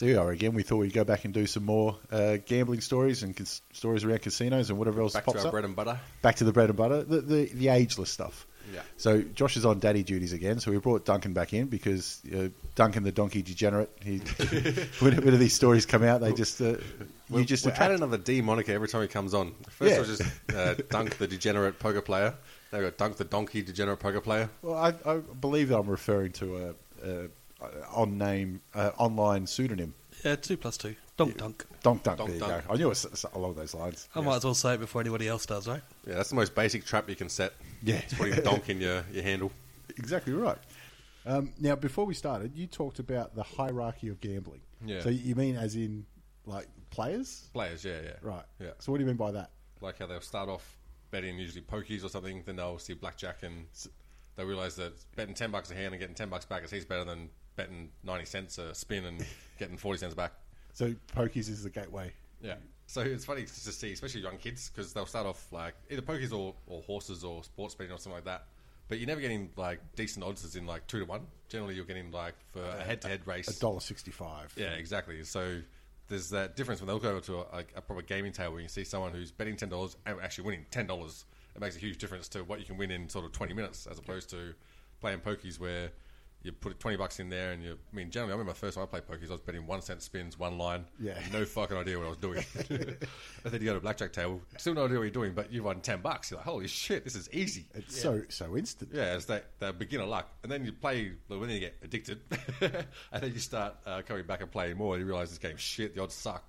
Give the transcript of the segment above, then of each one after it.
So here we are again. We thought we'd go back and do some more uh, gambling stories and cas- stories around casinos and whatever else Back pops to our up. bread and butter. back to the bread and butter, the, the, the ageless stuff. Yeah. So Josh is on daddy duties again. So we brought Duncan back in because uh, Duncan, the donkey degenerate, he whenever these stories come out, they just uh, you just we attract add another D moniker every time he comes on. First Yeah. it was just uh, Dunk the degenerate poker player. Now we got Dunk the donkey degenerate poker player. Well, I, I believe that I'm referring to a, a on name uh, online pseudonym. Yeah, two plus two. Donk dunk. Donk Dunk. Donk there you go. I knew it was along those lines. I might as well say it before anybody else does, right? Yeah, that's the most basic trap you can set. Yeah. It's putting donk in your, your handle. Exactly right. Um, now, before we started, you talked about the hierarchy of gambling. Yeah. So you mean as in like players? Players, yeah, yeah. Right. Yeah. So what do you mean by that? Like how they'll start off betting usually pokies or something, then they'll see blackjack and they'll realise that betting 10 bucks a hand and getting 10 bucks back is heaps better than betting 90 cents a spin and getting 40 cents back. So pokies is the gateway. Yeah. So it's funny to see, especially young kids, because they'll start off like either pokies or, or horses or sports betting or something like that. But you're never getting like decent odds as in like two to one. Generally, you're getting like for a head to head race. A dollar sixty-five. Yeah, exactly. So there's that difference when they look over to a, a, a proper gaming table and you see someone who's betting ten dollars and actually winning ten dollars. It makes a huge difference to what you can win in sort of twenty minutes as opposed to playing pokies where you put twenty bucks in there and you. I mean, generally, I remember the first time I played pokies, I was betting one cent spins, one line. Yeah. no fucking idea what I was doing. and then you go to a blackjack table, still no idea what you're doing, but you won ten bucks. You're like, holy shit, this is easy. It's so so instant. Yeah, it's that, that beginner luck. And then you play, well, then you get addicted. and then you start uh, coming back and playing more, and you realise this game, shit, the odds suck.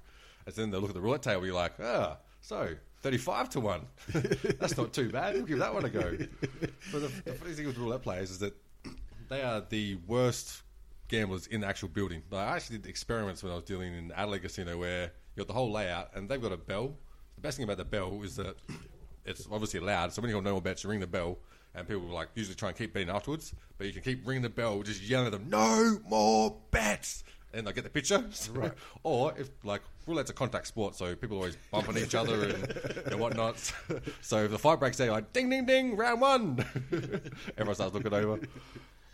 And then they look at the roulette table, you're like, ah, so 35 to 1. That's not too bad. We'll give that one a go. But the, the funny thing with roulette players is that they are the worst gamblers in the actual building. Like, I actually did experiments when I was dealing in Adelaide Casino where you got the whole layout, and they've got a bell. The best thing about the bell is that it's obviously loud, so when you got no more bets, you ring the bell, and people will like usually try and keep betting afterwards, but you can keep ringing the bell, just yelling at them, "No more bets!" And they get the picture. right. Or if like roulette's a contact sport, so people always bumping each other and, and whatnot. So if the fight breaks down, like ding ding ding, round one. Everyone starts looking over.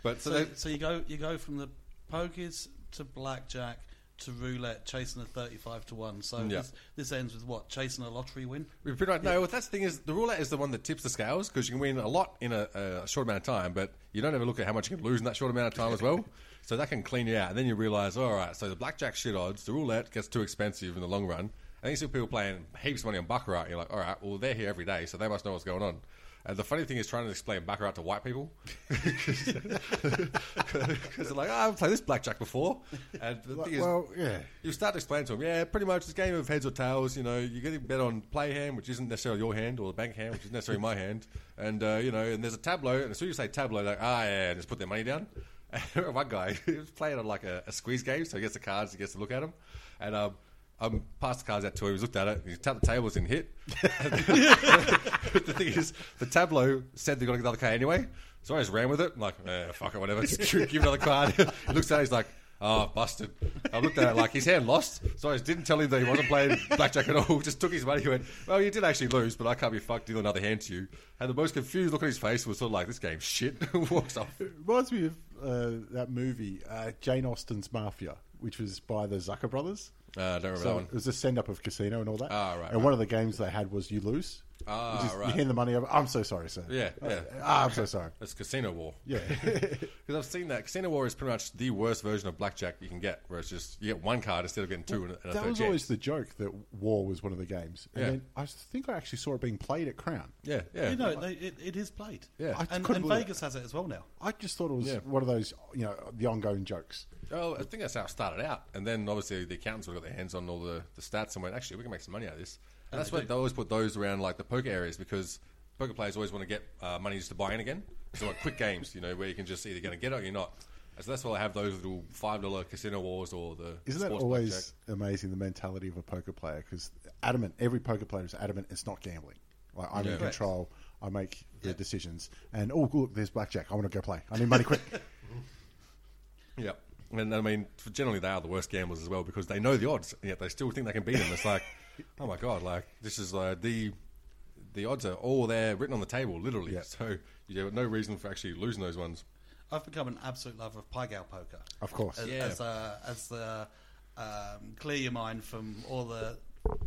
But so, So, they, so you go you go from the pokies to blackjack to roulette, chasing a thirty-five to one. So Yeah. this, this ends with what? Chasing a lottery win. We pretty much, no, that's the thing is the roulette is the one that tips the scales because you can win a lot in a, a short amount of time, but you don't ever look at how much you can lose in that short amount of time as well. So that can clean you out, and then you realise, all right, so the blackjack shit odds, the roulette gets too expensive in the long run. And you see people playing heaps of money on baccarat. And you're like, all right, well they're here every day, so they must know what's going on. And the funny thing is trying to explain baccarat to white people because they're like, oh, I've played this blackjack before. And the thing is, Well, yeah. you start to explain to them, yeah, pretty much it's a game of heads or tails. You know, you're getting bet on play hand, which isn't necessarily your hand, or the bank hand, which isn't necessarily my hand. And, uh, you know, and there's a tableau, and as soon as you say tableau, they're like, ah, yeah, and just put their money down. And one guy, he was playing on like a, a squeeze game, so he gets the cards, he gets to look at them. And um, I'm passed the cards out to him, he's looked at it, he tapped the tables and hit. the thing is, the tableau said they're going to get another card anyway. So I just ran with it. I'm like, eh, fuck it, whatever. Just give give another card. he looks at it, he's like, oh, busted. I looked at it like his hand lost. So I just didn't tell him that he wasn't playing blackjack at all. Just took his money. He went, well, you did actually lose, but I can't be fucked deal another hand to you. And the most confused look on his face was sort of like, this game's shit. Walks off. It reminds me of uh, that movie, uh, Jane Austen's Mafia, which was by the Zucker brothers. Uh, I don't remember So that one. it was a send up of casino and all that. Ah, right, And one of the games they had was you lose. Ah, Which is right. You hand the money over. I'm so sorry, sir. Yeah, Uh, yeah. ah, I'm so sorry. It's Casino War. Yeah. Because I've seen that. Casino War is pretty much the worst version of blackjack you can get, where it's just you get one card instead of getting two and a, and a that third was chance. always the joke that War was one of the games. And Yeah. then I think I actually saw it being played at Crown. Yeah, yeah. You know, they, it, it is played. Yeah. I and, couldn't and believe Vegas has it as well now. I just thought it was Yeah. one of those, you know, the ongoing jokes. Oh, I think that's how it started out. And then obviously the accountants got their hands on all the, the stats and went, actually, we can make some money out of this. And that's why they always put those around like the poker areas because poker players always want to get uh, money just to buy in again. So like quick games, you know, where you can just either going to get it or you're not. So that's why I have those little five dollar casino wars or the Isn't that always blackjack. amazing? The mentality of a poker player because adamant. Every poker player is adamant. It's not gambling. Like I'm Yeah. in control. I make the Yeah. decisions. And oh, look, there's blackjack. I want to go play. I need money quick. Yeah. And I mean, generally they are the worst gamblers as well because they know the odds, yet they still think they can beat them. It's like, oh my god, like this is uh, the the odds are all there, written on the table, literally. Yeah. So you have no reason for actually losing those ones. I've become an absolute lover of Pai Gow poker. Of course. As, Yeah. as, uh, as the um, clear your mind from all the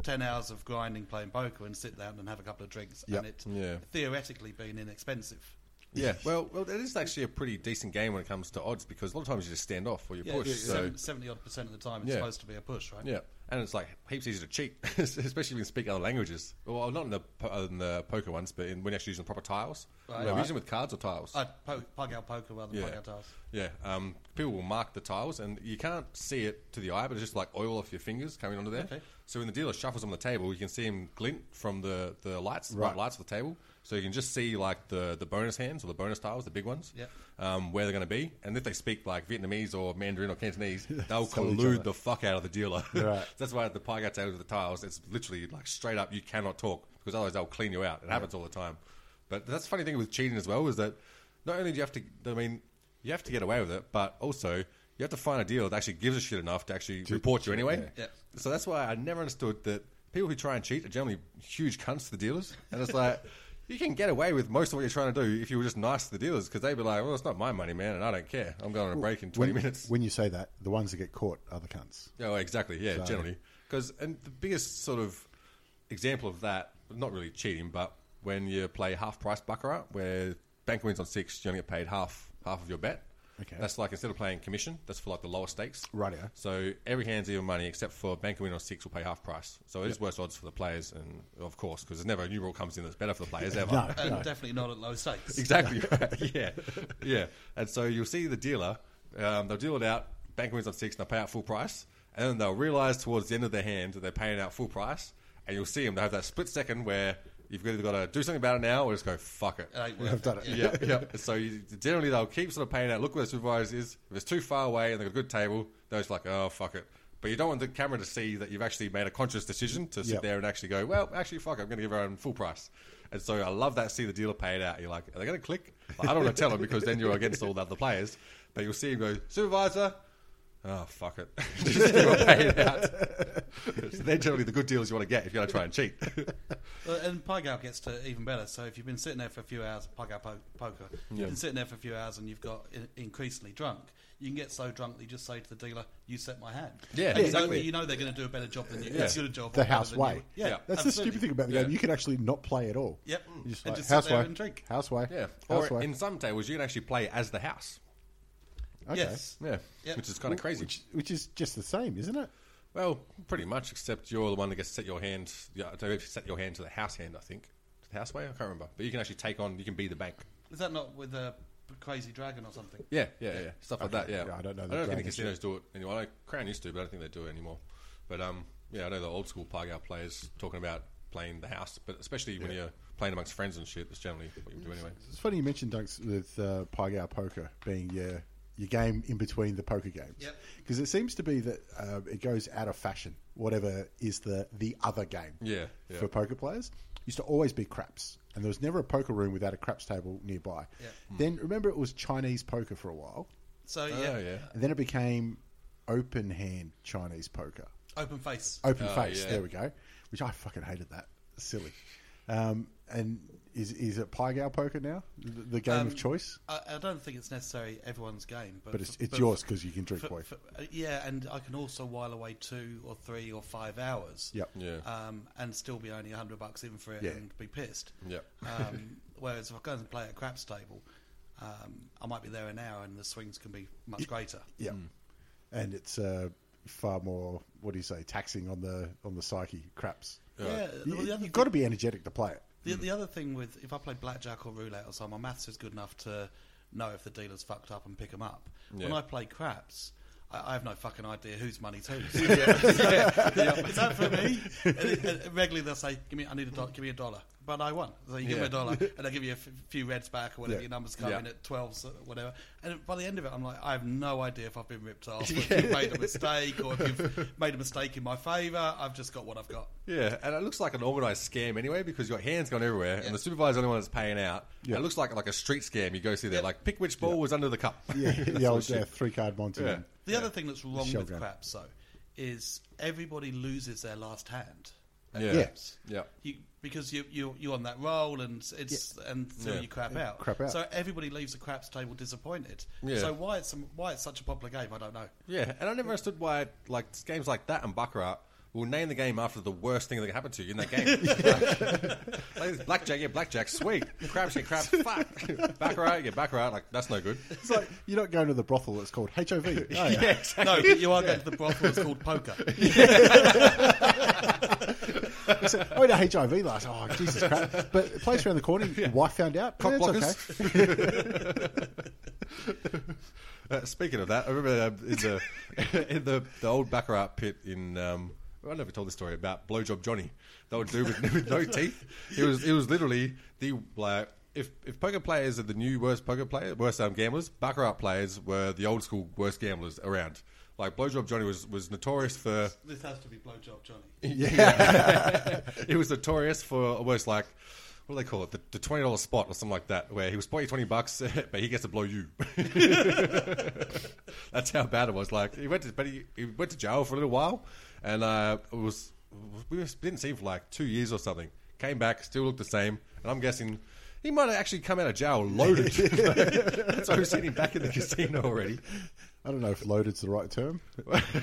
ten hours of grinding playing poker and sit down and have a couple of drinks, Yep. and it Yeah. theoretically being inexpensive. Yeah, well, well, it is actually a pretty decent game when it comes to odds because a lot of times you just stand off or you Yeah, push. So seventy odd percent of the time it's Yeah. supposed to be a push, right? yeah, and it's like heaps easier to cheat, especially when you speak other languages. Well, not in the in the poker ones, but in, when you're actually using proper tiles. Right. Are we using with cards or tiles? Uh, po- Gow poker rather than Yeah. Gow tiles. Yeah, um, people will mark the tiles, and you can't see it to the eye, but it's just like oil off your fingers coming onto there. Okay. So when the dealer shuffles on the table, you can see him glint from the, the lights, Right. bright lights of the table. So you can just see like the, the bonus hands or the bonus tiles, the big ones, Yep. um, where they're going to be. And if they speak like Vietnamese or Mandarin or Cantonese, they'll collude the fuck out of the dealer. Right. That's why the Pai table with the tiles, it's literally like straight up. You cannot talk because otherwise they'll clean you out. It happens all the time. But that's the funny thing with cheating as well is that not only do you have to, I mean, you have to get away with it, but also you have to find a deal that actually gives a shit enough to actually report you anyway. Yeah. So that's why I never understood that people who try and cheat are generally huge cunts to the dealers, and it's like. You can get away with most of what you're trying to do if you were just nice to the dealers because they'd be like, "Well, it's not my money, man, and I don't care. I'm going on a break in 20 when, minutes." when you say that, the ones that get caught are the cunts. Oh, exactly. Yeah, So- generally. Because and the biggest sort of example of that, not really cheating, but when you play half price baccarat, where bank wins on six, you only get paid half half of your bet. Okay. That's like instead of playing commission, that's for like the lower stakes. Right. Yeah. So every hand's even money except for bank win on six will pay half price. So it is worse odds for the players, and of course, because there's never a new rule comes in that's better for the players ever. No. And definitely not at low stakes. Exactly. right. yeah, yeah. And so you'll see the dealer. Um, they'll deal it out. Bank wins on six, and they'll pay out full price. And then they'll realise towards the end of their hand that they're paying out full price. And you'll see them. They have that split second where you've either got to do something about it now or just go fuck it. It ain't worth I've done it. yeah, yeah. So you, generally they'll keep sort of paying out. Look where the supervisor is. If it's too far away and they've got a good table, they're just like, oh fuck it. But you don't want the camera to see that you've actually made a conscious decision to sit Yep. there and actually go, well, actually, fuck it, I'm going to give her own full price. And so I love that. See the dealer pay it out. You're like, are they going to click? Like, I don't want to tell them because then you're against all the other players. But you'll see him go, supervisor. Oh fuck it! Just pay it out. so they're generally the good deals you want to get if you're going to try and cheat. Uh, and Pai Gow gets to even better. So if you've been sitting there for a few hours, Pai Gow po- poker, you've been sitting there for a few hours and you've got in- increasingly drunk, you can get so drunk that you just say to the dealer, "You set my hand." Yeah, And you know- exactly. You know they're going to do a better job than you. Yeah. It's your job. The house way. Yeah, Yeah. That's the stupid thing about the Yeah. game. You can actually not play at all. Yep. You just And like, just sit house there way, and drink. house way, Yeah. Or way. in some tables, you can actually play as the house. Okay. Yes. Yeah. Yep. Which is kind of crazy. Which, which is just the same, isn't it? Well, pretty much, except you're the one that gets to set your hand. Yeah, to set your hand to the house hand, I think. To the house way, I can't remember. But you can actually take on. You can be the bank. Is that not with a crazy dragon or something? Yeah, yeah, yeah, stuff like that. Okay. Yeah, Yeah, I don't know I the don't think the dragon casinos do it anymore. I know Crown used to, but I don't think they do it anymore. But um, yeah, I know the old school Pai Gow players talking about playing the house, but especially when you're playing amongst friends and shit, that's generally what you do anyway. It's funny you mentioned Dunks with uh, Pai Gow Poker being your your game in between the poker games. Yep. Because it seems to be that uh, it goes out of fashion. Whatever is the the other game. Yeah, yeah. For poker players, used to always be craps, and there was never a poker room without a craps table nearby. Yep. Then remember it was Chinese poker for a while, So Oh yeah, yeah, and then it became open hand Chinese poker. open face. Open Oh, face. yeah. There we go. Which I fucking hated that. Silly. Um, and is is it Pai Gow poker now? The, the game Um, of choice? I, I don't think it's necessarily everyone's game, but But it's, for- it's but yours because you can drink, for- boy. for- uh, yeah, and I can also while away two or three or five hours. Yep. Yeah. Um, and still be only hundred bucks in for it Yeah. and be pissed. Yep. Um, whereas if I go and play at a craps table, um, I might be there an hour and the swings can be much greater. Yeah. And it's uh, far more, what do you say, taxing on the on the psyche, craps. Yeah. You, well, the other have got to be energetic to play it. The, hmm. the other thing with if I play blackjack or roulette or something, my maths is good enough to know if the dealer's fucked up and pick them up. When I play craps, I, I have no fucking idea whose money's whose. Is that for me? And, it- and regularly they'll say, "Give me, I need a dollar, give me a dollar." But I won, so you give me a dollar, and I give you a f- few reds back or whatever Yeah. your numbers come Yeah. in at twelves or whatever. And by the end of it, I'm like, I have no idea if I've been ripped off, if you've made a mistake, or if you've made a mistake in my favour. I've just got what I've got. Yeah, and it looks like an organised scam anyway because your hands gone everywhere, and the supervisor's the only one that's paying out. Yeah. It looks like like a street scam. You go see there, Yeah. like pick which ball was under the cup. Yeah, That the old uh, three card Monte. Yeah. The other thing that's wrong with game. craps, though, is everybody loses their last hand. Yeah. craps. Yeah. You, because you you you're on that roll and it's and so Yeah. you crap out. crap out. So everybody leaves the craps table disappointed. Yeah. So why it's why it's such a popular game, I don't know. Yeah, and I never understood why like games like that and Baccarat will name the game after the worst thing that can happen to you in that game. like, like, blackjack, yeah, blackjack, sweet. Craps, yeah, craps, fuck. Baccarat, yeah, Baccarat, like that's no good. It's like you're not going to the brothel that's called HIV. Oh, yeah. exactly. No, but you are going to the brothel. It's called poker. I said, I went to HIV last. Oh, Jesus crap! But the place around the corner, your wife found out. Cock blockers. okay. Uh, speaking of that, I remember um, in the in the, the old Baccarat pit in. Um, I never told this story about Blowjob Johnny. That would do with, with no teeth. It was it was literally the like if if poker players are the new worst poker players, worst um, gamblers, Baccarat players were the old school worst gamblers around. Like Blowjob Johnny was was notorious for this has to be blowjob Johnny. Yeah, it was notorious for almost like what do they call it? The, the twenty dollars spot or something like that, where he was spot you twenty bucks, but he gets to blow you. That's how bad it was. Like he went to, but he, he went to jail for a little while, and uh, it was we didn't see him for like two years or something. Came back, still looked the same, and I'm guessing. He might have actually come out of jail loaded. That's why we've seen him back in the casino already. I don't know if loaded's the right term.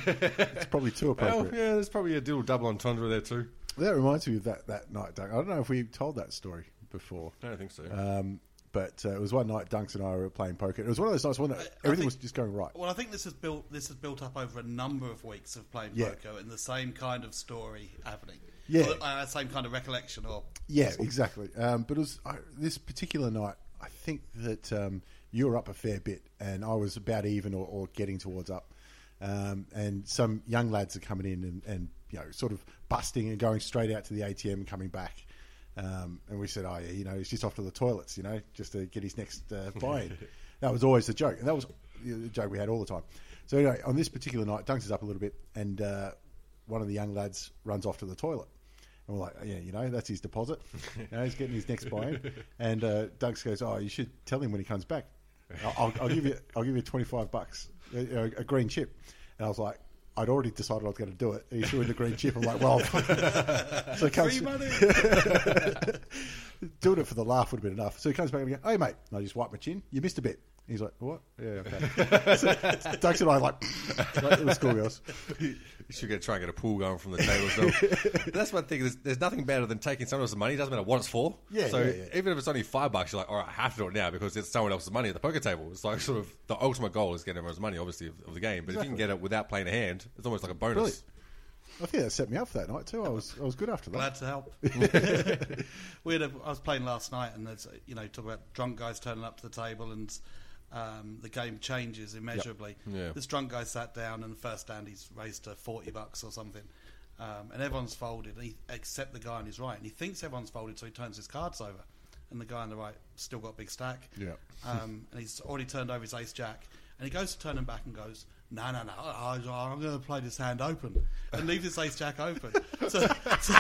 it's probably too Well, appropriate. yeah, there's probably a little double entendre there too. That reminds me of that, that night, Doug. I don't know if we told that story before. I don't think so. Um, but uh, it was one night Dunks and I were playing poker. It was one of those nights when everything think- was just going right. Well, I think this has built this has built up over a number of weeks of playing Yeah. poker and the same kind of story happening. Yeah. Or the- uh, same kind of recollection or Yeah, exactly. Um, but it was I, this particular night. I think that um, you were up a fair bit, and I was about even or, or getting towards up. Um, and some young lads are coming in and, and you know sort of busting and going straight out to the ATM and coming back. Um, and we said, "Oh yeah, you know, he's just off to the toilets, you know, just to get his next uh, buy-in." that was always the joke, and that was the joke we had all the time. So anyway, on this particular night, Dunks is up a little bit, and uh, one of the young lads runs off to the toilet. And we're like, yeah, you know, that's his deposit. You know, he's getting his next buy-in. And uh, Dunks goes, oh, you should tell him when he comes back. I'll, I'll, give you, I'll give you twenty five bucks, a, a, a green chip. And I was like, I'd already decided I was going to do it. He threw in the green chip. I'm like, well, so he comes, free money. doing it for the laugh would have been enough. So he comes back and goes, hey mate, and I just wipe my chin. You missed a bit. He's like, what? Yeah, okay. so Dunks and I like, like the schoolgirls. You should get try and get a pool going from the table Though. well. But that's one thing. There's, there's nothing better than taking someone else's money. It doesn't matter what it's for. Yeah, So yeah, yeah. even if it's only five bucks, you're like, all right, I have to do it now because it's someone else's money at the poker table. It's like sort of the ultimate goal is getting everyone's money, obviously, of, of the game. But if you can get it without playing a hand, it's almost like a bonus. Brilliant. I think that set me up for that night too. I was I was good after that. Glad to help. we had a, I was playing last night, and there's you know talk about drunk guys turning up to the table, and um, the game changes immeasurably. Yeah. This drunk guy sat down, and the first hand he's raised to forty bucks or something, um, and everyone's folded, and he, except the guy on his right, and he thinks everyone's folded, so he turns his cards over, and the guy on the right still got a big stack. Yeah. Um, and he's already turned over his ace jack, and he goes to turn him back and goes, "No, no, no, I, am going to play this hand open and leave this ace jack open." So, so,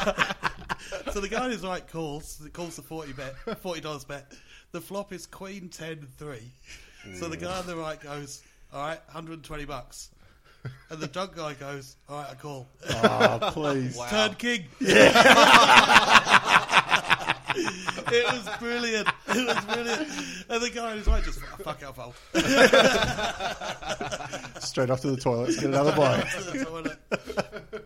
so the guy on his right calls, calls the forty bet, forty dollars bet. The flop is Queen 10 3. So the guy on the right goes, "All right, 120 bucks," and the drunk guy goes, "All right, I call." Oh, please. Turn king. it was brilliant. It was brilliant. And the guy on his right just fuck out fold. Straight off to the toilet, get another buy. So, uh,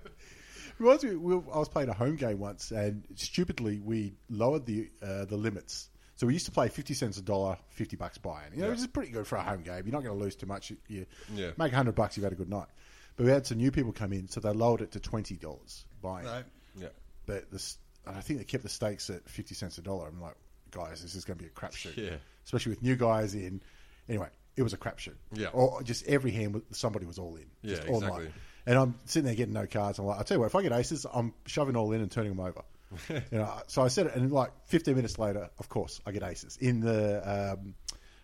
Reminds me, we, I was playing a home game once, and stupidly we lowered the uh, the limits. So we used to play fifty cents a dollar, fifty bucks buy-in. You know, Yeah. which is pretty good for a home game. You're not going to lose too much. You, you Yeah. make hundred bucks, you've had a good night. But we had some new people come in, so they lowered it to twenty dollars buy-in. no. Yeah. But this, and I think they kept the stakes at fifty cents a dollar. I'm like, guys, this is going to be a crapshoot. Yeah. Especially with new guys in. Anyway, it was a crapshoot. Yeah. Or just every hand, somebody was all in. Yeah, all exactly. night. And I'm sitting there getting no cards. I'm like, I tell you what, if I get aces, I'm shoving all in and turning them over. you know, so I said it, and like 15 minutes later, of course, I get aces in the um,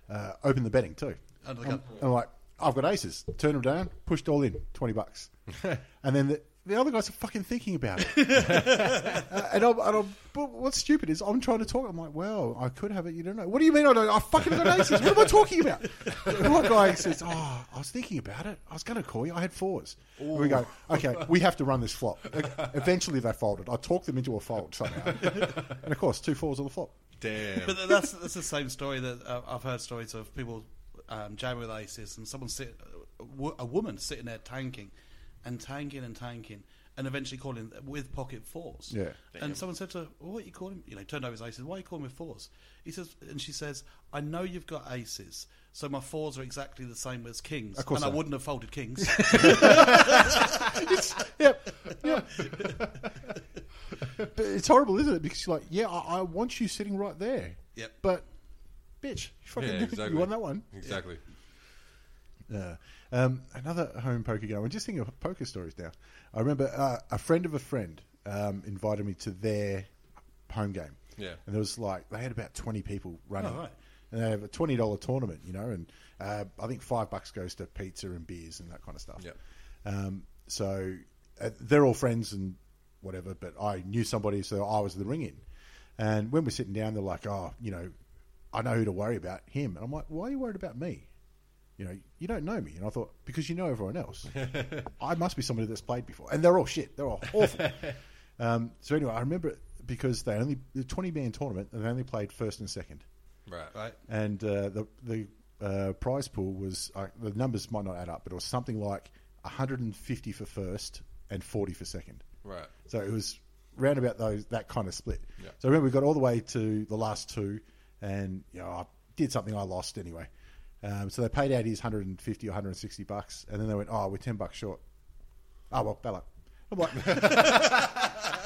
uh, open the betting too. Under the I'm, gun. I'm like, I've got aces. Turn them down, pushed all in, 20 bucks. and then the, the other guys are fucking thinking about it. Uh, and I'm, and I'm, but what's stupid is I'm trying to talk. I'm like, well, I could have it. You don't know. What do you mean I don't? I fucking got aces. What am I talking about? And one guy says, oh, I was thinking about it. I was going to call you. I had fours. And we go, okay, we have to run this flop. Eventually they folded. I talked them into a fold somehow. and of course, two fours on the flop. Damn. But that's that's the same story that uh, I've heard stories of people um, jamming with aces and someone sit a woman sitting there tanking and tanking and tanking and eventually calling with pocket fours. Yeah. And someone said to her, well, "What are you calling?" You know, turned over his aces. Why are you calling with fours? He says, and she says, "I know you've got aces, so my fours are exactly the same as kings, Of course and I they are. wouldn't have folded kings." Yep. Yep. but it's horrible, isn't it? Because you're like, yeah, I, I want you sitting right there. Yep. But, bitch, you fucking yeah, exactly. you won that one. Exactly. Yeah. Um, another home poker game. I'm just thinking of poker stories now. I remember uh, a friend of a friend um, invited me to their home game. Yeah. And there was like, they had about 20 people running. Oh, right. And they have a $20 tournament, you know, and uh, I think five bucks goes to pizza and beers and that kind of stuff. Yeah. Um, so uh, they're all friends and whatever, but I knew somebody, so I was the ring in. And when we're sitting down, they're like, oh, you know, I know who to worry about, him. And I'm like, why are you worried about me? You know, you don't know me. And I thought, because you know everyone else. I must be somebody that's played before. And they're all shit. They're all awful. um, so anyway, I remember because they only, the 20 man tournament, and they only played first and second. Right. right? And uh, the, the uh, prize pool was, uh, the numbers might not add up, but it was something like 150 for first and 40 for second. Right. So it was round about those that kind of split. Yeah. So I remember we got all the way to the last two, and you know I did something I lost anyway. Um, so they paid out his 150 or 160 bucks, and then they went, "Oh, we're 10 bucks short." Oh well, bad. I'm like,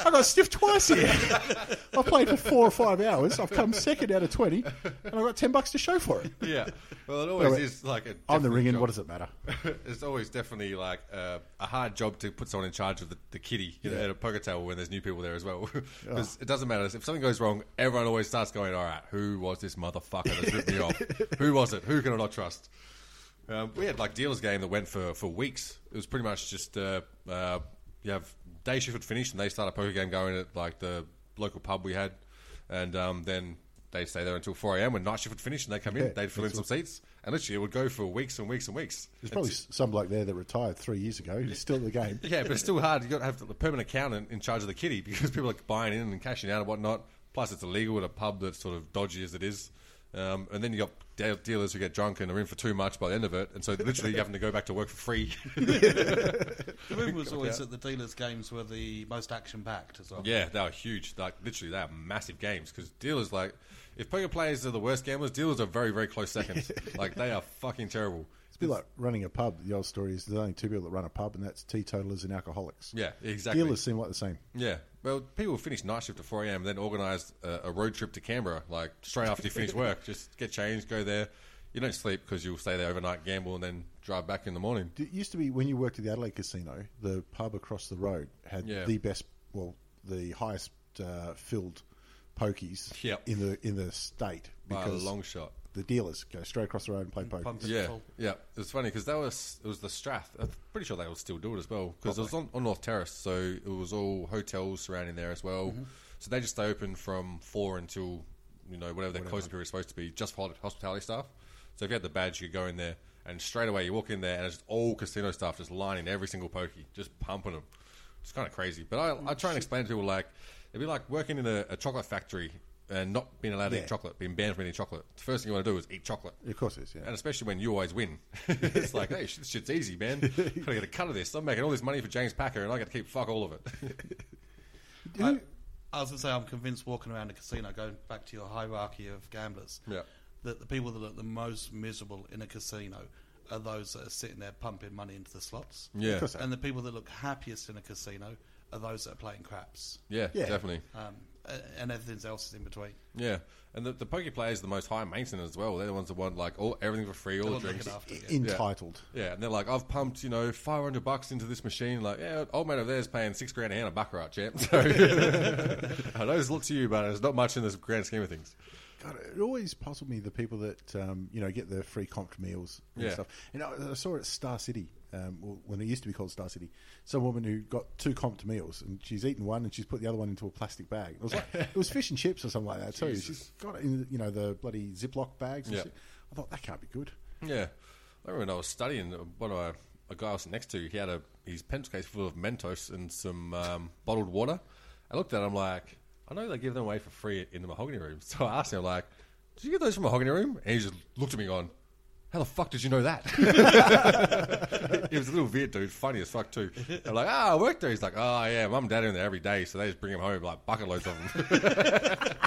I got stiffed twice here. I've played for four or five hours. I've come second out of 20, and I've got 10 bucks to show for it. Yeah. Well, it always Wait, is like a. I'm the definite ringing. job. What does it matter? it's always definitely like uh, a hard job to put someone in charge of the, the kitty you know, at a poker table when there's new people there as well. Because it doesn't matter. If something goes wrong, everyone always starts going, all right, who was this motherfucker that ripped me off? Who was it? Who can I not trust? Um, we had like dealers game that went for, for weeks. It was pretty much just uh, uh, you have day shift would finish and they start a poker game going at like the local pub we had, and um, then they'd stay there until four a.m. when night shift would finish and they come in, Yeah, they'd fill in some seats, and literally it would go for weeks and weeks and weeks. There's probably It's- some bloke there that retired three years ago who's still in the game. yeah, but it's still hard. You've got to have the permanent accountant in charge of the kitty because people are buying in and cashing out and whatnot. Plus, it's illegal at a pub that's sort of dodgy as it is. Um, and then you got de- dealers who get drunk and are in for too much by the end of it, and so literally you're having to go back to work for free. The rumor was always that the dealers' games were the most action packed as well. yeah, they are huge. Like literally, they are massive games because dealers like if poker players are the worst gamblers, dealers are very very close seconds. like they are fucking terrible. It's a bit like running a pub. The old story is there's only two people that run a pub, and that's teetotalers and alcoholics. Yeah, exactly. Dealers seem like the same. Yeah. Well, people finish night shift at 4 a.m. then organise a, a road trip to Canberra, like straight after you finish work. Just get changed, go there. You don't sleep because you'll stay there overnight, gamble, and then drive back in the morning. It used to be when you worked at the Adelaide Casino, the pub across the road had Yeah. the best, well, the highest uh, filled pokies Yep. in the in the state By a because long shot. The dealers go straight across the road and play poker. Pump Yeah, full. yeah. It was funny because that was it was the Strath. I'm pretty sure they will still do it as well because it was on, on North Terrace, so it was all hotels surrounding there as well. So they just stay open from four until you know whatever their closing period is supposed to be, just for hospitality staff. So if you had the badge, you could go in there and straight away you walk in there and it's all casino staff just lining every single pokey, just pumping them. It's kind of crazy, but I, I try and explain to people like it'd be like working in a, a chocolate factory and not being allowed to Yeah. eat chocolate, being banned from eating chocolate. The first thing you want to do is eat chocolate. Of course, it is. Yeah. And especially when you always win. it's like, hey, this shit's easy, man. I Gotta get a cut of this. I'm making all this money for James Packer and I got to keep fuck all of it. I, I was going to say, I'm convinced walking around a casino, going back to your hierarchy of gamblers, Yeah. that the people that look the most miserable in a casino are those that are sitting there pumping money into the slots. yeah. course. And the people that look happiest in a casino are those that are playing craps. Yeah, Yeah. definitely. Um, and everything else is in between. Yeah, and the, the poker players are the most high maintenance as well. They're the ones that want like all everything for free, all the want to look drinks. after, yeah. Entitled. Yeah, and they're like, I've pumped, you know, 500 bucks into this machine. Like, yeah, old man over there is paying six grand a hand on Baccarat, champ. So, I know it's a lot to you, but it's not much in this grand scheme of things. God, it always puzzled me the people that um, you know get the free comped meals and Yeah. stuff. And I, I saw it at Star City um, when it used to be called Star City. Some woman who got two comped meals and she's eaten one and she's put the other one into a plastic bag. It was like it was fish and chips or something like that too. Jesus. She's got it in you know the bloody Ziploc bags. And Yeah. shit. I thought that can't be good. Yeah. I remember when I was studying, one of my, a guy I was next to, he had a his pencil case full of Mentos and some um, bottled water. I looked at it, I'm like, I know they give them away for free in the mahogany room. So I asked him, like, did you get those from mahogany room? And he just looked at me going, how the fuck did you know that? he was a little weird dude, funny as fuck too. I'm like, ah, I work there. He's like, oh yeah, mum and dad are in there every day, so they just bring him home like bucket loads of them.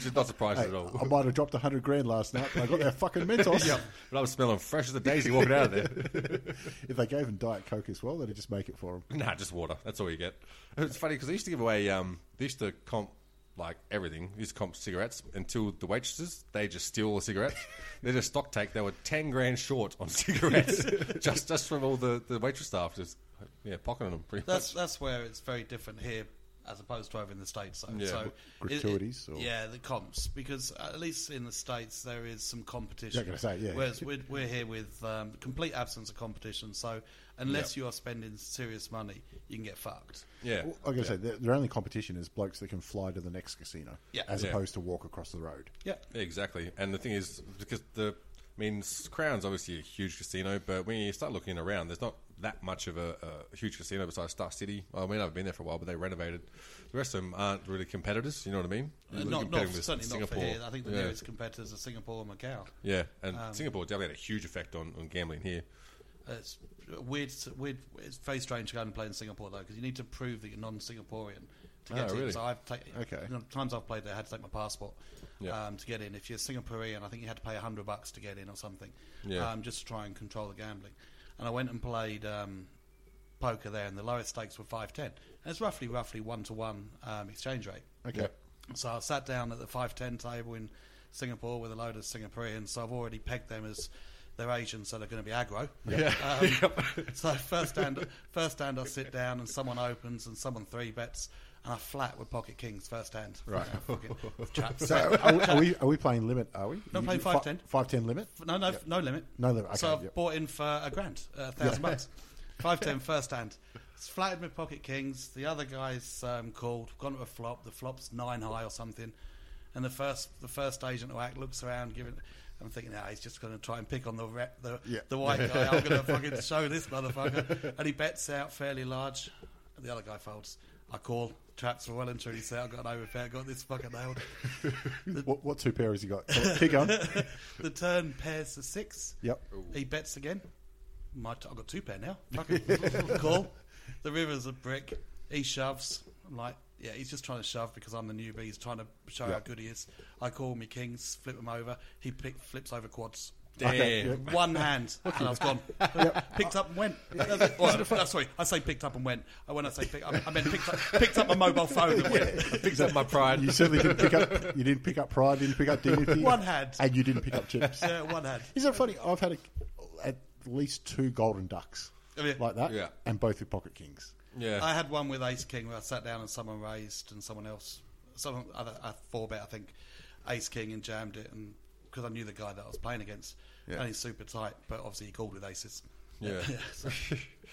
Which is not surprising Hey, at all. I might have dropped a hundred grand last night, but I got that fucking Mentos. Yep. But I was smelling fresh as a daisy walking out of there. If they gave him Diet Coke as well, they'd just make it for him. Nah, just water. That's all you get. It's funny because they used to give away. Um, they used to comp like everything. They used to comp cigarettes until the waitresses they just steal all the cigarettes. they just stock take. They were ten grand short on cigarettes just just from all the, the waitress staff just yeah pocketing them pretty That's much. that's where it's very different here as opposed to over in the states. Though. Yeah. So it- it- Gratuities or- yeah, the comps because at least in the states there is some competition. Yeah, I was gonna say, yeah. Whereas we're, we're here with um, complete absence of competition. So unless you are spending serious money, you can get fucked. Yeah, Well, I gotta say, their, their only competition is blokes that can fly to the next casino, Yeah. as Yeah. opposed to walk across the road. Yeah. Yeah, exactly. And the thing is, because the, I mean, Crown's obviously a huge casino, but when you start looking around, there's not that much of a, a huge casino besides Star City. I mean, I've been there for a while, but they renovated. The rest of them aren't really competitors. You know what I mean? Uh, not, not certainly not for here. I think the yeah. nearest competitors are Singapore and Macau. Yeah, and Um, Singapore definitely had a huge effect on, on gambling here. It's weird. Weird. It's very strange to go and play in Singapore though, because you need to prove that you're non-Singaporean to get Oh, in. really? So I've taken Okay. you know, times I've played there, I had to take my passport Yeah. um, to get in. If you're Singaporean, I think you had to pay hundred bucks to get in or something, Yeah. um, just to try and control the gambling. And I went and played um, poker there, and the lowest stakes were five ten. And it's roughly roughly one to one um, exchange rate. Okay. So I sat down at the 510 table in Singapore with a load of Singaporeans. So I've already pegged them as they're Asian, so they're going to be aggro. Um, so first hand, first hand, I sit down and someone opens and someone three bets, and I flat with pocket kings first hand. Right. Fucking. So are, we, are we are we playing limit? Are we? No, You- playing fi- 510. Five ten limit. no, no, no limit. No limit, so I've yep. bought in for a grand, a thousand bucks. Five ten first hand. It's flattered with pocket kings. The other guy's um, called, gone to a flop. The flop's nine high or something. And the first, the first agent to act looks around, giving. I'm thinking, now he's just going to try and pick on the re- the, Yeah. the white guy. I'm going to fucking show this motherfucker. And he bets out fairly large. And the other guy folds. I call. Traps well and truly set. I've got an overpair. Got this fucking nailed. What, what two pair has he got? Keep going. the turn pairs to six. Yep. He bets again. My t- I've got two pair now. Fucking cool. The river's a brick. He shoves. I'm like, yeah, he's just trying to shove because I'm the newbie. He's trying to show how good he is. I call me kings, flip him over. He pick, flips over quads. Okay, yeah. One hand, and I was gone. Picked up and went. Well, no, sorry, I say picked up and went. When I say pick, I, I meant picked up, picked up my mobile phone and went. Picks up my pride. You certainly didn't pick up. You didn't pick up pride. Didn't pick up dignity. One hand. and you didn't pick up chips. Yeah, one hand. Isn't it funny? I've had a, at least two golden ducks oh, I mean, like that, Yeah. and both with pocket kings. Yeah, I had one with Ace King where I sat down and someone raised and someone else, someone other I four bet I think, Ace King and jammed it and because I knew the guy that I was playing against Yeah. and he's super tight, but obviously he called with aces. yeah. so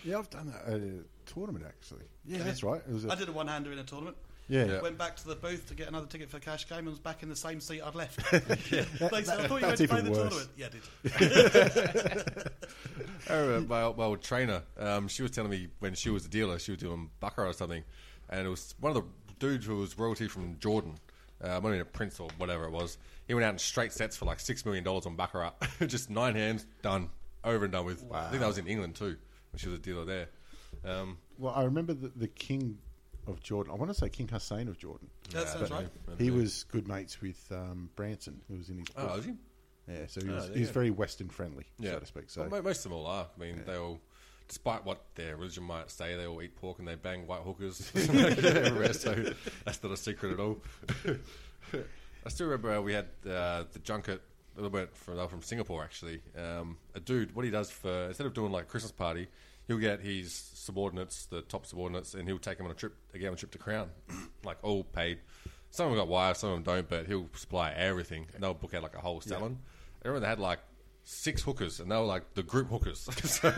Yeah, I've done that at a tournament actually. Yeah, that's right. It was a, I did a one hander in a tournament. yeah. Yeah. Went back to the booth to get another ticket for a cash game and was back in the same seat I'd left. They said, I thought you went to play the worse. tournament. Yeah, I did. I remember my, my old trainer. Um, she was telling me when she was a dealer, she was doing baccarat or something, and it was one of the dudes who was royalty from Jordan. Uh, I mean, a prince or whatever it was. He went out in straight sets for like six million dollars on baccarat, just nine hands, done, over and done with. I think that was in England too when she was a dealer there. Um, Well, I remember the, the king of Jordan. I want to say King Hussein of Jordan. That yeah, I sounds right. He don't was good mates with um, Branson, who was in his. Oh, was he? Yeah, so he Oh, was, there he was very Western friendly, Yeah, so to speak. So Well, most of them all are. I mean, they all despite what their religion might say, they all eat pork and they bang white hookers everywhere. So that's not a secret at all. I still remember we had uh, the junket. A little bit from, they from Singapore actually. Um, a dude, what he does for instead of doing like a Christmas party, he'll get his subordinates, the top subordinates, and he'll take them on a trip again, a trip to Crown, like all paid. Some of them got wives, some of them don't, but he'll supply everything, and they'll book out like a whole salon. I remember they had like six hookers, and they were like the group hookers. so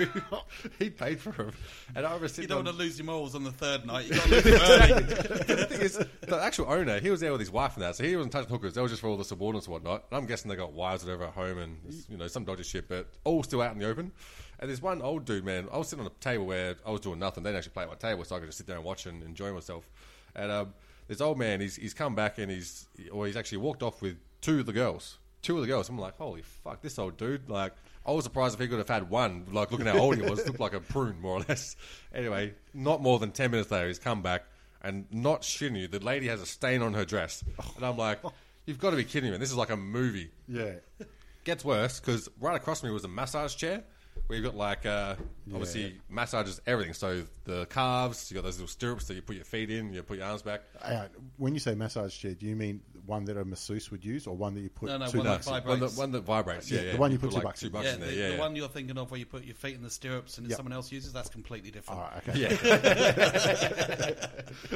he paid for them, and I remember You don't on, want to lose your morals on the third night. You got to lose them early. the thing is, the actual owner, he was there with his wife and that, so he wasn't touching hookers. That was just for all the subordinates and whatnot. And I'm guessing they got wives or whatever at home and you know some dodgy shit, but all still out in the open. And there's one old dude, man. I was sitting on a table where I was doing nothing. They didn't actually play at my table, so I could just sit there and watch and enjoy myself. And um, this old man, he's he's come back and he's or he's actually walked off with two of the girls. Two of the girls. I'm like, holy fuck, this old dude. Like, I was surprised if he could have had one. Like, looking how old he was, looked like a prune more or less. Anyway, not more than ten minutes later, he's come back and not shitting you. The lady has a stain on her dress, and I'm like, you've got to be kidding me. This is like a movie. Yeah. Gets worse because right across from me was a massage chair where you've got like uh, obviously massages everything. So the calves, you got those little stirrups that you put your feet in, you put your arms back. Uh, when you say massage chair, do you mean one that a masseuse would use, or one that you put No, no, two one that bucks? vibrates. One that, one that vibrates. Yeah, Yeah, yeah. the one you put two like bucks two in. bucks Yeah, in there. the, Yeah, the yeah. one you're thinking of where you put your feet in the stirrups and Yep. someone else uses, that's completely different. All right, okay. Yeah.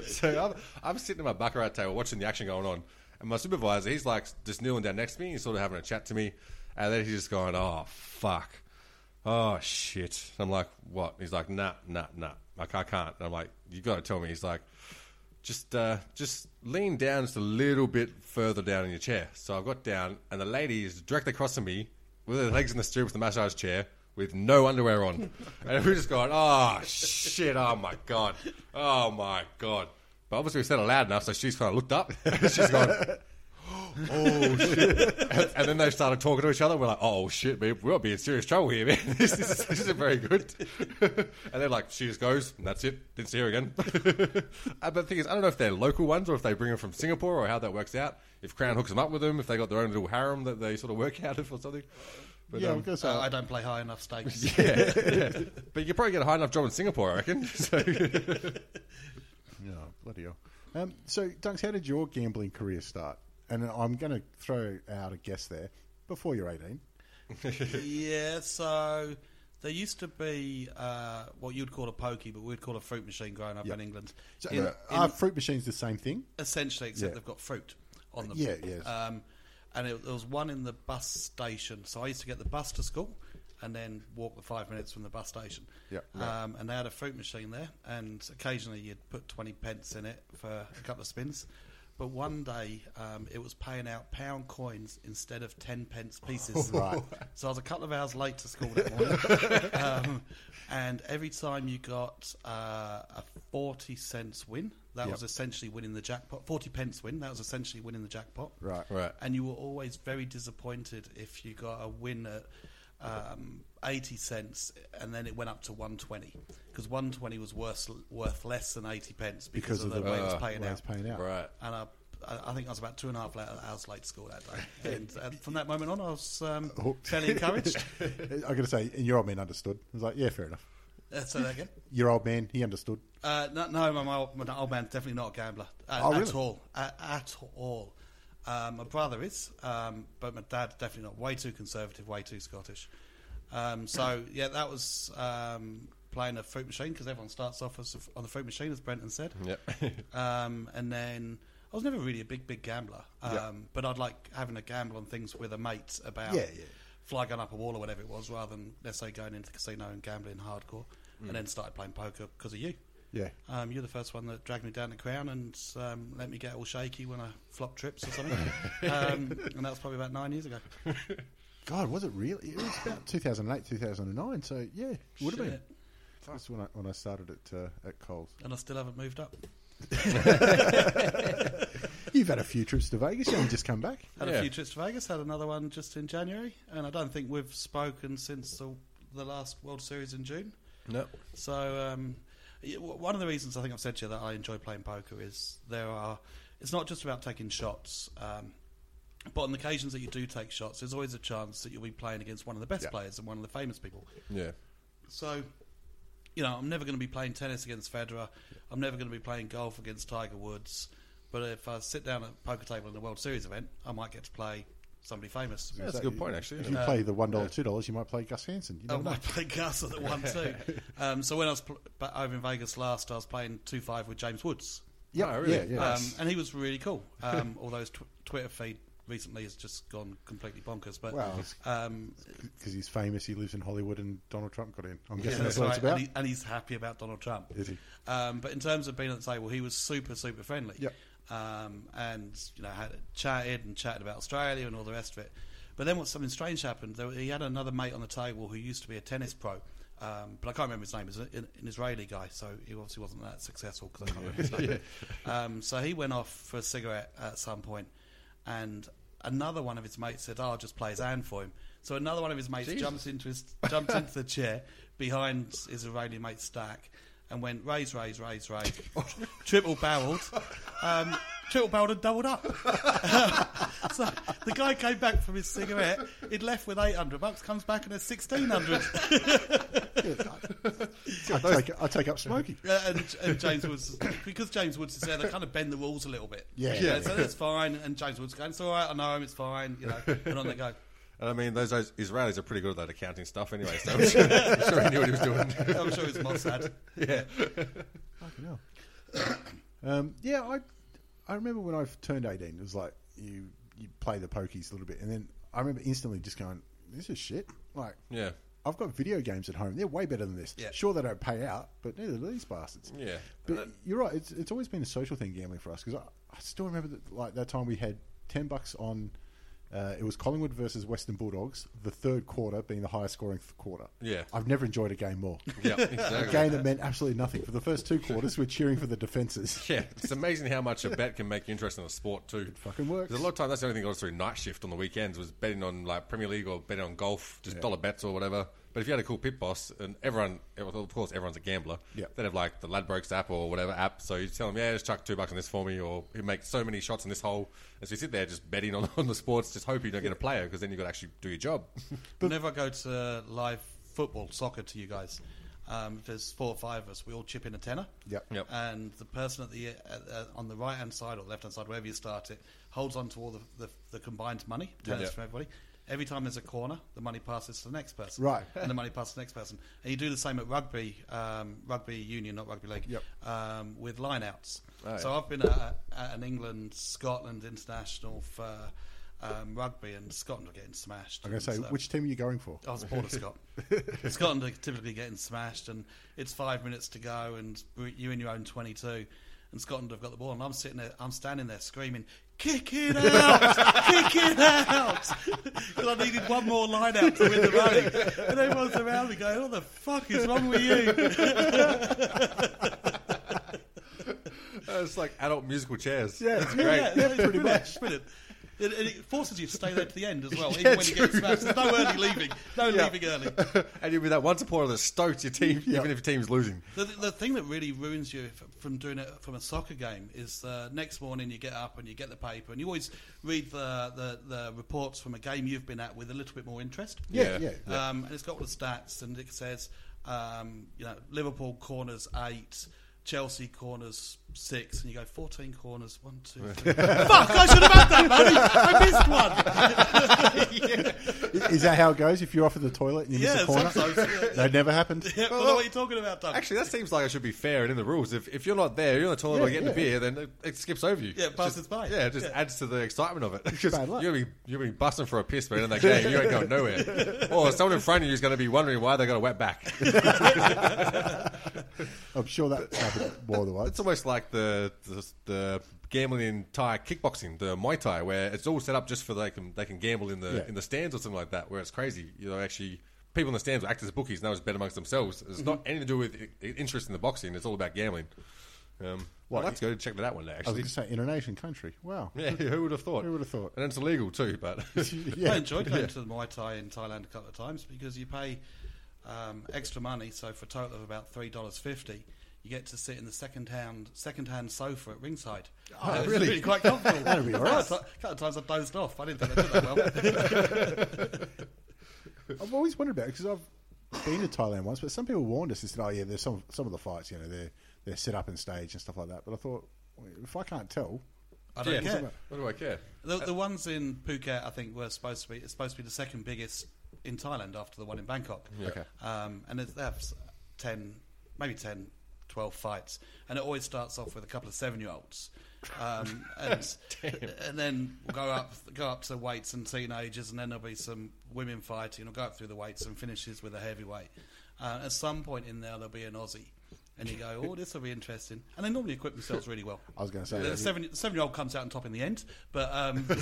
so I'm, I'm sitting at my baccarat table watching the action going on, and my supervisor, he's like just kneeling down next to me, he's sort of having a chat to me, and then he's just going, "Oh fuck, oh shit." I'm like, "What?" He's like, "Nah, nah, nah, like I can't." And I'm like, "You've got to tell me." He's like, "Just, uh, just lean down just a little bit further down in your chair." So I've got down, and the lady is directly across from me with her legs in the stirrups, the massage chair. With no underwear on, and we're just going, "Oh shit! Oh my god! Oh my god!" But obviously we said it loud enough, so she's kind of looked up. she's gone, oh shit! And, and then they started talking to each other. We're like, oh shit, man, we're be in serious trouble here, man. This, this, is, this isn't very good. and they're like, she just goes, and that's it. Didn't see her again. Uh, but the thing is, I don't know if they're local ones or if they bring them from Singapore or how that works out. If Crown hooks them up with them, if they got their own little harem that they sort of work out of or something. But, yeah, um, I'm gonna say, Uh, I don't play high enough stakes. yeah, yeah. But you could probably get a high enough job in Singapore, I reckon. So, Yeah, bloody hell. Um, so, Dunks, how did your gambling career start? And I'm going to throw out a guess there. Before you're 18. yeah, so there used to be uh, what you'd call a pokey, but we'd call a fruit machine growing up Yeah. in England. So, In- uh, in- are fruit machines the same thing? essentially, except Yeah. they've got fruit on them. Yeah, yes. Um, and it, there was one in the bus station. So I used to get the bus to school and then walk the five minutes from the bus station. Yeah, right. Um, and they had a fruit machine there, and occasionally you'd put 20 pence in it for a couple of spins. But one day um, it was paying out pound coins instead of 10 pence pieces. Right. So I was a couple of hours late to school that morning. um, and every time you got uh, a 40 cents win, that Yep. was essentially winning the jackpot. 40 pence win, that was essentially winning the jackpot. Right. right. And you were always very disappointed if you got a win at um, 80 cents and then it went up to 120. Because 120 was worth, worth less than 80 pence because, Because of, of the way it was uh, paying Way out. it's paying out. Right. And I, I I think I was about two and a half hours late to school that day. and, and from that moment on, I was um, fairly encouraged. I'm going to say, and your old man understood. I was like, yeah, fair enough. Uh, say that again. Your old man, he understood. Uh, no, no, my, old, my old man's definitely not a gambler uh, Oh, at really? all. At, at all. Um, my brother is, um, but my dad's definitely not. Way too conservative, way too Scottish. Um, so yeah, that was um, playing a fruit machine because everyone starts off as on the fruit machine, as Brenton said. Yep. Um, and then I was never really a big, big gambler, um, Yeah. but I'd like having a gamble on things with a mate about Yeah, yeah. fly gun up a wall or whatever it was, rather than let's say going into the casino and gambling hardcore, Mm. and then started playing poker because of you. Yeah. Um, you're the first one that dragged me down the Crown and um, let me get all shaky when I flop trips or something. um, and that was probably about nine years ago. God, was it really? It was about 2008, 2009. So, yeah, would have been. Shit. That's when I, when I started at, uh, at Coles. And I still haven't moved up. You've had a few trips to Vegas. You haven't just come back. Had Yeah. a few trips to Vegas, had another one just in January, and I don't think we've spoken since the, the last World Series in June. no. So, um, yeah, one of the reasons I think I've said to you that I enjoy playing poker is there are. It's not just about taking shots, um, but on the occasions that you do take shots, there's always a chance that you'll be playing against one of the best Yeah. players and one of the famous people. Yeah. So, you know, I'm never going to be playing tennis against Federer. I'm never going to be playing golf against Tiger Woods. But if I sit down at a poker table in a World Series event, I might get to play somebody famous. Yeah, that's a good point, actually. If you it? play the one dollar, two dollars, you might play Gus Hansen. You I know. might play Gus at the one too. Um, so when I was pl- over in Vegas last, I was playing two five with James Woods. Yeah, Oh, really? yeah, yeah. Um, and he was really cool. Um, although his tw- Twitter feed recently has just gone completely bonkers. But Well, um, because he's famous, he lives in Hollywood, and Donald Trump got in. I'm guessing yeah, that's that's what right. it's about. And, he, and he's happy about Donald Trump. Is he? Um, but in terms of being at the table, he was super, super friendly. Yep. Um, and you know, had chatted and chatted about Australia and all the rest of it. But then, what something strange happened. There, he had another mate on the table who used to be a tennis pro, um, but I can't remember his name. He's an, an Israeli guy, so he obviously wasn't that successful because I can't remember his name. um, so he went off for a cigarette at some point, and another one of his mates said, "Oh, "I'll just play his hand for him." So another one of his mates jumps into his jumped into the chair behind his Israeli mate's stack and went raise, raise, raise, raise, triple barreled, um, triple barreled and doubled up. so the guy came back from his cigarette. He'd left with eight hundred bucks. Comes back and has sixteen hundred. I take, I take up smoking. Uh, and, and James Woods, because James Woods is there, they kind of bend the rules a little bit. Yeah. You know, so that's fine. And James Woods going, "It's all right. I know him. It's fine." You know, and on they go. And I mean, those, those Israelis are pretty good at that accounting stuff anyway, so I'm sure, I'm sure he knew what he was doing. I'm sure it's Mossad. yeah. Fucking hell. um, yeah, I I remember when I turned eighteen, it was like you you play the pokies a little bit, and then I remember instantly just going, "This is shit." Like, Yeah. I've got video games at home; they're way better than this. Yeah. Sure, they don't pay out, but neither do these bastards. Yeah. But you're right; it's it's always been a social thing gambling for us because I, I still remember that like that time we had ten bucks on. Uh, it was Collingwood versus Western Bulldogs. The third quarter being the highest scoring th- quarter. Yeah. I've never enjoyed a game more. Yeah, exactly. a game that meant absolutely nothing. For the first two quarters, we're cheering for the defences. Yeah, it's amazing how much a bet can make you interested in a sport too. It fucking works. a lot of times that's the only thing I got through night shift on the weekends was betting on like Premier League or betting on golf, just dollar bets or whatever. But if you had a cool pit boss and everyone, of course, everyone's a gambler. Yeah. They'd have like the Ladbrokes app or whatever app. So you tell them, yeah, just chuck two bucks on this for me, or you make so many shots in this hole. And so you sit there just betting on, on the sports, just hope you don't get a player because then you've got to actually do your job. Whenever I go to live football, soccer to you guys, um, if there's four or five of us, we all chip in a tenner. Yep. Yep. And the person at the uh, on the right hand side or left hand side, wherever you start it, holds on to all the, the, the combined money, tenners Yeah. from everybody. Every time there's a corner, the money passes to the next person. Right. And the money passes to the next person. And you do the same at rugby, um, rugby union, not rugby league, Yep. um, with line outs. Oh, so. I've been at, at an England Scotland international for um, rugby, and Scotland are getting smashed. I'm going to say, And, uh, which team are you going for? I was border Scott. Scotland are typically getting smashed, and it's five minutes to go, and you're in your own 22, and Scotland have got the ball, and I'm sitting there, I'm standing there screaming, "Kick it out! kick it out!" Because I needed one more line out to win the running, and everyone's around me going, "What the fuck is wrong with you?" it's like adult musical chairs. Yeah, it's great. yeah, yeah, pretty much. Brilliant. It, and it forces you to stay there to the end as well, even when you get smashed. There's no early leaving, no Yeah. leaving early. and you'll be that one supporter that stoked your team, even if your team's losing. The, the thing that really ruins you from doing it from a soccer game is uh, next morning you get up and you get the paper and you always read the, the, the reports from a game you've been at with a little bit more interest. Yeah, Yeah. yeah. Um, and it's got all the stats and it says, um, you know, Liverpool corners eight, Chelsea corners six, and you go 14 corners, one, two, three. Fuck, I should have had that money. I missed one. Is that how it goes? If you're off in the toilet and you miss a corner? sometimes. Yeah, That never happened. yeah, well, what are you talking about, Doug? Actually, that seems like it should be fair and in the rules. If, if you're not there, you're in the toilet or getting yeah. a beer, then it, it skips over you. Yeah, it passes just- by. Yeah, it just Yeah. adds to the excitement of it. Because you'll be you'll be busting for a piss, but in that game you ain't going nowhere. or someone in front of you is going to be wondering why they got a wet back. I'm sure that happened more than once. It's almost like the, the the gambling in Thai kickboxing, the Muay Thai, where it's all set up just for they can they can gamble in the Yeah. in the stands or something like that. Where it's crazy, you know, actually. People in the stands will act as bookies and they just bet amongst themselves. It's not anything to do with interest in the boxing. It's all about gambling. Um, What, I'd like to go check that out one day. I was Actually, going to say, in a nation country. Wow. Yeah, who would have thought? Who would have thought? And it's illegal too, but yeah. I enjoyed going to the Muay Thai in Thailand a couple of times because you pay um, extra money. So for a total of about three dollars fifty, you get to sit in the second hand second hand sofa at ringside. Oh, Uh, it's really? quite comfortable. That'd be all right. A couple of ti- couple of times I dozed off. I didn't think I did that well. I've always wondered about it because I've been to Thailand once, but some people warned us and said, "Oh yeah, there's some some of the fights, you know, they're they're set up and staged and stuff like that." But I thought, well, if I can't tell, I don't Yeah. care. What do I care? The, the ones in Phuket, I think, were supposed to be it's supposed to be the second biggest in Thailand after the one in Bangkok. Okay. Um, and it's- they have 10, maybe 10, 12 fights. And it always starts off with a couple of seven year olds. Um, and, and then we'll go up go up to weights and teenagers, and then there'll be some women fighting. We'll go up through the weights and finishes with a heavyweight. Uh, at some point in there, there'll be an Aussie. And you go, oh, this will be interesting. And they normally equip themselves really well. I was going to say, The seven, the seven-year-old comes out on top in the end, but um,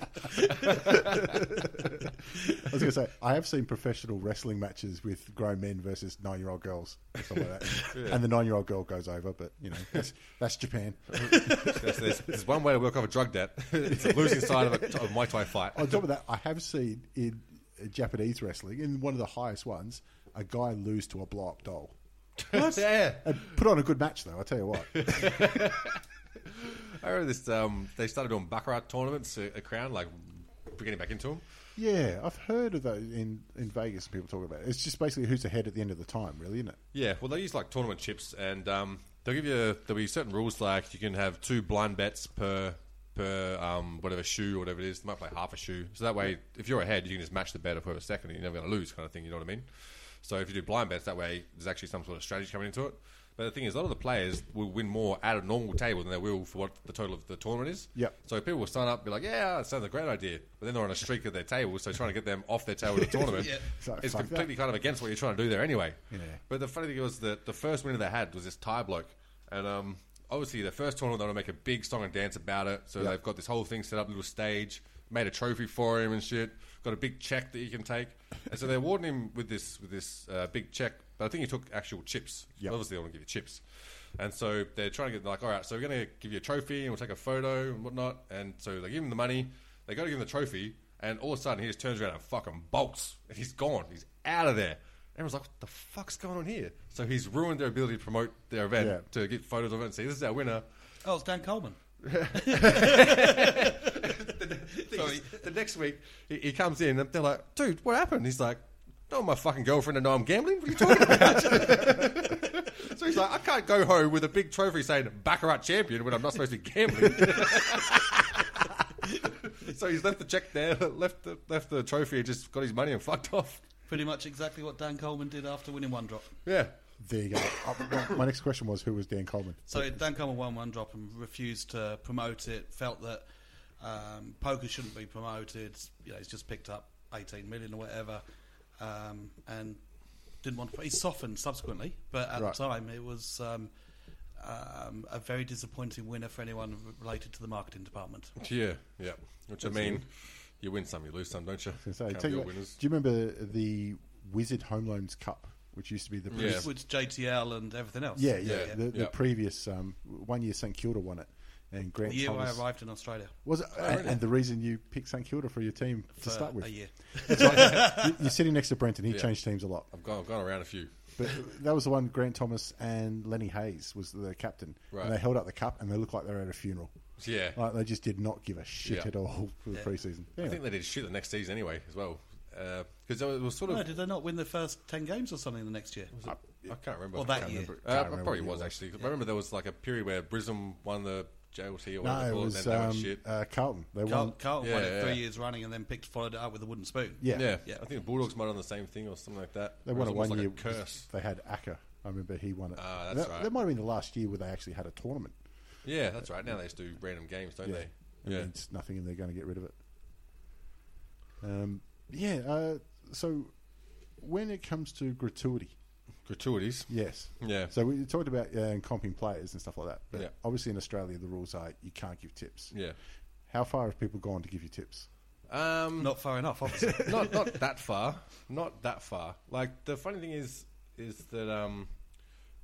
I was going to say, I have seen professional wrestling matches with grown men versus nine year old girls, and stuff like that. and the nine year old girl goes over, but you know, that's, that's Japan. There's, there's, there's one way to work off a drug debt. it's the losing side of a, of a Muay Thai fight. On top of that, I have seen in uh, Japanese wrestling, in one of the highest ones, a guy lose to a blow up doll. yeah. And put on a good match, though, I tell you what. I remember this. Um, they started doing baccarat tournaments at, at Crown, like getting back into them. Yeah, I've heard of those in, in Vegas, people talk about it. It's just basically who's ahead at the end of the time, really, isn't it? Yeah, well, they use like tournament chips, and um, they'll give you there'll be certain rules like you can have two blind bets per per um, whatever shoe or whatever it is. They might play half a shoe, so that way, if you're ahead, you can just match the bet of whoever's second. and You're never going to lose, kind of thing. You know what I mean? So if you do blind bets, that way there's actually some sort of strategy coming into it. But the thing is, a lot of the players will win more at a normal table than they will for what the total of the tournament is. Yep. So people will sign up, and be like, "Yeah, that sounds like a great idea," but then they're on a streak at their table, so trying to get them off their table at the tournament Yeah. So, is fuck that. completely kind of against what you're trying to do there anyway. Yeah. But the funny thing was that the first winner they had was this Thai bloke, and um, obviously the first tournament they want to make a big song and dance about it. So Yeah. they've got this whole thing set up, little stage, made a trophy for him and shit. Got a big check that you can take, and so they're awarding him with this with this uh, big check. But I think he took actual chips. Yep. Obviously, they want to give you chips. And so they're trying to get like, all right, so we're going to give you a trophy and we'll take a photo and whatnot. And so they give him the money. They go to give him the trophy, and all of a sudden he just turns around and fucking bolts. And he's gone. He's out of there. Everyone's like, what the fuck's going on here? So he's ruined their ability to promote their event Yeah. to get photos of it and say, this is our winner. oh, it's Dan Coleman. Sorry. The next week he, he comes in and they're like, dude, what happened? He's like, no, my fucking girlfriend and I am gambling. What are you talking about? so he's like, I can't go home with a big trophy saying Baccarat champion when I'm not supposed to be gambling. so he's left the check there, left the, left the trophy, and just got his money and fucked off. Pretty much exactly what Dan Coleman did after winning one drop. Yeah. There you go. Uh, my- my next question was who was Dan Coleman? So Dan Coleman won one drop and refused to promote it. Felt that um, poker shouldn't be promoted. You know, he's just picked up 18 million or whatever, um, and didn't want to. He softened subsequently, but at Right. the time it was um, um, a very disappointing winner for anyone related to the marketing department. Yeah, yeah. Which I mean, you win some, you lose some, don't you? I say, Can't be you all winners. do you remember the Wizard Home Loans Cup, which used to be the Yeah. Which, which JLT and everything else. yeah, yeah, Yeah, the, the previous um, one year St Kilda won it, and Grant The year Thomas I arrived in Australia was it, and, and the reason you picked St Kilda for your team to start with. a year. You- You're sitting next to Brenton. He Yeah. changed teams a lot, I've gone, I've gone around a few. but that was the one. Grant Thomas and Lenny Hayes was the captain, Right. and they held up the cup, and they looked like they were at a funeral. Yeah. Like they just did not give a shit Yeah. at all for the Yeah. preseason. I think they did shit the next season anyway, as well. Because it was sort of. No, did they not win the first 10 games or something the next year? I can't remember. Or I that year. remember. Uh, remember probably what was year it actually. I remember there was like a period where Brisbane won the JLT or no, whatever it was and then they went um, shit. uh, Carlton. They Carl, won. Carlton Yeah, won it yeah, three yeah. years running and then picked followed it up with a wooden spoon. Yeah, Yeah. Yeah. I think the Bulldogs might have done the same thing or something like that. They It won was it one almost year. like a curse. They had Acker. I remember he won it. Ah, that's that, right. that might have been the last year where they actually had a tournament. Yeah, that's right. Now they just do random games, don't yeah, they? Yeah. it's nothing, and they're going to get rid of it. Um, yeah. Uh, so when it comes to gratuity, Gratuities. yes. Yeah. So we talked about uh, comping players and stuff like that. But Yeah. obviously in Australia, the rules are you can't give tips. Yeah. How far have people gone to give you tips? Um, Not far enough, obviously. not not that far. Not that far. Like the funny thing is, is that um,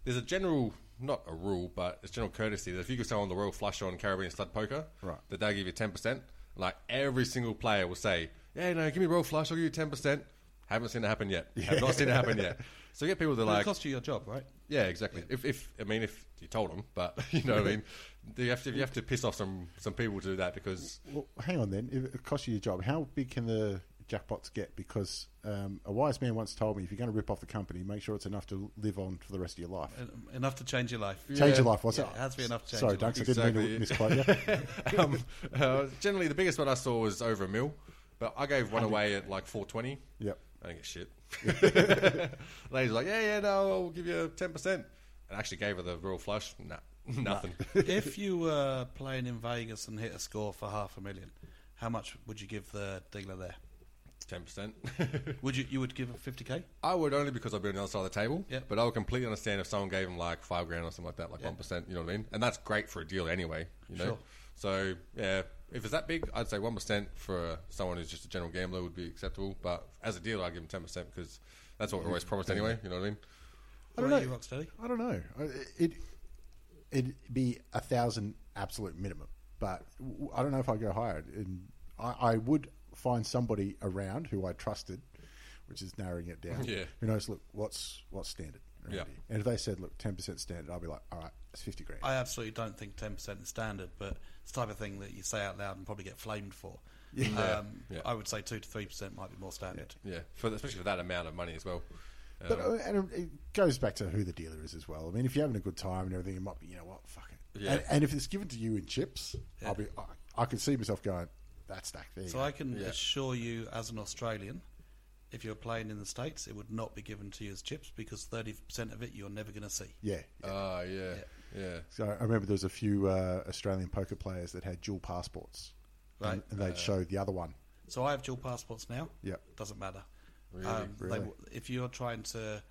there's a general, not a rule, but it's general courtesy that if you give someone the Royal Flush on Caribbean Stud Poker, Right. that they give you ten percent. Like every single player will say, "Yeah, no, give me Royal Flush, I'll give you ten percent." Haven't seen it happen yet. Have not seen it happen yet. So you get people that are But it like, cost you your job, right? yeah, exactly. If, if I mean, if you told them, but you know, what I mean, you have to you have to piss off some some people to do that because Well, hang on then. If it costs you your job, how big can the jackpots get because um, a wise man once told me if you're going to rip off the company, make sure it's enough to live on for the rest of your life. En- Enough to change your life. Change your life, what's Yeah, it? it has to be enough to change Sorry, your Dunks. I didn't mean to Exactly. misquote you. um, uh, generally, the biggest one I saw was over a mil, but I gave one away at like 420. Yep. I didn't get shit. Lady's like, yeah, yeah, no, I'll give you 10%. And I actually gave her the royal flush. Nah, nothing. if you were playing in Vegas and hit a score for half a million, how much would you give the dealer there? 10%. Would you you would give a fifty k? I would only because I'd be on the other side of the table. Yeah. But I would completely understand if someone gave him like five grand or something like that, like Yeah. one you know what I mean? And that's great for a deal anyway. You know. Sure. So yeah, if it's that big, I'd say one percent for someone who's just a general gambler would be acceptable. But as a dealer, I'd give him ten percent because that's what we're always promised anyway. You know what I mean? I don't know. about you, Rocksteady? I don't know. It it'd be a thousand absolute minimum, but I don't know if I go higher. And I, I would find somebody around who I trusted, which is narrowing it down. Yeah. Who knows? Look, what's what's standard? around Yeah. here? And if they said, look, ten percent standard, I'll be like, all right, it's fifty grand. I absolutely don't think ten percent is standard, but it's the type of thing that you say out loud and probably get flamed for. Um, Yeah. I would say two to three percent might be more standard. Yeah, for especially for that amount of money as well. But Um, uh, and it goes back to who the dealer is as well. I mean, if you're having a good time and everything, it might be, you know what, fuck it. Yeah. And, and if it's given to you in chips, Yeah. I'll be, I, I could see myself going, that's stacked. There you So. I can Yeah. assure you, as an Australian, if you're playing in the states, it would not be given to you as chips because thirty percent of it you're never going to see. yeah. Ah, yeah, yeah. So I remember there was a few uh, Australian poker players that had dual passports, Right. And, and they'd show the other one. So I have dual passports now. Yep. Doesn't matter. Really? Um, Really? w- if you're trying to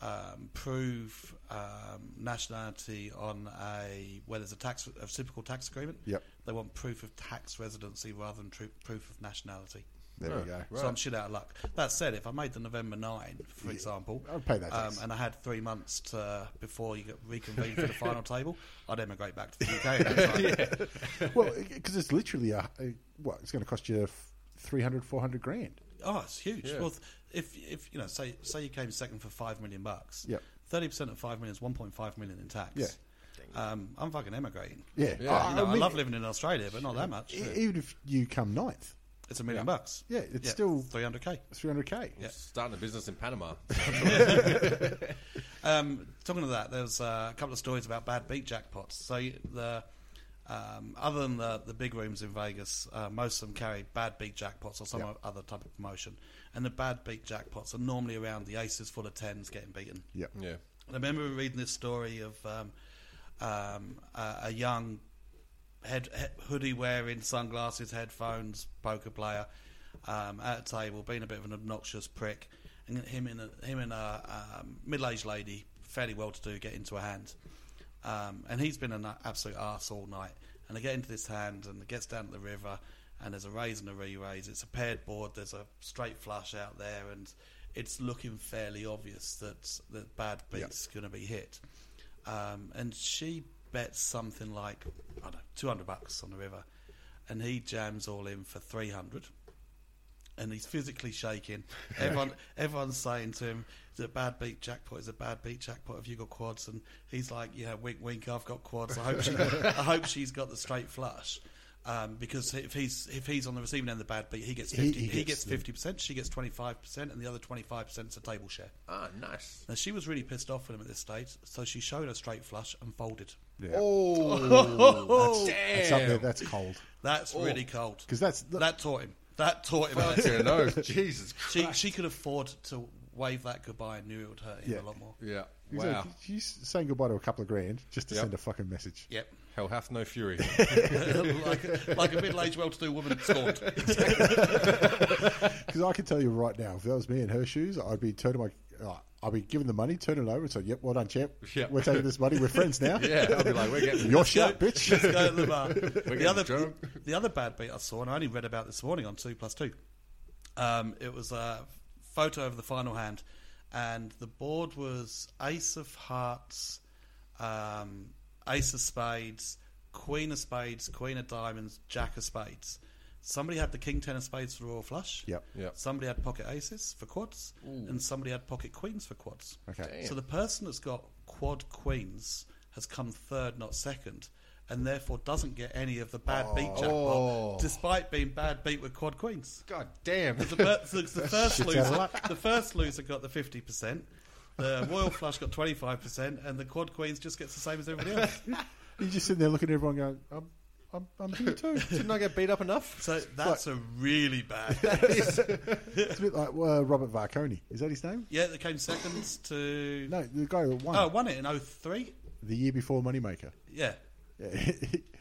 um, prove um, nationality on a where there's a tax a typical tax agreement, Yep. they want proof of tax residency rather than tru- proof of nationality. There Oh, we go. Right. So I'm shit out of luck. That said, if I made the November nine, for example, I'd pay that um, and I had three months to, before you get reconvened for the final table, I'd emigrate back to the UK. at that time. Well, because it's literally a, a what it's going to cost you f- 300, 400 grand. Oh, it's huge. Yeah. Well, if if you know, say say you came second for five million bucks, Yep. thirty percent of five million is one point five million in tax. Yeah. Um, I'm fucking emigrating. Yeah, Yeah. I, You know, I, mean, love living in Australia, but not that much. e- Even if you come ninth, It's a million bucks. Yeah, it's still- three hundred k. 300k. Yeah. Starting a business in Panama. Um, talking of that, there's uh, a couple of stories about bad beat jackpots. So the um, other than the, the big rooms in Vegas, uh, most of them carry bad beat jackpots or some Yeah. other type of promotion. And the bad beat jackpots are normally around the aces full of tens getting beaten. Yep. yeah. I remember reading this story of um, um, a, a young head, he- hoodie wearing, sunglasses, headphones, poker player um, at a table, being a bit of an obnoxious prick, and him and a, him and a um, middle-aged lady, fairly well-to-do, get into a hand, um, and he's been an absolute arse all night. And they get into this hand, and it gets down to the river, and there's a raise and a re-raise. It's a paired board. There's a straight flush out there, and it's looking fairly obvious that that bad beat's going to be hit. Um, and she bets something like I don't know, two hundred bucks on the river, and he jams all in for three hundred. And he's physically shaking. Everyone, everyone's saying to him, "Is it a bad beat jackpot? Is it a bad beat jackpot? Have you got quads?" And he's like, "Yeah, wink, wink. I've got quads. I hope she, I hope she's got the straight flush." Um, because if he's if he's on the receiving end of the bad beat, he gets He- fifty. he He, gets gets the- fifty percent. She gets twenty five percent, and the other twenty five percent is a table share. Ah, nice. Now she was really pissed off with him at this stage, so she showed a straight flush and folded. Yeah. Oh, That's up there. damn. That's cold. That's really cold. 'Cause that's- that taught him. That taught him. a Well, lesson. you know, Jesus she Christ. she could afford to wave that goodbye and knew it would hurt him Yeah. a lot more. Yeah. He's Wow. like, She's saying goodbye to a couple of grand just to Yep. send a fucking message. Yep. Hell hath no fury. like, a, like a middle-aged, well-to-do woman scorned. Because I can tell you right now, if that was me in her shoes, I'd be turning my. Uh, I'd be giving the money, turning it over, and saying, "Yep, well done, champ. Yep. We're taking this money. We're friends now. yeah, I'll be like, we're getting Your shot, bitch." Let's go to the bar. getting the other drunk. the other bad beat I saw, and I only read about this morning on two plus two. Um, it was a photo of the final hand, and the board was Ace of Hearts, um, Ace of Spades, Queen of Spades, Queen of Diamonds, Jack of Spades. Somebody had the King Ten of Spades for Royal Flush. Yep. Yep. Somebody had pocket aces for quads, and somebody had pocket queens for quads. Okay. So the person that's got quad queens has come third, not second, and therefore doesn't get any of the bad beat jackpot, Oh. despite being bad beat with quad queens. God damn. The, fir- the, the first Shit's out of loser, the first loser got the fifty percent. The royal flush got twenty five percent, and the quad queens just gets the same as everybody else. You're just sitting there looking at everyone going, I'm, I'm, I'm here too. Didn't I get beat up enough? So that's a really bad. It's a bit like uh, Robert Varkonyi. Is that his name? Yeah, they came seconds to. No, the guy that won Oh, won it in 03? the year before Moneymaker. Yeah. Yeah.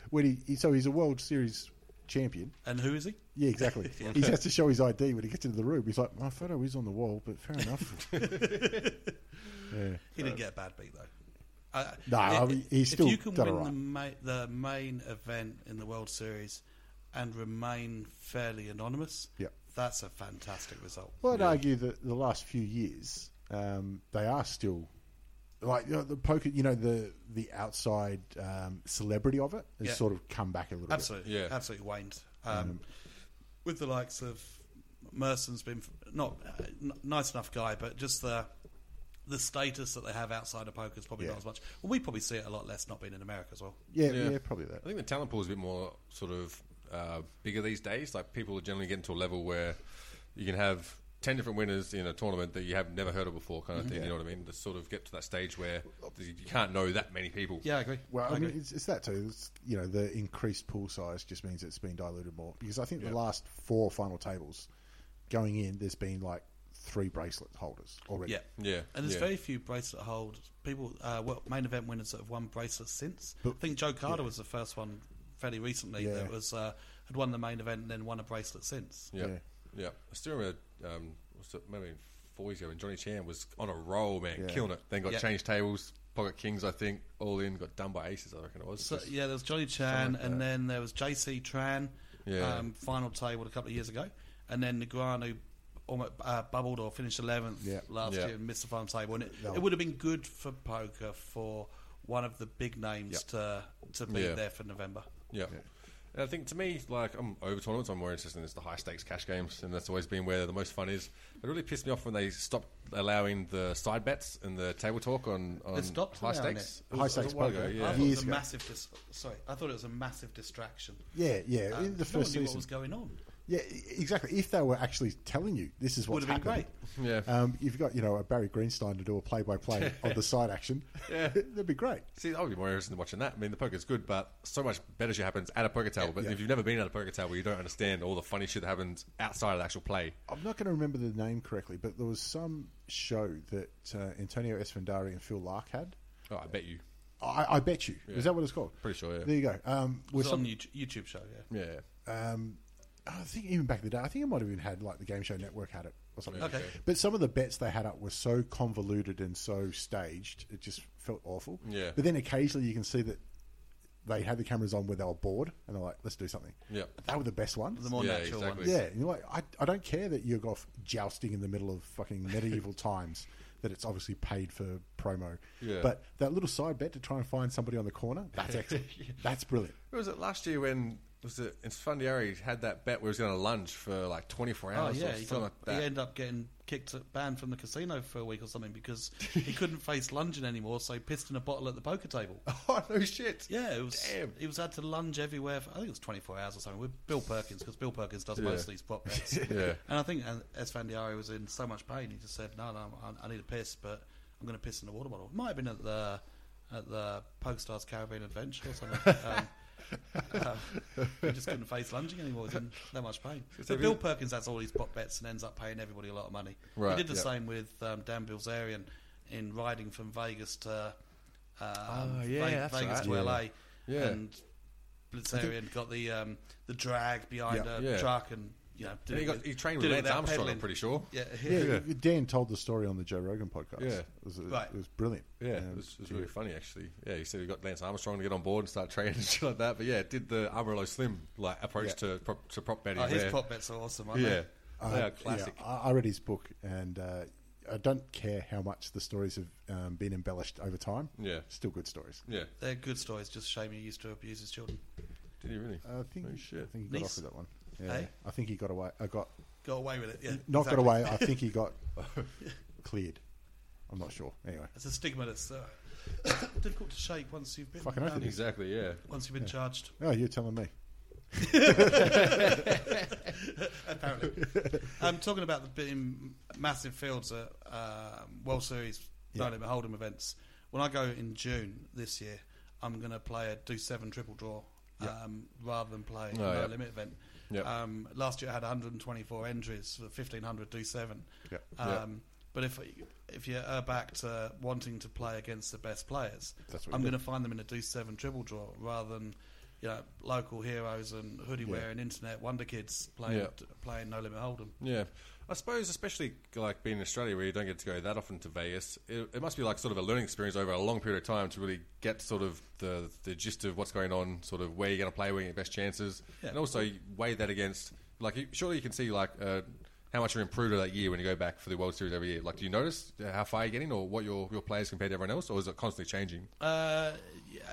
when he, he, so he's a World Series champion. And who is he? Yeah, exactly. He has to show his ID when he gets into the room. He's like, my photo is on the wall, but fair enough. yeah. He didn't get a bad beat though. Uh, No, I mean, he's if still you can done win all the, ma- the main event in the World Series and remain fairly anonymous, Yep. that's a fantastic result. Well, I'd argue that the last few years, um, they are still like you know, the poker. You know, the the outside um, celebrity of it has Yeah. sort of come back a little bit. Absolutely, Yeah. absolutely waned. Um, with the likes of Merson's been f- not uh, n- nice enough guy, but just the the status that they have outside of poker is probably Yeah. not as much. Well, we probably see it a lot less not being in America as well. bit. Yeah, Yeah. yeah, probably that. I think the talent pool is a bit more sort of uh, bigger these days. Like people are generally getting to a level where you can have ten different winners in a tournament that you have never heard of before, kind of thing. You know what I mean? To sort of get to that stage where you can't know that many people. Yeah, I agree. Well, I I, mean, it's, it's that too. It's, you know, the increased pool size just means it's been diluted more. Because I think the last four final tables going in, there's been like three bracelet holders already. Yeah, Yeah, And there's yeah. very few bracelet holders. People, uh, well, main event winners that have won bracelets since. But- I think Joe Cada was the first one fairly recently Yeah. that was uh, had won the main event and then won a bracelet since. Yeah, Yeah. yeah. I still remember. Um, was it maybe four years ago when Johnny Chan was on a roll, man, Yeah. killing it. Then got Yeah. changed tables, pocket kings, I think, all in, got done by aces. I reckon it was. So, yeah, there was Johnny Chan, like and then there was JC Tran, Yeah. um, final table a couple of years ago, and then Negreanu almost uh, bubbled or finished eleventh Yeah. last Yeah. year and missed the final table, and it, No. it would have been good for poker for one of the big names Yeah. to to be Yeah. there for November. Yeah. And I think to me, like I'm over tournaments, I'm more interested in is the high stakes cash games, and that's always been where the most fun is. It really pissed me off when they stopped allowing the side bets and the table talk on, on They stopped high stakes. it. It was- High it was stakes a while poker. ago, I yeah. thought it Years was a ago. massive. Dis- sorry, I thought it was a massive distraction. Yeah, yeah. Uh, in the no first one knew what season. was going on. Yeah, exactly. If they were actually telling you this is what's Would have been happening, Yeah. Um, you've got you know a Barry Greenstein to do a play-by-play of the side action, Yeah. that'd be great. See, I would be more interested in watching that. I mean, the poker's good, but so much better shit happens at a poker table. but yeah. if you've never been at a poker table, you don't understand all the funny shit that happens outside of the actual play. I'm not going to remember the name correctly, but there was some show that uh, Antonio Esfandiari and Phil Laak had. Oh, I bet you. I, I bet you. Is that what it's called? Pretty sure, yeah. There you go. Um, It was some, on YouTube, YouTube show. Yeah. Yeah. um, I think even back in the day, I think it might have even had like the Game Show Network had it or something. Okay. But some of the bets they had up were so convoluted and so staged, it just felt awful. Yeah. But then occasionally you can see that they had the cameras on where they were bored and they're like, let's do something. Yeah. They were the best ones. The more Yeah, natural exactly. ones. Yeah, and you're like, I, I don't care that you're off jousting in the middle of fucking medieval times, that it's obviously paid for promo. Yeah. But that little side bet to try and find somebody on the corner, that's excellent. That's brilliant. What was it last year when was it Esfandiari had that bet where he was going to lunge for like 24 hours Oh yeah, or he, something like that? he ended up getting kicked, banned from the casino for a week or something because he couldn't face lunging anymore, so he pissed in a bottle at the poker table. oh no shit! Yeah, it was. Damn. He was had to lunge everywhere. For, I think it was 24 hours or something with Bill Perkins because Bill Perkins does Yeah. most of these prop bets. Yeah. and I think uh, Esfandiari was in so much pain, he just said, "No, no, I, I need a piss, but I'm going to piss in a water bottle." It might have been at the at the PokerStars Caribbean Adventure or something. um, um, he just couldn't face lunging anymore. He was in that much pain. So Bill Perkins has all these prop bets and ends up paying everybody a lot of money. Right, he did the yeah. same with um, Dan Bilzerian in riding from Vegas to um, Oh, yeah, Ve- Vegas right. to Yeah. LA. Yeah. And Bilzerian got the um, the drag behind Yeah. a Yeah. truck and you know did And he, got, he trained with Lance Armstrong, pedaling. I'm pretty sure. Yeah, Yeah, Dan told the story on the Joe Rogan podcast. Yeah. It was, it was brilliant. Yeah, Um, it was, it was really funny actually. Yeah, he said he got Lance Armstrong to get on board and start training and shit like that. But yeah, did the Amarillo Slim like approach Yeah. to prop, to prop betting. Oh, his where- prop bets are awesome. Aren't yeah, they? Uh, are yeah, classic. I, I read his book, and uh, I don't care how much the stories have um, been embellished over time. Yeah. still good stories. Yeah, They're good stories. Just shame he used to abuse his children. did he really? I think, Oh, shit. I think he got Nice. off with that one. Yeah, Hey? I think he got away. I got Got away with it. Yeah, not exactly. got away. I think he got cleared. I'm not sure. Anyway, It's a stigma that's uh, difficult to shake once you've been Fucking um. Exactly, yeah. once you've been charged. oh, you're telling me. Apparently, um, talking about the being massive fields at um, World Series Yeah. No Limit Hold'em events. When I go in June this year, I'm going to play a do seven triple draw Yeah. um, rather than play Oh, a no yeah. limit event. Yep. Um, last year I had 124 entries for 1500 D7. Yeah. Um, Yep. But if if you are back to wanting to play against the best players, I'm going to find them in a D7 triple draw rather than you know local heroes and hoodie Yeah. wearing internet wonder kids playing playing no limit hold'em. Yeah, I suppose, especially like being in Australia, where you don't get to go that often to Vegas, it, it must be like sort of a learning experience over a long period of time to really get sort of the the gist of what's going on, sort of where you're going to play, where you get best chances, Yeah. and also weigh that against like you, surely you can see like uh, how much you're improved that year when you go back for the World Series every year. Like, do you notice how far you're getting, or what your your players compared to everyone else, or is it constantly changing? Uh,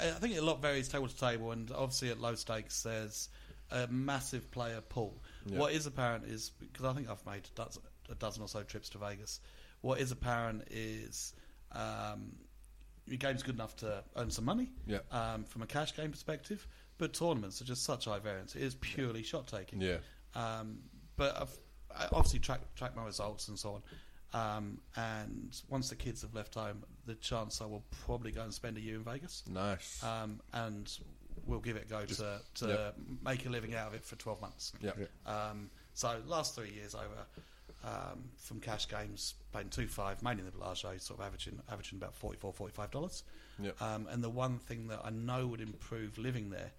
I think a lot varies table to table, and obviously at low stakes there's a massive player pool. Yeah. What is apparent is because I think I've made a dozen, a dozen or so trips to Vegas. What is apparent is um, your game's good enough to earn some money Yeah. um, from a cash game perspective, but tournaments are just such high variance. It is purely shot taking. Yeah. Um, but I've I obviously track track my results and so on. Um, and once the kids have left home, the chance I will probably go and spend a year in Vegas. Nice. Um, and we'll give it a go to, to yeah. make a living out of it for 12 months. yeah. Um, so last three years over um, from cash games, playing two five, mainly in the Bellagio, sort of averaging averaging about 44 45 dollars. Yep. Um, and the one thing that I know would improve living there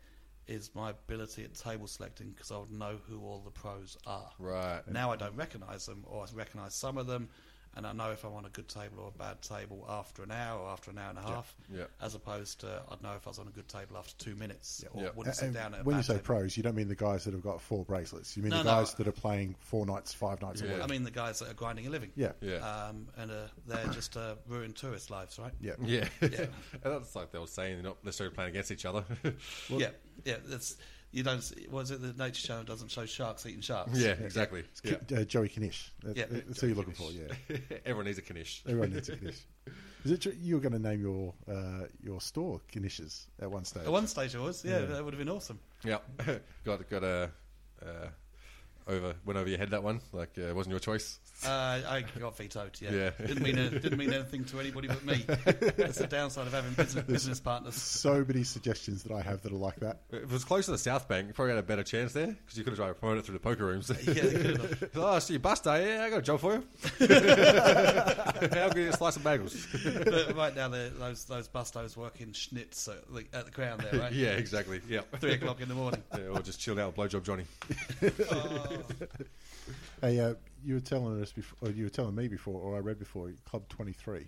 is my ability at table selecting because I would know who all the pros are. Right. Now I don't recognise them, or I recognise some of them, and I know if I'm on a good table or a bad table after an hour or after an hour and a half, yeah. as opposed to I'd know if I was on a good table after two minutes or Yeah. wouldn't sit And down at a when you say table. pros, you don't mean the guys that have got four bracelets. You mean No, the no. guys that are playing four nights, five nights a week. I mean the guys that are grinding a living. Yeah. Yeah. Um, and uh, they're just uh, ruined tourist lives, right? yeah. Yeah. Yeah. and that's like they were saying, they're not necessarily playing against each other. yeah, yeah. That's you don't. see- Was it the Nature Channel doesn't show sharks eating sharks? yeah, exactly. It's Yeah. Ki- uh, Joey Knish. That, Yeah. That's who you're looking for, yeah. Everyone needs a Knish. Everyone needs a Knish. Is it true you were going to name your uh, your store Knishes at one stage? At one stage it was. Yeah, Yeah. that would have been awesome. Yeah, got got a uh, over went over your head that one. Like uh, it wasn't your choice. Uh, I got vetoed. Yeah, Yeah. didn't mean a, didn't mean anything to anybody but me. That's the downside of having business, business partners. So many suggestions that I have that are like that. If it was close to the South Bank, you probably had a better chance there because you could have tried to promote it through the poker rooms. Yeah, they could have. oh, so you bust, eh? Yeah, I got a job for you. How good a slice of bagels? But right now, those those bustos work in schnitz at the, at the crown there, right? yeah, exactly. Yeah, Three o'clock in the morning. Yeah, or just chill out with blowjob Johnny. Hey, uh, you were telling us before, or you were telling me before, or I read before, Club Twenty Three.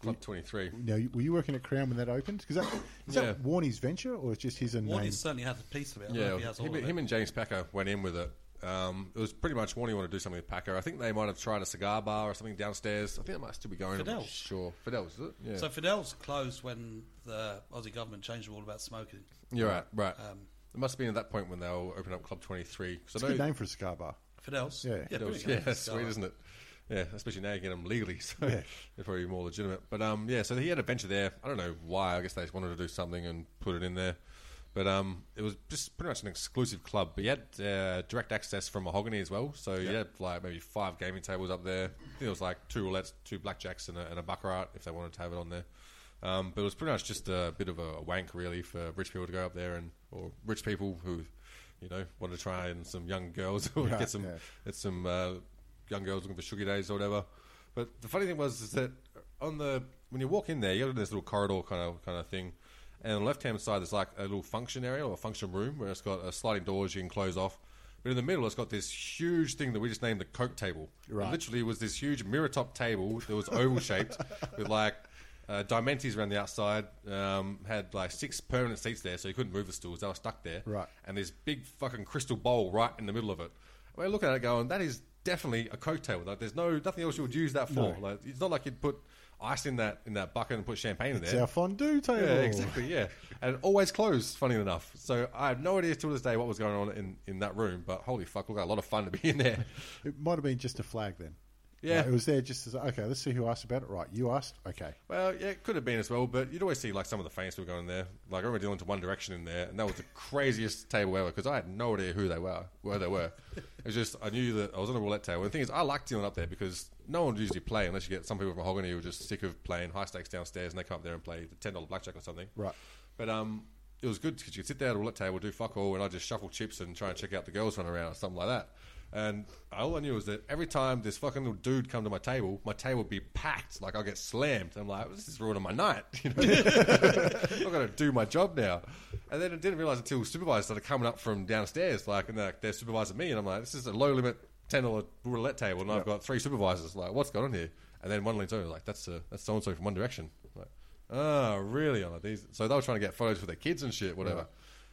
Club twenty three. Now, were you working at Crown when that opened? Because that, is Yeah. that Warney's venture, or it's just his own Warney name? certainly has a piece of it. I don't know Yeah, if he has all him, of it. him and James Packer went in with it. Um, it was pretty much wanting to do something with Packer. I think they might have tried a cigar bar or something downstairs. I think it might still be going. I'm not Fidel's. sure. Fidel's, is it? Yeah. So Fidel's closed when the Aussie government changed the rule about smoking. You're right, right. Um, it must have been at that point when they were opening up Club 23. It's a good name for a cigar bar. Fidel's. Yeah. yeah, Fidel's, brilliant. yeah, that's sweet, isn't it? Yeah, especially now you get them legally, so Yeah. they're probably more legitimate. But um, yeah, so he had a venture there. I don't know why. I guess they just wanted to do something and put it in there. But um, it was just pretty much an exclusive club. But you had uh, direct access from Mahogany as well. So you had like maybe five gaming tables up there. I think it was like two roulettes, two blackjacks, and a, and a baccarat if they wanted to have it on there. Um, but it was pretty much just a bit of a wank, really, for rich people to go up there and or rich people who, you know, wanted to try and some young girls or Right, get some yeah. get some uh, young girls looking for sugar days or whatever. But the funny thing was is that on the when you walk in there, you got this little corridor kind of kind of thing, and on the left hand side there's like a little function area or a function room where it's got a sliding doors you can close off. But in the middle, it's got this huge thing that we just named the Coke table. Right. It literally was this huge mirror top table that was oval shaped with like uh, diamantes around the outside. Um, had like six permanent seats there, so you couldn't move the stools; they were stuck there. Right. And this big fucking crystal bowl right in the middle of it. We're looking at it going, that is definitely a Coke table. Like, there's no nothing else you would use that for. No. Like, it's not like you'd put ice in that in that bucket and put champagne in It's there. our fondue table. Yeah, exactly. Yeah, and always closed. Funny enough, so I have no idea to this day what was going on in, in that room. But holy fuck, look, a lot of fun to be in there. It might have been just a flag then. Yeah. Like, it was there just as okay. Let's see who asked about it. Right, you asked. Okay, Well, yeah, it could have been as well, but you'd always see like some of the famous people going there. Like I remember dealing to One Direction in there, and that was the craziest table ever because I had no idea who they were, where they were. it was just I knew that I was on a roulette table. And the thing is, I like dealing up there because no one would usually play unless you get some people from Mahogany who are just sick of playing high stakes downstairs, and they come up there and play the ten dollar blackjack or something. Right. But um, it was good because you could sit there at a roulette table, do fuck all, and I just shuffle chips and try and check out the girls running around or something like that. And all I knew was that every time this fucking little dude come to my table, my table would be packed. Like I'll get slammed. I'm like, this is ruining my night. You know? I've got to do my job now. And then I didn't realize until supervisors started coming up from downstairs, like, and they're, they're supervising me, and I'm like, this is a low limit ten dollar roulette table, and I've got three supervisors. Like, what's going on here? And then one leans over, like, that's uh, that's so and so from One Direction. I'm like, oh, really? I'm like, these. So they were trying to get photos for their kids and shit, whatever.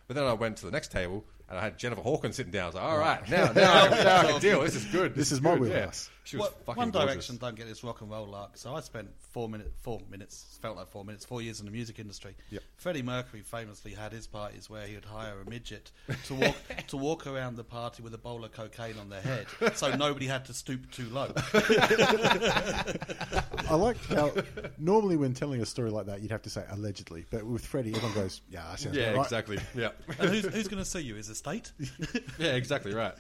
But then I went to the next table and I had Jennifer Hawkins sitting down. I was like, all right, now, now, I, now I can deal. This is good. This is good. my Yeah. wheelhouse. She was Well, fucking One gorgeous. Direction don't get this rock and roll luck. So I spent four minutes, four minutes, felt like four minutes, four years in the music industry. Yep. Freddie Mercury famously had his parties where he would hire a midget to walk to walk around the party with a bowl of cocaine on their head, so nobody had to stoop too low. I like how normally when telling a story like that, you'd have to say allegedly, but with Freddie, everyone goes, "Yeah, that sounds Yeah, right." exactly. Yeah, And who's, who's going to see you? His estate? yeah, exactly right.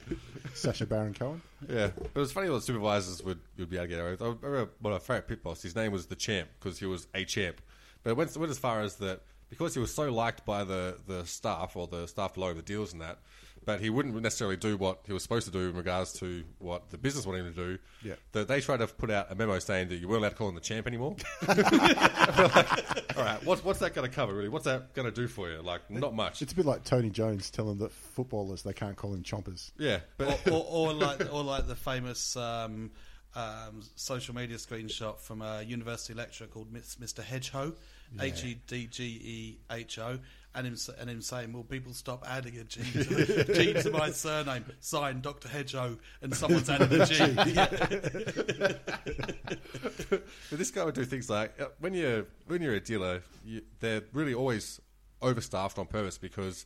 Sacha Baron Cohen. Yeah, but it was funny what the supervisors would, would be able to get away with. I remember one of my favourite pit boss, his name was the champ because he was a champ. But it went, went as far as that because he was so liked by the, the staff or the staff below the deals and that, but he wouldn't necessarily do what he was supposed to do in regards to what the business wanted him to do. Yeah. That they tried to put out a memo saying that you weren't allowed to call him the champ anymore. like, all right, what's what's that going to cover really? What's that going to do for you? Like, not much. It's a bit like Tony Jones telling the footballers they can't call him chompers. Yeah, but or, or, or like or like the famous um, um, social media screenshot from a university lecturer called Mr. Hedgehoe, H E D G E H O, and him and him saying, "Will people stop adding a G to, G to my surname?" Signed Dr. Hedgehoe, and someone's added a G. But this guy would do things like uh, when you're when you're a dealer, you, they're really always overstaffed on purpose because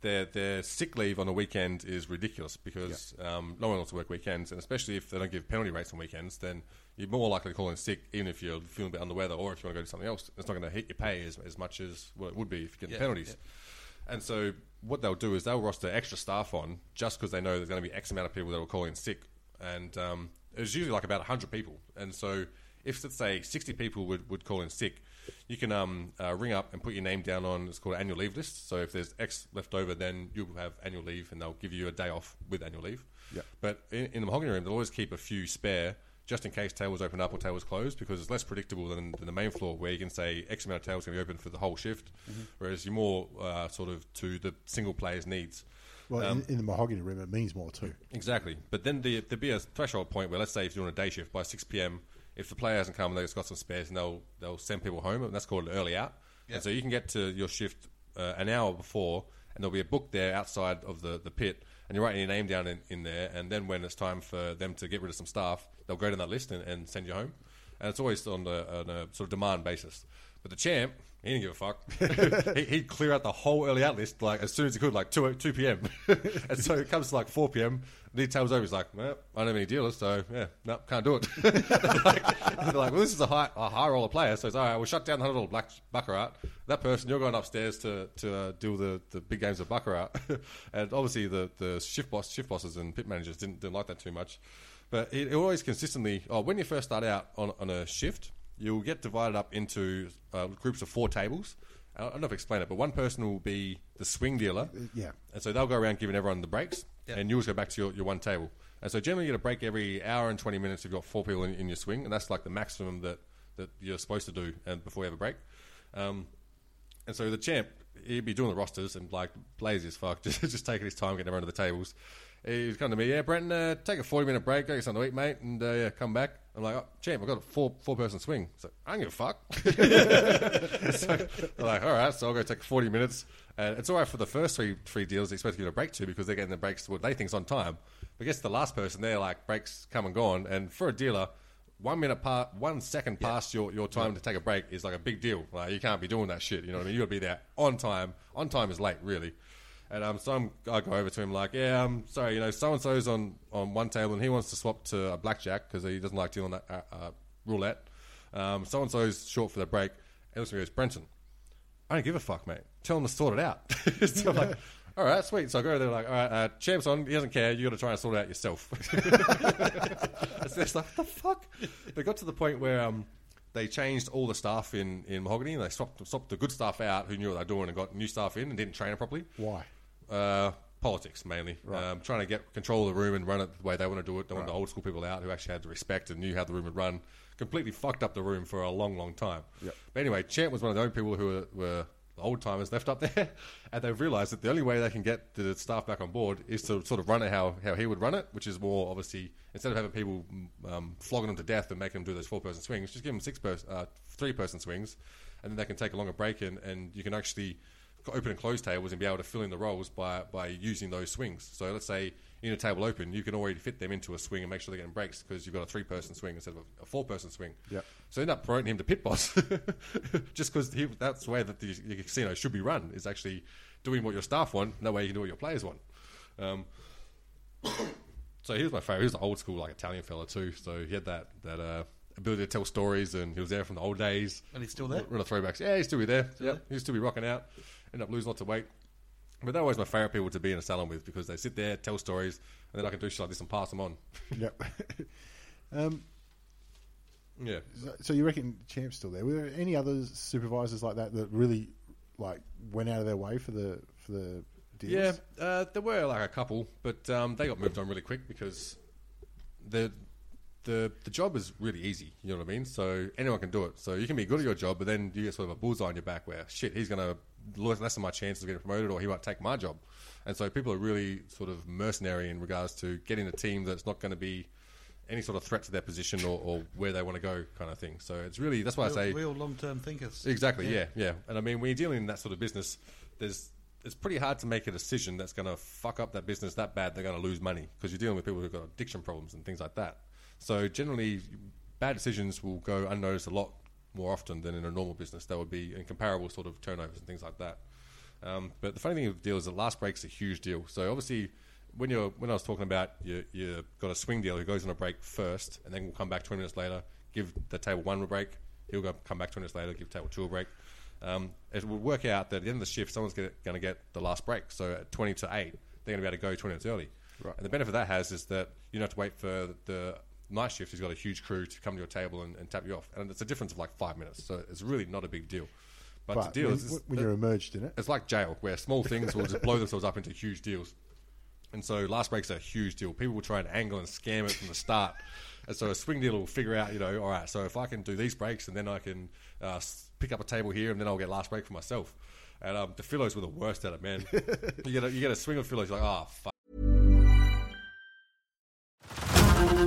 their their sick leave on the weekend is ridiculous because um, no one wants to work weekends, and especially if they don't give penalty rates on weekends, then you're more likely to call in sick, even if you're feeling a bit under the weather or if you want to go do something else. It's not going to hit your pay as, as much as what it would be if you get Yeah, penalties. And so what they'll do is they'll roster extra staff on just because they know there's going to be X amount of people that will call in sick. And um, it's usually like about 100 people. And so if, let's say, 60 people would, would call in sick, you can um, uh, ring up and put your name down on, it's called annual leave list. So if there's X left over, then you'll have annual leave and they'll give you a day off with annual leave. Yep. But in, in the mahogany room, they'll always keep a few spare just in case tables open up or tables close because it's less predictable than, than the main floor where you can say X amount of tables going to be open for the whole shift, whereas you're more uh, sort of to the single player's needs. Well, Um, in, in the mahogany room, it means more too. Exactly. But then the, there'd be a threshold point where, let's say, if you're on a day shift by 6 p.m., if the player hasn't come and they've got some spares, and they'll they'll send people home, and that's called an early out. And so you can get to your shift uh, an hour before, and there'll be a book there outside of the, the pit, and you're writing your name down in, in there, and then when it's time for them to get rid of some staff, they'll go down that list and, and send you home. And it's always on, the, on a sort of demand basis. But the champ, he didn't give a fuck. he, he'd clear out the whole early out list like as soon as he could, like 2, 2 p.m. and so it comes to like 4 p.m. The tables over. He's like, well, I don't have any dealers, so yeah, no, can't do it. like, they're like, well, this is a high, a high roller player, so it's all right. We'll shut down the hundred dollar black baccarat. That person, you're going upstairs to to uh, deal the, the big games of baccarat, and obviously the, the shift boss, shift bosses, and pit managers didn't didn't like that too much. But it, it always consistently. Oh, when you first start out on on a shift, you'll get divided up into uh, groups of four tables. I don't know if I explain it, but one person will be the swing dealer. yeah. And so they'll go around giving everyone the breaks, Yep. and you'll just go back to your, your one table. And so generally you get a break every hour and 20 minutes if you've got four people in, in your swing, and that's like the maximum that, that you're supposed to do and before you have a break. Um, and so the champ, he'd be doing the rosters and like lazy as fuck, just, just taking his time getting everyone to the tables. He's coming to me, yeah, Brenton, uh, take a 40 minute break, go get something to eat, mate, and uh, yeah, come back. I'm like, oh, champ, I've got a four four person swing. So I don't give a fuck. so they're like, all right, so I'll go take 40 minutes. And it's all right for the first three three deals they expect you to break to because they're getting the breaks what they think's on time. But I guess the last person, they're like, breaks come and gone. And for a dealer, one minute part, one second past your, your time to take a break is like a big deal. Like you can't be doing that shit. You know what I mean? You got to be there on time. On time is late, really. And um, so I'm, I go over to him like, yeah, um, sorry, you know, so and so's on on one table and he wants to swap to a blackjack because he doesn't like dealing that uh, uh, roulette. Um, so and so's short for the break. And at goes, Brenton, I don't give a fuck, mate. Tell him to sort it out. so I'm like, all right, sweet. So I go there like, all right, uh, champ's on. He doesn't care. You got to try and sort it out yourself. it's like, what the fuck? They got to the point where um, they changed all the staff in, in Mahogany and they swapped, swapped the good staff out who knew what they were doing and got new staff in and didn't train it properly. Why? Uh, politics mainly. Um, trying to get control of the room and run it the way they want to do it. They want the old school people out who actually had the respect and knew how the room would run. Completely fucked up the room for a long, long time. Yep. But anyway, Champ was one of the only people who were, were old timers left up there, and they've realised that the only way they can get the staff back on board is to sort of run it how, how he would run it, which is more obviously instead of having people um, flogging them to death and making them do those four person swings, just give them six person, uh, three person swings, and then they can take a longer break in, and you can actually open and close tables and be able to fill in the roles by, by using those swings. So let's say in a table open, you can already fit them into a swing and make sure they're getting breaks because you've got a three person swing instead of a, a four person swing. Yep. So end up promoting him to pit boss just because that's the way that the, the casino should be run is actually doing what your staff want. And that way you can do what your players want. Um, so he was my favorite. He was an old school like Italian fella too. So he had that that uh, ability to tell stories, and he was there from the old days. And he's still there? Run the throwbacks. Yeah, he's still be there. Yeah, he'll still be rocking out. End up losing lots of weight. But they're always my favorite people to be in a salon with because they sit there, tell stories, and then I can do shit like this and pass them on. Yep. um, Yeah. so, so you reckon Champ's still there? Were there any other supervisors like that that really like went out of their way for the for the deals? Yeah, uh, there were like a couple, but um, they got moved on really quick because the the the job is really easy. You know what I mean? So anyone can do it. So you can be good at your job, but then you get sort of a bullseye on your back where shit, he's going to lessen my chances of getting promoted, or he might take my job. And so people are really sort of mercenary in regards to getting a team that's not going to be any sort of threat to their position or, or where they want to go, kind of thing. So it's really that's why I Real, say real long term thinkers. Exactly. Yeah. yeah, And I mean, when you're dealing in that sort of business, there's it's pretty hard to make a decision that's going to fuck up that business that bad they're going to lose money because you're dealing with people who've got addiction problems and things like that. So generally, bad decisions will go unnoticed a lot more often than in a normal business. That would be in comparable sort of turnovers and things like that. Um, but the funny thing with the deal is the last break's a huge deal. So obviously, when you're when I was talking about you you got a swing deal who goes on a break first and then will come back 20 minutes later, give the table one a break. He'll go come back 20 minutes later, give table two a break. Um, it will work out that at the end of the shift, someone's going to get the last break. So at 20 to 8, they're going to be able to go 20 minutes early. Right. And the benefit that has is that you don't have to wait for the night shift who's got a huge crew to come to your table and, and tap you off. And it's a difference of like five minutes. So it's really not a big deal. But, But the deal when, is, when you're emerged in it, it's like jail, where small things will just blow themselves up into huge deals. And so last break's a huge deal. People will try and angle and scam it from the start. And so a swing dealer will figure out, you know, all right, so if I can do these breaks and then I can uh, pick up a table here and then I'll get last break for myself. And um, the Philos were the worst at it, man. you get a, you get a swing of Philos, you're like, oh, fuck.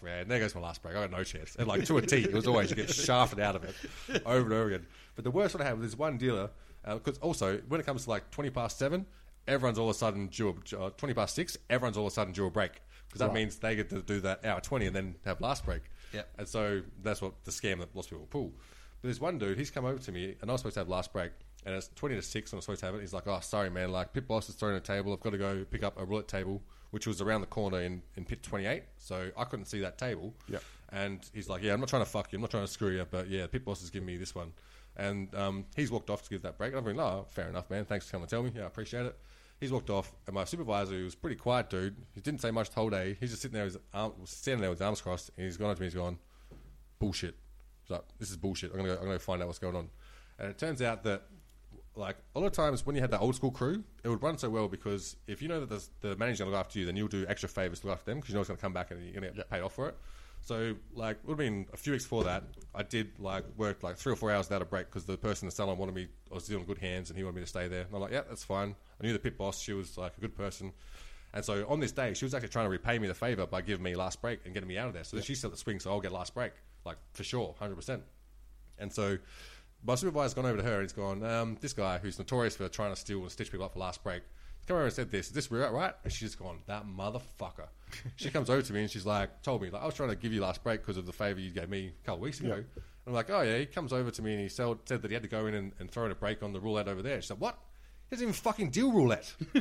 Fuck, man. There goes my last break. I got no chance. And like to a T, it was always you get shafted out of it over and over again. But the worst one I had was this one dealer, because also when it comes to like 20 past seven, everyone's all of a sudden due a, uh, 20 past six, everyone's all of a sudden due a break. Because that Right. means they get to do that hour 20 and then have last break. Yep. And so that's what the scam that lots of people pull. But there's one dude, he's come over to me, and I was supposed to have last break, and it's 20 to 6, and I was supposed to have it. He's like, oh, sorry, man, like, Pit Boss is throwing a table. I've got to go pick up a roulette table, which was around the corner in, in pit 28, so I couldn't see that table. Yep. And he's like, "Yeah, I'm not trying to fuck you. I'm not trying to screw you, but yeah, pit boss is giving me this one." And um, he's walked off to give that break. And I'm going, "Oh, fair enough, man. Thanks for coming to tell me. Yeah, I appreciate it." He's walked off, and my supervisor, who was pretty quiet dude, he didn't say much the whole day. He's just sitting there, with his arm, standing there with his arms crossed, and he's gone up to me. He's gone, "Bullshit." He's like, "This is bullshit. I'm gonna go, I'm gonna go find out what's going on." And it turns out that like a lot of times when you had that old school crew, it would run so well because if you know that the, the manager's going to look after you, then you'll do extra favors to look after them because you know it's going to come back and you're going to get paid off for it. So like it would have been a few weeks before that, I did like work like three or four hours without a break because the person in the salon wanted me, I was still in good hands and he wanted me to stay there. And I'm like, yeah, that's fine. I knew the pit boss; she was like a good person. And so on this day, she was actually trying to repay me the favor by giving me last break and getting me out of there. So she set the swing, so I'll get last break, like for sure, hundred percent. And so my supervisor's gone over to her and he's gone, um, this guy who's notorious for trying to steal and stitch people up for last break, he's come over and said this, is this right, right? And she's gone, that motherfucker. she comes over to me and she's like, told me, like, I was trying to give you last break because of the favour you gave me a couple of weeks ago. And I'm like, oh yeah, he comes over to me and he said, said that he had to go in and, and throw in a break on the roulette over there. She said, what? He doesn't even fucking deal roulette.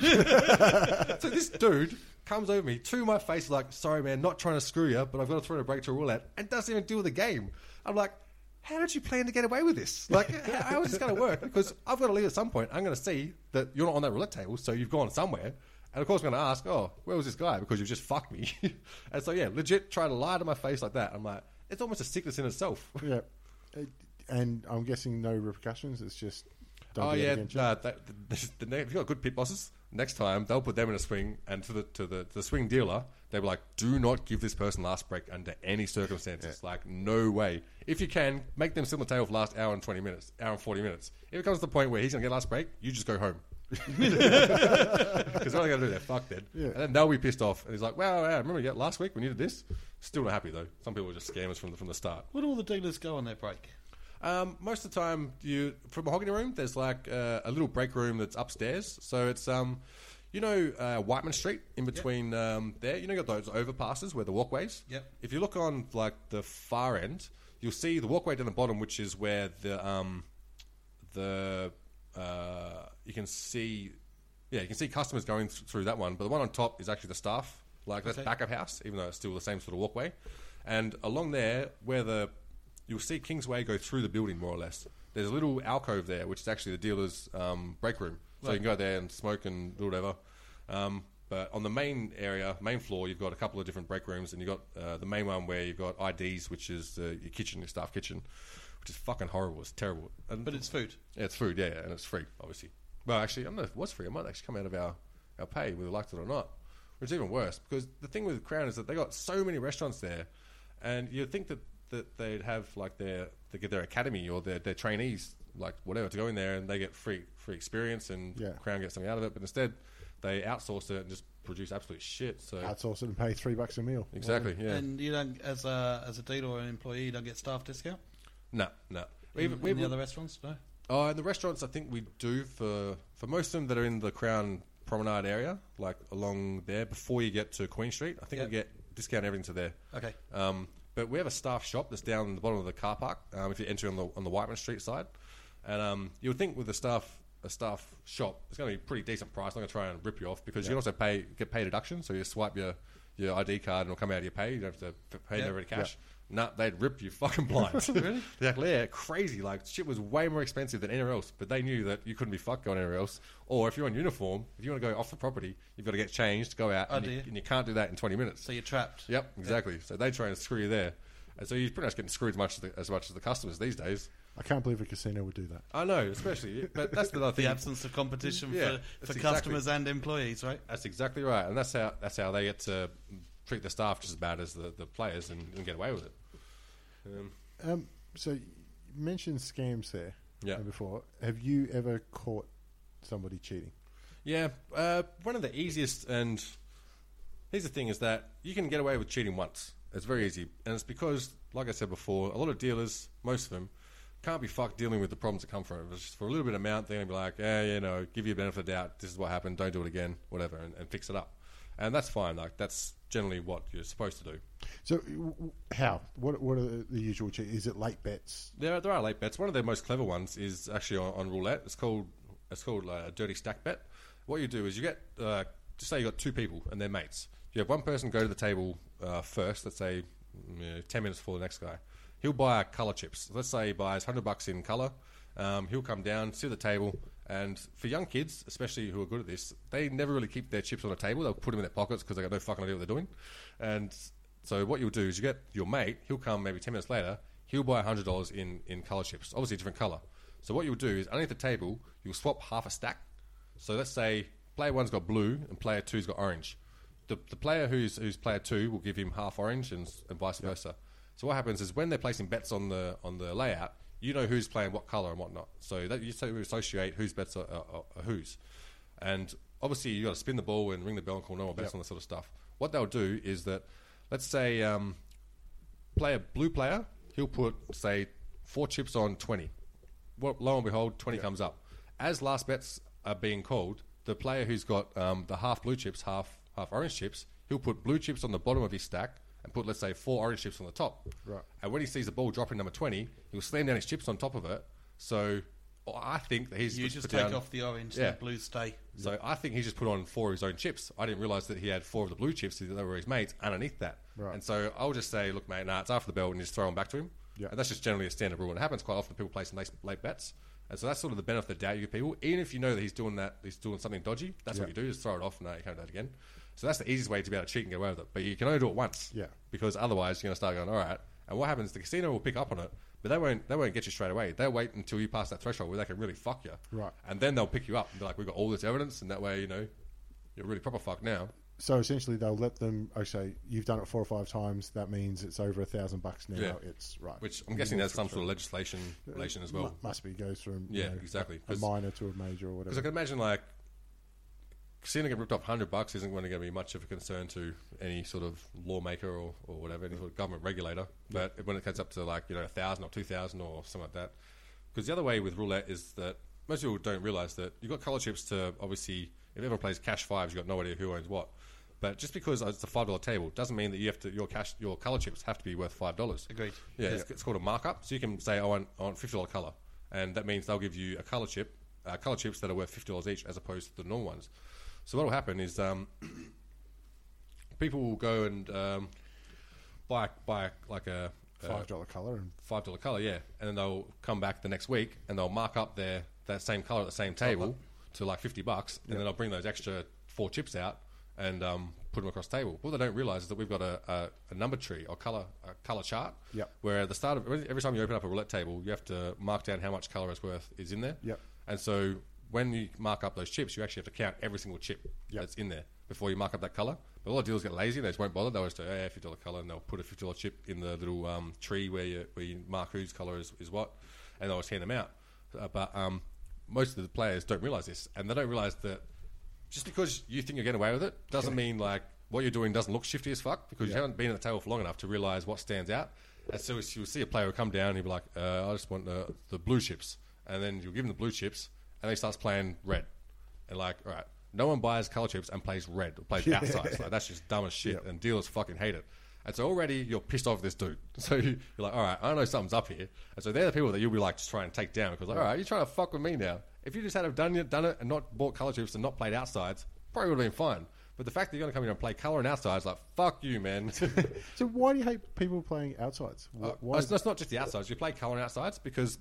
so this dude comes over me to my face like, sorry man, not trying to screw you, but I've got to throw in a break to a roulette and doesn't even deal the game. I'm like, how did you plan to get away with this? Like, how, how is this going to work? Because I've got to leave at some point. I'm going to see that you're not on that roulette table, so you've gone somewhere. And of course, I'm going to ask, oh, where was this guy? Because you've just fucked me. and so, yeah, legit try to lie to my face like that. I'm like, it's almost a sickness in itself. Yeah. Uh, And I'm guessing no repercussions. It's just don't oh yeah, Jim. that, the, the, if you've got good pit bosses, next time they'll put them in a swing, and to the to the, the swing dealer, they were like, "Do not give this person last break under any circumstances. Like, no way. If you can, make them sit on the table for last hour and twenty minutes, hour and forty minutes. If it comes to the point where he's gonna get last break, you just go home." Because what are they going to do? They're fucked then. Yeah. And then they'll be pissed off. And he's like, well, yeah, remember yeah, last week when you did this? Still not happy, though. Some people are just scammers from the, from the start. Where do all the dealers go on their break? Um, most of the time, you from a mahogany room. There's like uh, a little break room that's upstairs. So it's um, you know, uh, Whiteman Street in between um, there. You know, you got those overpasses where the walkways. Yep. If you look on like the far end, you'll see the walkway down the bottom, which is where the um, the uh, you can see, yeah, you can see customers going th- through that one. But the one on top is actually the staff, like that's Okay. back of house, even though it's still the same sort of walkway. And along there, where the you'll see Kingsway go through the building more or less. There's a little alcove there, which is actually the dealer's um, break room, so you can go there and smoke and do whatever. Um, but on the main area, main floor, you've got a couple of different break rooms, and you've got uh, the main one where you've got IDs, which is uh, your kitchen, your staff kitchen, which is fucking horrible. It's terrible. And But it's food. yeah, it's food, yeah, and it's free, obviously. Well, actually, I don't know if it was free. It might actually come out of our, our pay, whether we liked it or not. Which is even worse, because the thing with Crown is that they got so many restaurants there, and you'd think that, that they'd have like their they get their academy or their, their trainees, like whatever, to go in there and they get free free experience and Yeah. Crown gets something out of it. But instead, they outsource it and just produce absolute shit. So Outsource it and pay three bucks a meal. exactly, yeah. And you don't, as a as a dealer or an employee, you don't get staff discount. no, no. In, Even- in we- the other restaurants, no. Oh, in the restaurants, I think we do for for most of them that are in the Crown Promenade area, like along there before you get to Queen Street. I think Yep. we get discount everything to there. Okay. Um, but we have a staff shop that's down in the bottom of the car park. Um, if you enter on the on the Whiteman Street side, and um, you would think with a staff a staff shop, it's going to be a pretty decent price. I'm going to try and rip you off because you can also pay get pay deduction. So you swipe your your ID card and it'll come out of your pay. You don't have to pay Yeah. over cash. Nah, they'd rip you fucking blind. Really? Exactly. Yeah, crazy. Like shit was way more expensive than anywhere else, but they knew that you couldn't be fucked going anywhere else. Or if you're in uniform, if you want to go off the property, you've got to get changed, go out, Oh, and, you, you? and you can't do that in 20 minutes. So you're trapped. Yep, exactly. So they try and screw you there, and so you're pretty much getting screwed as much as the, as much as the customers these days. I can't believe a casino would do that. I know, especially, but that's the other The absence of competition Yeah, for, that's for exactly- customers and employees, right? That's exactly right, and that's how that's how they get to treat the staff just as bad as the, the players and, and get away with it. Um, Um, so you mentioned scams there Yeah. uh, before. Have you ever caught somebody cheating? Yeah, uh, one of the easiest and here's the thing is that you can get away with cheating once. It's very easy, and it's because, like I said before, a lot of dealers, most of them, can't be fucked dealing with the problems that come from it. It's just for a little bit of amount, they're gonna be like, yeah, you know, give you a benefit of the doubt. This is what happened. Don't do it again, whatever, and, and fix it up. And that's fine. Like that's generally what you're supposed to do. So w- how? What What are the, the usual cheat? Is it late bets? There, are- there are late bets. One of the most clever ones is actually on, on roulette. It's called it's called uh, a dirty stack bet. What you do is you get uh, just say you got two people and they're mates. You have one person go to the table uh, first. Let's say ten minutes before the next guy. He'll buy color chips. Let's say he buys hundred bucks in color. Um, he'll come down, sit at the table, and for young kids, especially who are good at this, they never really keep their chips on a table. They'll put them in their pockets because they got no fucking idea what they're doing. And so what you'll do is you get your mate. He'll come maybe ten minutes later. He'll buy hundred dollars in in color chips, obviously a different color. So what you'll do is underneath the table, you'll swap half a stack. So let's say player one's got blue and player two's got orange. The, the player who's who's player two will give him half orange and, and vice versa. So what happens is when they're placing bets on the on the layout, you know who's playing what color and whatnot. So that you sort of associate whose bets are, are, are whose. And obviously you got to spin the ball and ring the bell and call no more bets Yep. on this sort of stuff. What they'll do is that let's say um, player blue player he'll put say four chips on twenty. Well, lo and behold, twenty comes up. As last bets are being called, the player who's got um, the half blue chips, half half orange chips, he'll put blue chips on the bottom of his stack and put let's say four orange chips on the top. Right. And when he sees the ball dropping number twenty, he'll slam down his chips on top of it. So I think that he's You put just down- take off the orange, Yeah. and the blue stay. so I think he just put on four of his own chips. I didn't realize that he had four of the blue chips that were his mates underneath that. Right. And so I'll just say, look, mate, nah, it's after the bell, and just throw them back to him. Yeah. And that's just generally a standard rule. And it happens quite often. People placing late, late bets. And so that's sort of the benefit of the doubt you give people. Even if you know that he's doing that, he's doing something dodgy. That's what you do. Just throw it off. and No, you can't do that again. So that's the easiest way to be able to cheat and get away with it. But you can only do it once. Yeah. Because otherwise, you're going to start going, all right. And what happens? The casino will pick up on it, but they won't. They won't get you straight away. They'll wait until you pass that threshold where they can really fuck you. Right. And then they'll pick you up and be like, we've got all this evidence, and that way, you know, you're really proper fucked now. So essentially, they'll let them. Okay, you've done it four or five times. That means it's over a thousand bucks now. Yeah. It's right. Which I'm guessing there's some sort of legislation uh, relation as well. Mu- must be goes from you Yeah, know, exactly. a minor to a major or whatever. Because I can imagine, like, casino getting ripped off 100 bucks isn't going to be much of a concern to any sort of lawmaker or, or whatever, any sort of government regulator. But when it gets up to, like, you know, 1,000 or 2,000 or something like that. Because the other way with roulette is that most people don't realize that you've got color chips to obviously, if everyone plays cash fives, you've got no idea who owns what. But just because it's a five dollar table doesn't mean that you have to your cash your color chips have to be worth five dollars. Agreed. Yeah, It's, it's called a markup. So you can say, I want, I want fifty dollar color, and that means they'll give you a color chip, uh, color chips that are worth fifty dollars each, as opposed to the normal ones. So what will happen is um, people will go and um, buy buy like a Five dollar color and five dollar color, yeah, and then they'll come back the next week and they'll mark up their that same color at the same table to like fifty bucks, and then they'll bring those extra four chips out and um, put them across the table. What they don't realize is that we've got a, a, a number tree or color color chart, Yep. where at the start of every time you open up a roulette table, you have to mark down how much color is worth is in there, Yep. and so when you mark up those chips, you actually have to count every single chip Yep. that's in there before you mark up that color. But a lot of dealers get lazy; they just won't bother. They'll just go, "Yeah, fifty dollar color," and they'll put a fifty dollar chip in the little um, tree where you where you mark whose color is, is what, and they'll just hand them out. Uh, but um, most of the players don't realize this, and they don't realize that just because you think you're getting away with it doesn't mean like what you're doing doesn't look shifty as fuck because you haven't been at the table for long enough to realize what stands out. And so you'll see a player will come down and he'll be like, uh, "I just want the, the blue chips," and then you'll give him the blue chips, and he starts playing red, and like, all right, no one buys color chips and plays red or plays outside. Like that's just dumb as shit, and dealers fucking hate it. And so already you're pissed off this dude. So you're like, all right, I know something's up here. And so they're the people that you'll be like just trying to take down because, like, all right, you're trying to fuck with me now. If you just had have done it, done it and not bought color chips and not played outsides, probably would have been fine. But the fact that you're going to come in and play color and outsides, like, fuck you, man. so why do you hate people playing outsides? Uh, Why? it's, it's not just the outsides. You play color and outsides because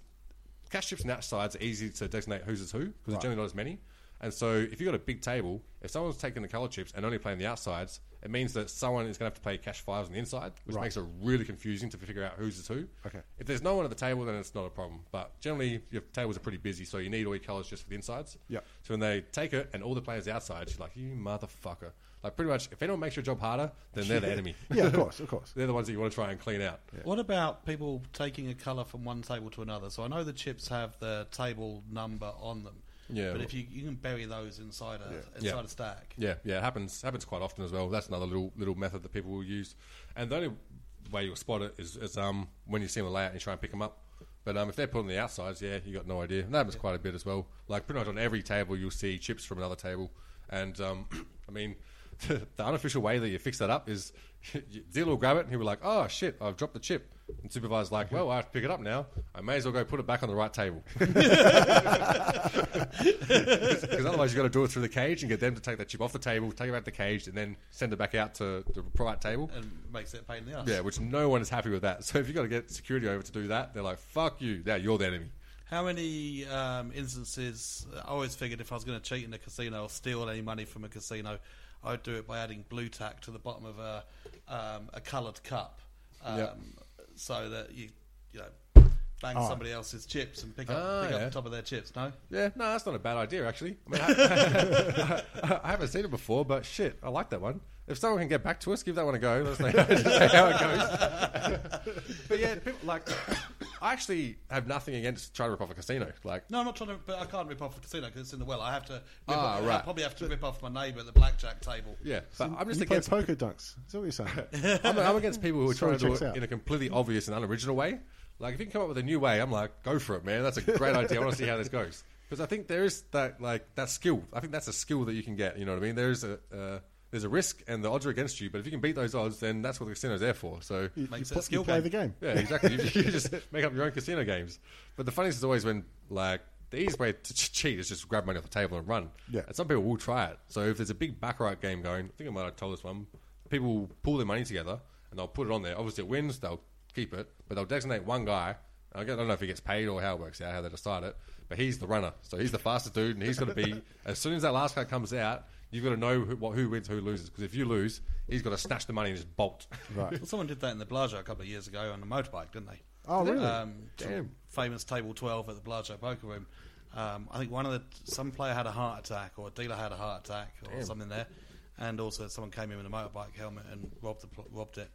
cash chips and outsides are easy to designate whose is who because there's generally not as many. And so if you've got a big table, if someone's taking the color chips and only playing the outsides, it means that someone is going to have to play cash fives on the inside, which Right. makes it really confusing to figure out who's is who. Okay. If there's no one at the table, then it's not a problem. But generally, your tables are pretty busy, so you need all your colors just for the insides. Yep. So when they take it and all the players outside, you're like, you motherfucker. Like pretty much, if anyone makes your job harder, then they're the enemy. yeah, of course, of course. they're the ones that you want to try and clean out. What about people taking a colour from one table to another? So I know the chips have the table number on them. Yeah. But if you you can bury those inside a inside Yeah. a stack. Yeah, yeah, it happens happens quite often as well. That's another little little method that people will use. And the only way you'll spot it is, is um, when you see them lay out and you try and pick them up. But um, if they're put on the outsides, yeah, you got no idea. And that happens quite a bit as well. Like pretty much on every table, you'll see chips from another table. And um, I mean, the, the unofficial way that you fix that up is dealer will grab it and he'll be like, "Oh shit, I've dropped the chip." And supervisor's like, "Well, I have to pick it up now. I may as well go put it back on the right table." Because otherwise, you've got to do it through the cage and get them to take that chip off the table, take it back to the cage, and then send it back out to the right table. and makes a pain in the ass. Yeah, which no one is happy with that. So if you've got to get security over to do that, they're like, "Fuck you! Now you're the enemy." How many um, instances? I always figured if I was going to cheat in a casino or steal any money from a casino, I'd do it by adding Blu Tack to the bottom of a um, a coloured cup, um, Yep. so that you you know bang Oh. somebody else's chips and pick up Ah, pick up the top of their chips. No, Yeah, no, that's not a bad idea actually. I, mean, I, I haven't seen it before, but shit, I like that one. If someone can get back to us, give that one a go. Let us know just how it goes. but yeah, people, like, I actually have nothing against trying to rip off a casino. Like, no, I'm not trying to. But I can't rip off a casino because it's in the well. I have to. Rip Ah, off, I right. probably have to rip off my neighbour at the blackjack table. yeah, but I'm just you play against. poker dunks. Is that what you're saying? I'm, I'm against people who are trying to do it out. in a completely obvious and unoriginal way. Like, if you can come up with a new way, I'm like, go for it, man. That's a great idea. I want to see how this goes because I think there is that like that skill. I think that's a skill that you can get. You know what I mean? There's a uh, there's a risk and the odds are against you, but if you can beat those odds, then that's what the casino's there for. So You, Makes you it a skill play the game. yeah, exactly. you, you just make up your own casino games. But the funniest is always when like the easiest way to ch- cheat is just grab money off the table and run. Yeah. And some people will try it. So if there's a big baccarat game going, I think I might have told this one. People will pull their money together and they'll put it on there. Obviously, it wins. They'll keep it, but they'll designate one guy. I don't know if he gets paid or how it works out, how they decide it. But he's the runner, so he's the fastest dude, and he's going to be. as soon as that last guy comes out, you've got to know who, what, who wins, who loses. Because if you lose, he's got to snatch the money and just bolt. Right. Well, someone did that in the Bellagio a couple of years ago on a motorbike, didn't they? Oh, really? Um, Damn. famous table twelve at the Bellagio poker room. Um, I think one of the some player had a heart attack or a dealer had a heart attack or something there, and also someone came in with a motorbike helmet and robbed the robbed it.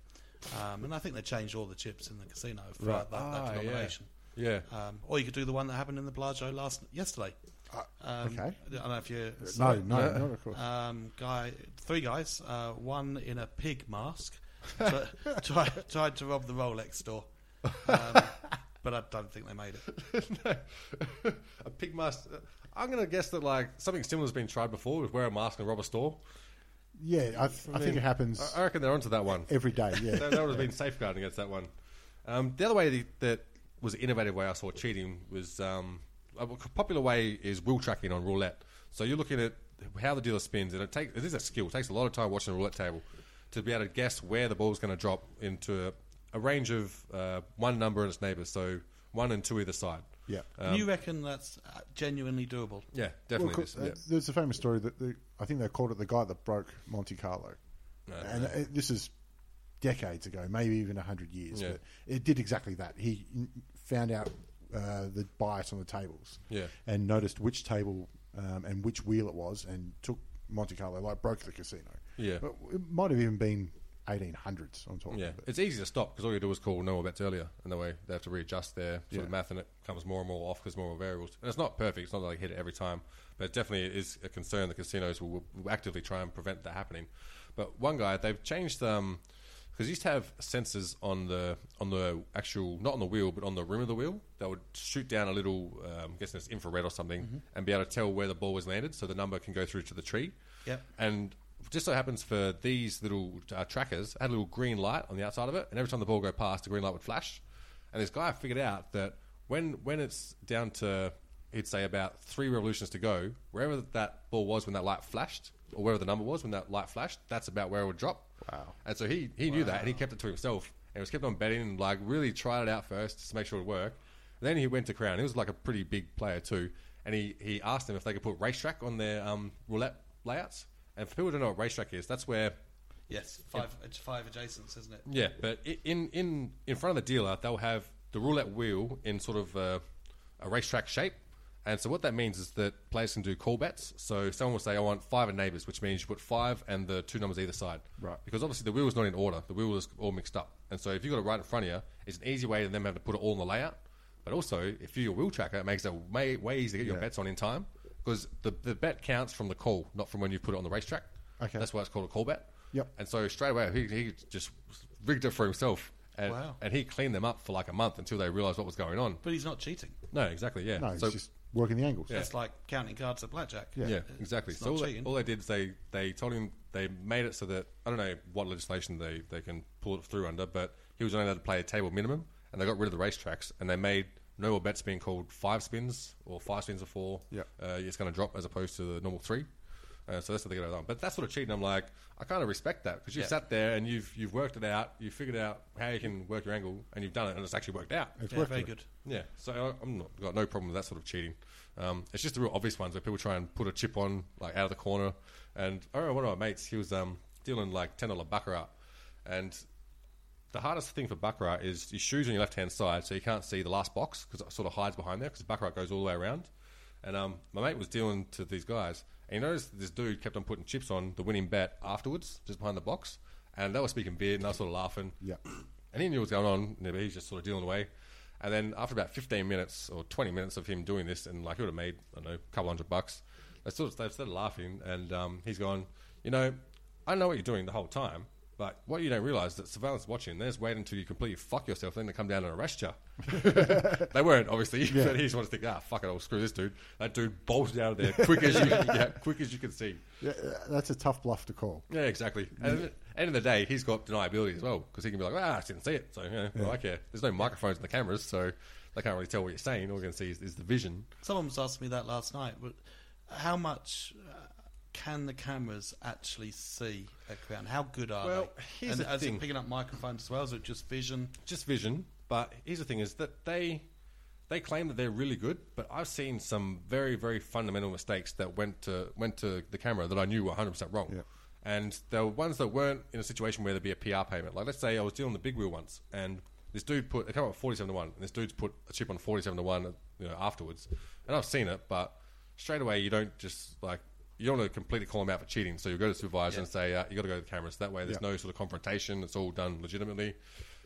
Um, and I think they changed all the chips in the casino for Right. that, Ah, that yeah. denomination. Yeah. Um, or you could do the one that happened in the Bellagio last yesterday. Um, Uh, okay. I don't know if you No, no, not of course. um, guy, three guys, uh, one in a pig mask, try, try, tried to rob the Rolex store, um, but I don't think they made it. a pig mask. I'm going to guess that like something similar has been tried before with wear a mask and rob a store. Yeah, I, th- I, think it happens I I reckon they're onto that one. every day. Yeah. that, that would have been safeguarding against that one. Um, the other way that, that was an innovative way I saw cheating was um, a popular way is wheel tracking on roulette. So you're looking at how the dealer spins, and it takes it is a skill. It takes a lot of time watching a roulette table to be able to guess where the ball's going to drop into a, a range of uh, one number and its neighbours. So one and two either side. Yeah. And you reckon that's uh, genuinely doable? Yeah, definitely. of course, this- yeah. uh, there's a famous story that the, I think they called it the guy that broke Monte Carlo, and uh, this is decades ago, maybe even hundred years. Yeah. But it did exactly that. He found out uh, the bias on the tables, Yeah. and noticed which table um, and which wheel it was, and took Monte Carlo, like broke the casino. Yeah. but it might have even been 1800s. I'm talking. Yeah, but- it's easy to stop because all you do is call no bets earlier, and the way they have to readjust their sort Yeah. of math, and it comes more and more off because more and more variables. And it's not perfect; it's not like hit it every time, but it definitely is a concern. The casinos will, will actively try and prevent that happening. But one guy, they've changed um because you used to have sensors on the on the actual not on the wheel but on the rim of the wheel that would shoot down a little, um, I'm guessing it's infrared or something, and be able to tell where the ball was landed, so the number can go through to the tree. Yep. And just so happens for these little uh, trackers, it had a little green light on the outside of it, and every time the ball go past, the green light would flash. And this guy figured out that when when it's down to he'd say about three revolutions to go, wherever that ball was when that light flashed, or wherever the number was when that light flashed, that's about where it would drop. Wow. And so he he knew that, and he kept it to himself, and was kept on betting and like really tried it out first just to make sure it worked. work. then he went to Crown. He was like a pretty big player too, and he he asked them if they could put racetrack on their um, roulette layouts. And for people who don't know what racetrack is, that's where Yes, five it's five adjacents, isn't it? yeah, but i- in in in front of the dealer, they'll have the roulette wheel in sort of uh, a racetrack shape. And so what that means is that players can do call bets. So someone will say, "I want five and neighbours," which means you put five and the two numbers either side. Right. Because obviously the wheel is not in order. The wheel is all mixed up. And so if you've got it right in front of you, it's an easy way to them have to put it all in the layout. But also, if you're a wheel tracker, it makes it way, way easier to get your Yeah. bets on in time because the, the bet counts from the call, not from when you put it on the racetrack. Okay. That's why it's called a call bet. Yep. And so straight away, he, he just rigged it for himself. And, Wow. and he cleaned them up for like a month until they realised what was going on. But he's not cheating. No, exactly, yeah. No, it's so just working the angles. yeah. It's like counting cards at blackjack. Yeah. Yeah, exactly. It's So not all they, all they did is they, they told him they made it so that I don't know what legislation they, they can pull it through under, but he was only allowed to play a table minimum, and they got rid of the racetracks, and they made no more bets being called five spins or five spins or four. Yep. uh, it's going to drop as opposed to the normal three. Uh, so that's what they got on. But that's sort of cheating. I'm like, I kind of respect that because you've Yeah. sat there and you've you've worked it out, you've figured out how you can work your angle, and you've done it, and it's actually worked out. It's Yeah, worked very for them. good. Yeah, so I- I'm not got no problem with that sort of cheating. Um, it's just the real obvious ones where people try and put a chip on like out of the corner. And I remember one of my mates, he was um, dealing like ten dollar baccarat, and the hardest thing for baccarat is your shoes on your left hand side, so you can't see the last box because it sort of hides behind there because baccarat goes all the way around. And um, my mate was dealing to these guys, and he noticed this dude kept on putting chips on the winning bet afterwards, just behind the box, and they were speaking beer, and I was sort of laughing. Yeah. And he knew what was going on, but he's just sort of dealing away. And then after about 15 minutes or 20 minutes of him doing this, and like he would have made, I don't know, a couple hundred bucks, they sort of they started laughing. And um, he's gone, you know, I know what you're doing the whole time, but what you don't realise that surveillance watching, they're just waiting until you completely fuck yourself, then they come down and arrest you. they weren't, obviously, but he just wanted to think, ah, fuck it, I'll screw this dude. That dude bolted out of there quick as you, yeah, quick as you can see. Yeah, uh, that's a tough bluff to call. Yeah, exactly. And at the end of the day, he's got deniability as well because he can be like, "Ah, I didn't see it." So yeah, well, I care. There's no microphones in the cameras, so they can't really tell what you're saying. All you can see is, is the vision. Someone was asking me that last night. But how much uh, can the cameras actually see at Crown? How good are Well, they? here's and the thing. picking up microphones as well? Is it just vision? Just vision. But here's the thing: is that they they claim that they're really good, but I've seen some very very fundamental mistakes that went to went to the camera that I knew were 100 percent wrong. Yeah. And there were ones that weren't in a situation where there'd be a PR payment. Like let's say I was dealing the big wheel once, and this dude put it came up 47 to one, and this dude's put a chip on 47 to one, you know, afterwards. And I've seen it, but straight away you don't just like you don't want to completely call him out for cheating. So you go to the supervisor and say uh, you got to go to the cameras. That way, there's Yeah. no sort of confrontation. It's all done legitimately.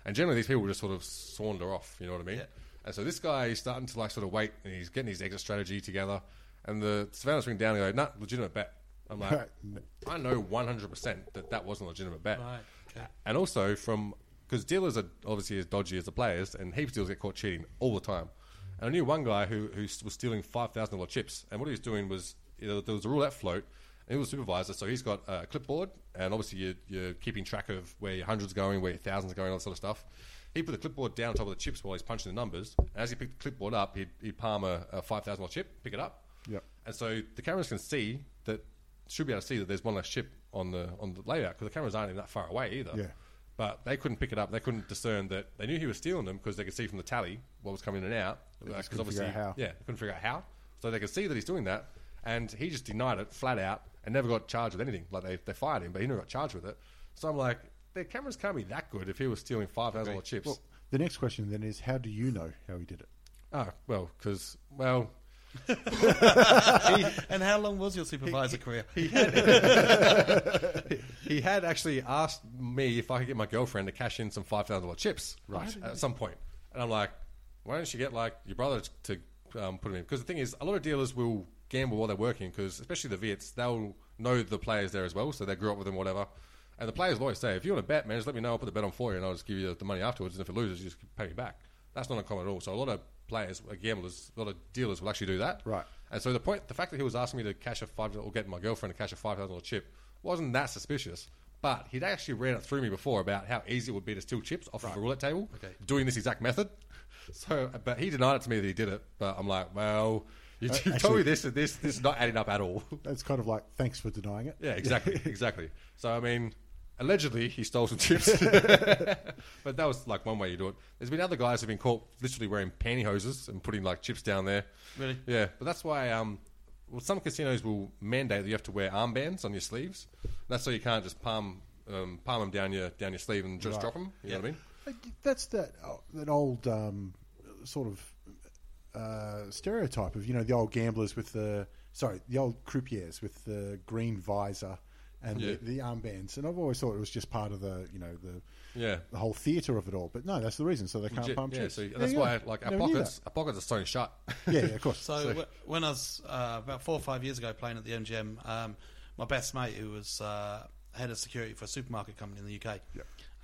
And generally, these people just sort of saunter off. You know what I mean? Yeah. And so this guy is starting to like sort of wait, and he's getting his exit strategy together. And the surveillance ring down and go, nah, legitimate bet. I'm like, I know 100% that that wasn't a legitimate bet. Right, okay. And also from because dealers are obviously as dodgy as the players, and heaps of dealers get caught cheating all the time. And I knew one guy who who was stealing five thousand dollar chips, and what he was doing was you know, there was a roulette float, and he was a supervisor, so he's got a clipboard, and obviously you're, you're keeping track of where your hundreds going, where your thousands are going, all that sort of stuff. He put the clipboard down on top of the chips while he's punching the numbers, and as he picked the clipboard up, he'd, he'd palm a, a five thousand dollar chip, pick it up, Yep. and so the cameras can see that should be able to see that there's one less chip on the on the layout because the cameras aren't even that far away either. Yeah. But they couldn't pick it up. They couldn't discern that. They knew he was stealing them because they could see from the tally what was coming in and out. Because uh, couldn't figure out how. yeah, they couldn't figure out how. So they could see that he's doing that, and he just denied it flat out and never got charged with anything. Like they, they fired him, but he never got charged with it. So I'm like, the cameras can't be that good if he was stealing five thousand dollars chips. Well, the next question then is, how do you know how he did it? oh well, because well, And how long was your supervisor career? he had actually asked me if I could get my girlfriend to cash in some five thousand dollar chips right at some point, and I'm like, why don't you get like your brother to um, put them in? Because the thing is, a lot of dealers will gamble while they're working because especially the Viets, they'll know the players there as well, so they grew up with them, whatever. And the players always say, if you want to bet, man, just let me know. I'll put the bet on for you, and I'll just give you the money afterwards. And if it loses, you just pay me back. That's not uncommon at all. So a lot of players, uh, gamblers, a lot of dealers will actually do that. Right. And so the point, the fact that he was asking me to cash a five or get my girlfriend to cash a five thousand dollar chip wasn't that suspicious. But he'd actually ran it through me before about how easy it would be to steal chips off of a roulette table, Okay. doing this exact method. So, but he denied it to me that he did it. But I'm like, well, you, Uh, you told me this, and this, this is not adding up at all. That's kind of like, thanks for denying it. Yeah, exactly, exactly. So I mean, allegedly he stole some chips, but that was like one way you do it. There's been other guys who've been caught literally wearing pantyhoses and putting like chips down there. Really? Yeah, but that's why um, well, some casinos will mandate that you have to wear armbands on your sleeves. That's so you can't just palm um, palm them down your down your sleeve and just Right. drop them. You know what I mean? That's that oh, that old um, sort of uh, stereotype of you know the old gamblers with the sorry the old croupiers with the green visor and Yeah. the, the armbands, and I've always thought it was just part of the you know the Yeah. the whole theatre of it all. But no, that's the reason. So they can't Legit, palm yeah, so that's you why go. like our Never pockets our pockets are sewn shut. Yeah, yeah, of course. So, wh- when I was uh, about four or five years ago playing at the MGM, um, my best mate, who was uh, head of security for a supermarket company in the UK,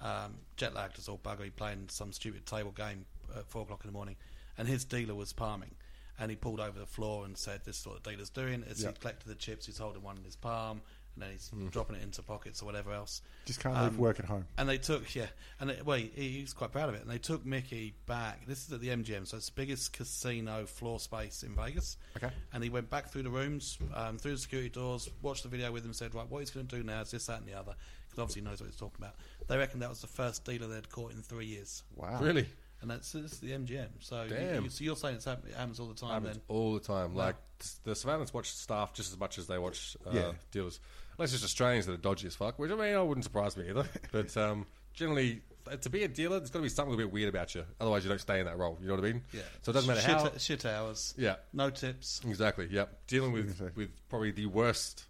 um, jet lagged as all buggery, playing some stupid table game at four o'clock in the morning, and his dealer was palming, and he pulled over the floor and said, "This is what the dealer's doing." As Yeah. he collected the chips, he's holding one in his palm, and then he's dropping it into pockets or whatever else. Just can't Um, leave work at home. And they took, yeah, and they, well, he, he was quite proud of it. And they took Mickey back. This is at the MGM, so it's the biggest casino floor space in Vegas. Okay. And he went back through the rooms, um, through the security doors, watched the video with him, said, right, what he's going to do now is this, that, and the other. Because obviously he knows what he's talking about. They reckon that was the first dealer they'd caught in three years. Wow. Really? And that's this is the MGM. So, you- Damn. You, so you're saying it's happen, it happens all the time happens then? all the time. Like s- the surveillance watch staff just as much as they watch uh, Yeah. dealers. Unless it's Australians that are dodgy as fuck, which I mean, I wouldn't surprise me either. but um, generally, uh, to be a dealer, there's got to be something a bit weird about you. Otherwise, you don't stay in that role. You know what I mean? Yeah. So it doesn't matter shit, how. Shit hours. Yeah. No tips. Exactly. Yep. Dealing with Exactly. with probably the worst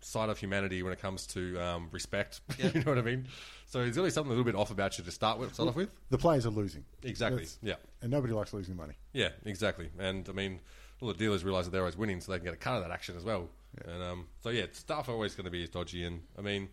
side of humanity when it comes to um, respect. Yeah. you know what I mean? So there's really something a little bit off about you to start with. Start off with. The players are losing. Exactly. That's- Yeah. And nobody likes losing money. Yeah, exactly. And I mean, all the dealers realise that they're always winning, so they can get a cut of that action as well. And um, so yeah, staff are always going to be as dodgy. And I mean,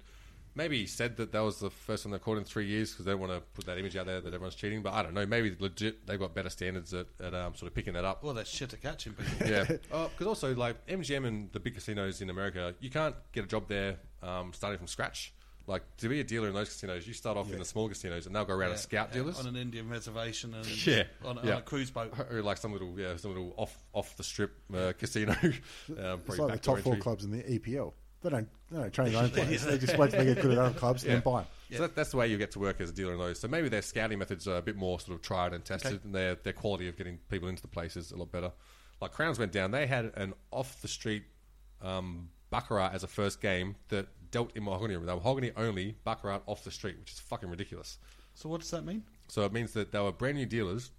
maybe he said that that was the first one they caught in three years because they don't want to put that image out there that everyone's cheating. But I don't know. Maybe legit they've got better standards at, at um, sort of picking that up. Well, that's shit to catch him. yeah, because also like MGM and the big casinos in America, you can't get a job there um, starting from scratch. Like to be a dealer in those casinos, you start off in the small casinos, and they'll go around and scout dealers. on an Indian reservation and Yeah, on, yeah. on a cruise boat. or like some little yeah, some little off off the strip uh, casino. um, It's like the top four clubs in the EPL. They don't, they don't train their own players. They just wait till they get good at other clubs and then buy them. So that, that's the way you get to work as a dealer in those. So maybe their scouting methods are a bit more sort of tried and tested, and their their quality of getting people into the place is a lot better. Like Crowns went down, they had an off the street um, baccarat as a first game that dealt in mahogany. They were mahogany only baccarat off the street, which is fucking ridiculous. So what does that mean? So it means that they were brand new dealers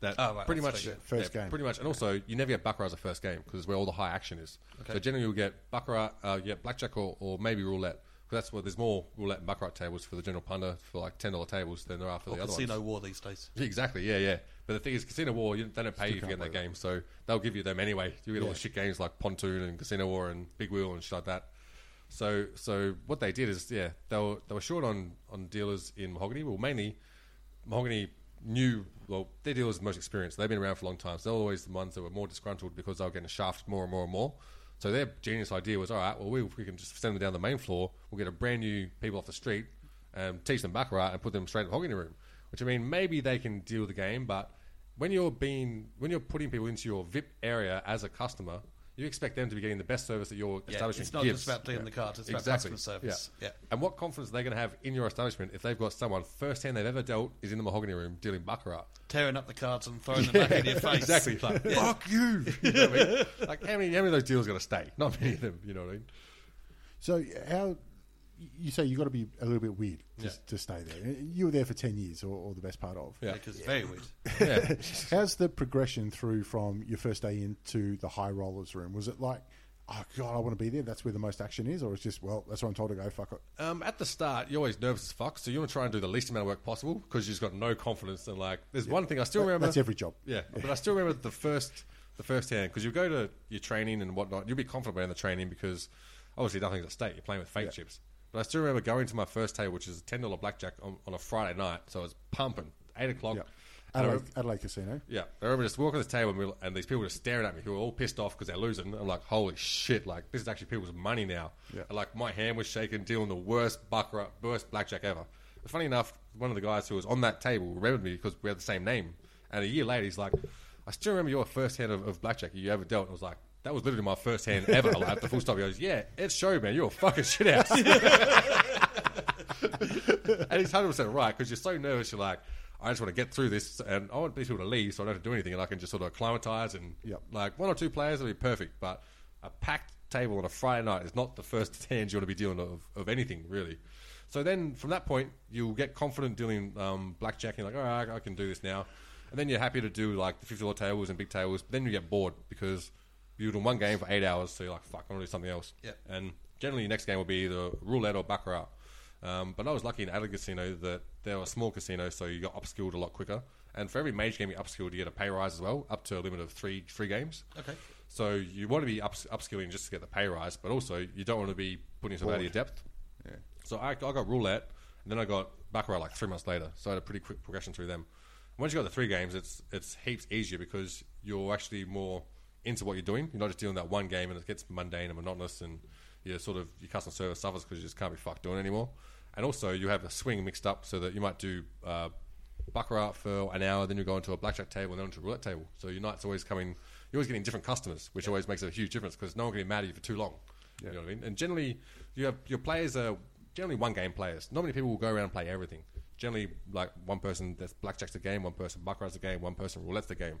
that Oh, right, pretty much street. First game. pretty much, and also you never get baccarat as a first game because it's where all the high action is. Okay. So generally you'll get baccarat, uh, you get blackjack or, or maybe roulette. Because that's where there's more roulette and baccarat tables for the general punter for like ten dollar tables than there are for Or the other casino ones. war these days. Yeah, Exactly, yeah, yeah. But the thing is, Casino War, you, they don't pay you if you get in that game, so they'll give you them anyway. You get all the shit games like Pontoon and Casino War and Big Wheel and shit like that. So, so what they did is, yeah, they were they were short on on dealers in Mahogany. Well, mainly Mahogany knew well their dealers the most experienced. They've been around for a long time, so they're always the ones that were more disgruntled because they were getting shafted more and more and more. So their genius idea was, all right, well, we, we can just send them down the main floor. We'll get a brand new people off the street and teach them baccarat and put them straight in the mahogany room. Which I mean, maybe they can deal with the game, but when you're being when you're putting people into your VIP area as a customer, you expect them to be getting the best service that your Yeah, establishment it's not gives. just about dealing the cards, it's about Exactly. customer service. Yeah. Yeah. And what confidence are they going to have in your establishment if they've got someone first hand they've ever dealt is in the mahogany room dealing baccarat? Tearing up the cards and throwing them back in your face. Exactly. Like, fuck you. you know what I mean? Like, how many, how many of those deals are going to stay? Not many of them, you know what I mean? So how you say you got to be a little bit weird to, to stay there. You were there for ten years, or, or the best part of. Yeah. Because it's very weird. Yeah. How's the progression through from your first day into the high rollers room? Was it like, oh god, I want to be there? That's where the most action is, or it's just well, that's where I'm told to go. Fuck it. Um, at the start, you're always nervous as fuck, so you want to try and do the least amount of work possible because you've got no confidence. And like, there's one thing I still That- remember. that's every job. Yeah, but I still remember the first, the first hand because you go to your training and whatnot. You'll be confident in the training because obviously nothing's at stake. You're playing with fake chips. But I still remember going to my first table, which is a ten dollar blackjack on, on a Friday night. So I was pumping eight o'clock. Yeah. I Adelaide, remember- Adelaide Casino. yeah, I remember just walking to the table and, we and these people were just staring at me who were all pissed off because they're losing. I'm like, holy shit! Like this is actually people's money now. Yeah. And, like my hand was shaking, dealing the worst baccarat, worst blackjack ever. But funny enough, one of the guys who was on that table remembered me because we had the same name. And a year later, he's like, I still remember your first hand of, of blackjack you ever dealt. And I was like, that was literally my first hand ever. like, at the full stop, he goes, yeah, it's show, man. You're a fucking shit house. and he's hundred percent right because you're so nervous. You're like, I just want to get through this, and I want these people to leave so I don't have to do anything, and I can just sort of acclimatize and Yep. like one or two players will be perfect, but a packed table on a Friday night is not the first hands you want to be dealing of, of anything really. So then from that point, you'll get confident dealing um, blackjack. And you're like, all right, I can do this now. And then you're happy to do like the fifty dollar tables and big tables. But then you get bored because you're doing one game for eight hours, so you're like, fuck, I want to do something else. Yeah. And generally, your next game will be either roulette or baccarat. Um, but I was lucky in Adelaide Casino that they're a small casino, so you got upskilled a lot quicker. And for every mage game you upskilled, you get a pay rise as well, up to a limit of three three games. Okay. So you want to be ups, upskilling just to get the pay rise, but also you don't want to be putting yourself out of your depth. Yeah. So I, I got roulette, and then I got baccarat like three months later. So I had a pretty quick progression through them. Once you got the three games, it's it's heaps easier because you're actually more into what you're doing. You're not just doing that one game and it gets mundane and monotonous, and you sort of your customer service suffers because you just can't be fucked doing it anymore. And also, you have a swing mixed up so that you might do uh, baccarat for an hour, then you go into a blackjack table, and then onto a roulette table. So your night's always coming. You're always getting different customers, which always makes a huge difference because no one can be mad at you for too long. You know what I mean? And generally, you have your players are generally one game players. Not many people will go around and play everything. Generally, like one person that's blackjack's the game, one person baccarat's the game, one person roulette's the game.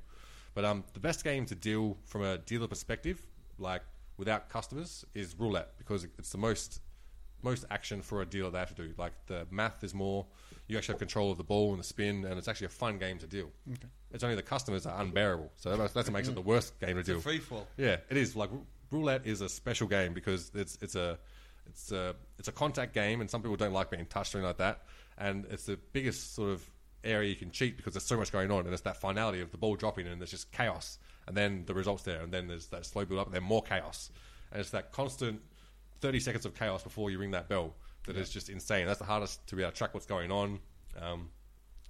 But um, the best game to deal from a dealer perspective, like without customers, is roulette because it's the most most action for a dealer they have to do. Like the math is more, you actually have control of the ball and the spin, and it's actually a fun game to deal. It's only the customers are unbearable, so that's, that's what makes it the worst game to deal. free fall. Yeah, it is. Like roulette is a special game because it's it's a it's a it's a contact game, and some people don't like being touched or anything like that. And it's the biggest sort of area you can cheat because there's so much going on, and it's that finality of the ball dropping, and there's just chaos, and then the results there, and then there's that slow build up, and then more chaos, and it's that constant 30 seconds of chaos before you ring that bell that is just insane. That's the hardest to be able to track what's going on. Um,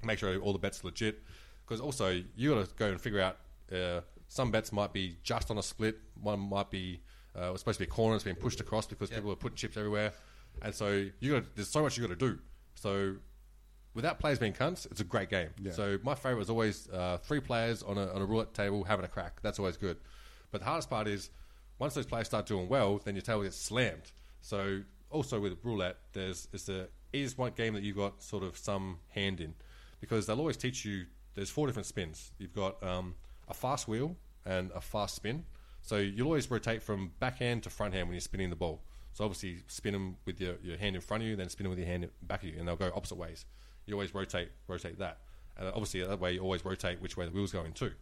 make sure all the bets are legit. Because also, you got to go and figure out uh, some bets might be just on a split, one might be uh, it's supposed to be a corner, it's being pushed across because people are putting chips everywhere. And so you got there's so much you got to do. So without players being cunts, it's a great game. So my favorite is always uh, three players on a, on a roulette table having a crack. That's always good. But the hardest part is once those players start doing well, then your table gets slammed. So also with roulette, there's it's the is one game that you've got sort of some hand in because they'll always teach you. There's four different spins. You've got um, a fast wheel and a fast spin. So you'll always rotate from backhand to front hand when you're spinning the ball. So obviously spin them with your, your hand in front of you, then spin them with your hand back of you, and they'll go opposite ways. You always rotate rotate that, and obviously that way you always rotate which way the wheel's going too.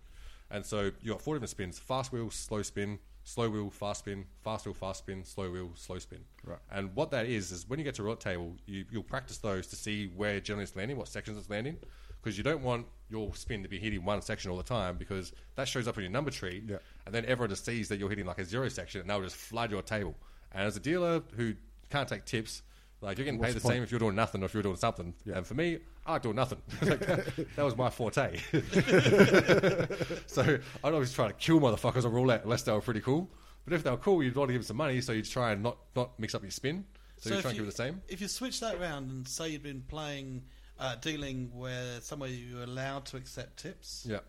And so you got four different spins: fast wheel, slow spin, slow wheel, fast spin, fast wheel, fast spin, slow wheel, slow spin. Right. And what that is is when you get to a roulette table, you, you'll practice those to see where generally it's landing, what sections it's landing, because you don't want your spin to be hitting one section all the time because that shows up in your number tree, Yeah. and then everyone just sees that you're hitting like a zero section, and they'll just flood your table. And as a dealer who can't take tips. Like you're getting What's paid the the same if you're doing nothing or if you're doing something. And for me, I like doing nothing. Like, that, that was my forte. so I'd always try to kill motherfuckers on roulette unless they were pretty cool. But if they were cool, you'd want to give them some money, so you'd try and not, not mix up your spin. So, you'd try and keep it the same. If you switch that around and say you'd been playing, uh, dealing where somewhere you were allowed to accept tips, Yeah.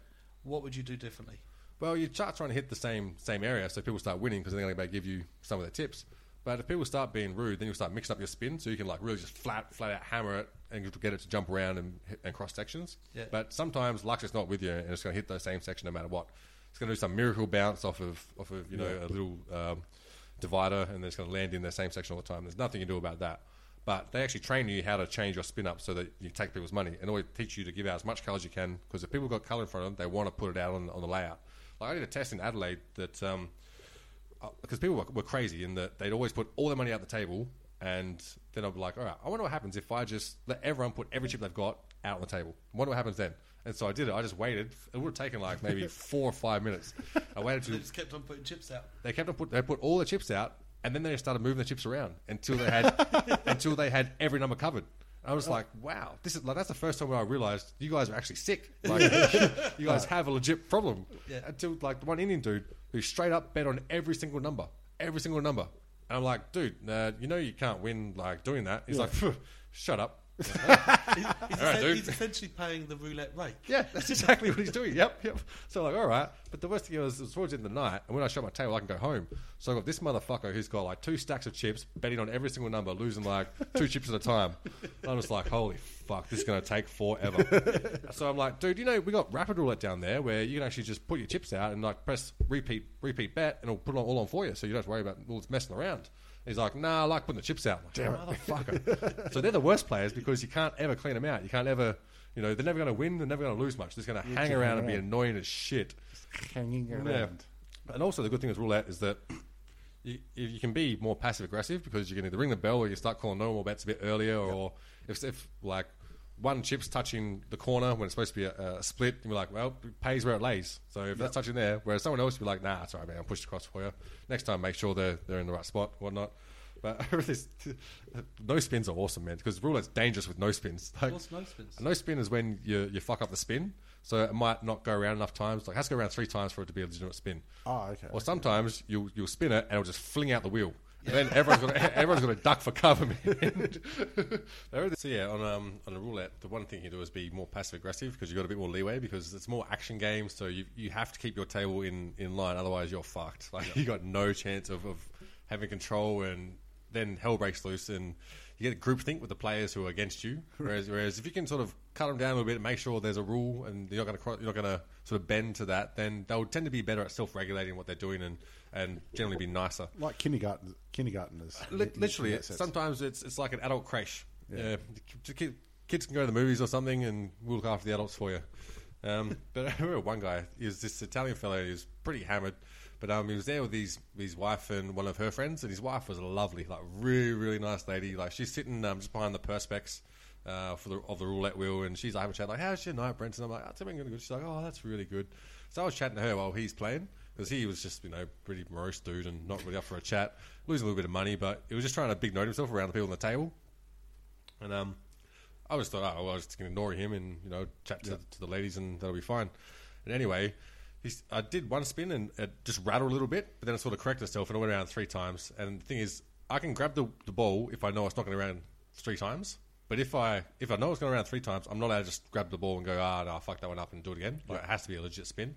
what would you do differently? Well, you start trying to hit the same same area, so people start winning because they're going to give you some of their tips. But if people start being rude, then you'll start mixing up your spin, so you can like really just flat flat out hammer it and you'll get it to jump around and, and cross sections. Yeah. But sometimes luck's just not with you, and it's going to hit the same section no matter what. It's going to do some miracle bounce off of off of you know a little um, divider, and then it's going to land in the same section all the time. There's nothing you can do about that. But they actually train you how to change your spin up so that you take people's money, and always teach you to give out as much colour as you can. Because if people got colour in front of them, they want to put it out on, on the layout. Like I did a test in Adelaide that um, because people were, were crazy in that they'd always put all their money out the table, and then I'd be like, all right, I wonder what happens if I just let everyone put every chip they've got out on the table. I wonder what happens then. And so I did it. I just waited. It would have taken like maybe four or five minutes. I waited They to just kept on putting chips out. they kept on put they put all the chips out, and then they started moving the chips around until they had until they had every number covered. I was oh. like, wow, this is like that's the first time where I realized you guys are actually sick. Like, you guys have a legit problem. Yeah. Until like the one Indian dude who straight up bet on every single number, every single number, and I'm like, dude, uh, you know you can't win like doing that. He's like, shut up. He's, he's, right, he's essentially paying the roulette rake. Yeah, that's exactly what he's doing. Yep, yep. So like, all right. But the worst thing was, it was towards the end of the night, and when I shut my table, I can go home. So I've got this motherfucker who's got like two stacks of chips, betting on every single number, losing like two chips at a time. I'm just like, holy fuck, this is going to take forever. so I'm like, dude, you know, we got rapid roulette down there where you can actually just put your chips out and like press repeat, repeat bet, and it'll put it all on for you, so you don't have to worry about all this messing around. He's like, nah, I like putting the chips out. I'm like, motherfucker. so they're the worst players because you can't ever clean them out. You can't ever, you know, they're never going to win. They're never going to lose much. They're just going to hang just around and be annoying as shit. hanging around. Yeah. And also the good thing with roulette is that you, you can be more passive aggressive because you can either ring the bell or you start calling normal bets a bit earlier, or if, if like one chip's touching the corner when it's supposed to be a, a split, you're like, well, it pays where it lays. So if that's touching there, whereas someone else would be like, nah, it's all right, man, I'll push it across for you. Next time, make sure they're they're in the right spot, whatnot. But this, no spins are awesome, man, because roulette's dangerous with no spins. Like, What's no spins? no spin is when you, you fuck up the spin. so it might not go around enough times. Like it has to go around three times for it to be a legitimate spin. Oh, okay. Or sometimes you'll you'll spin it and it'll just fling out the wheel. And then everyone's got to, everyone's got to duck for cover. Man. so yeah, on um on a roulette, the one thing you do is be more passive aggressive because you've got a bit more leeway because it's more action game. So you you have to keep your table in, in line, otherwise you're fucked. Like you got no chance of, of having control, and then hell breaks loose, and you get a groupthink with the players who are against you. Whereas whereas if you can sort of cut them down a little bit, and make sure there's a rule, and you're not going to you're not going to sort of bend to that, then they'll tend to be better at self regulating what they're doing and and generally be nicer. like kindergarten, in- in literally, it's, sense. sometimes it's it's like an adult crash. Yeah, ki- kids can go to the movies or something, and we'll look after the adults for you. Um, but I remember one guy. He was this Italian fellow. He was pretty hammered, but um, he was there with his his wife and one of her friends, and his wife was a lovely, like really really nice lady. Like she's sitting um, just behind the perspex. Uh, for the of the roulette wheel, and she's like, having a chat like, "How's your night, Brenton?" I'm like, "That's everything good." She's like, "Oh, that's really good." So I was chatting to her while he's playing because he was just you know pretty morose dude and not really up for a chat, losing a little bit of money, but he was just trying to big note himself around the people on the table. And um, I just thought, oh, well, I was just going to ignore him and you know chat to, to the ladies and that'll be fine. And anyway, he's, I did one spin and it just rattled a little bit, but then it sort of corrected itself and it went around three times. And the thing is, I can grab the, the ball if I know it's not going to around three times. But if I if I know it's going around three times, I'm not allowed to just grab the ball and go, ah, no, fuck that one up and do it again. Like, it has to be a legit spin.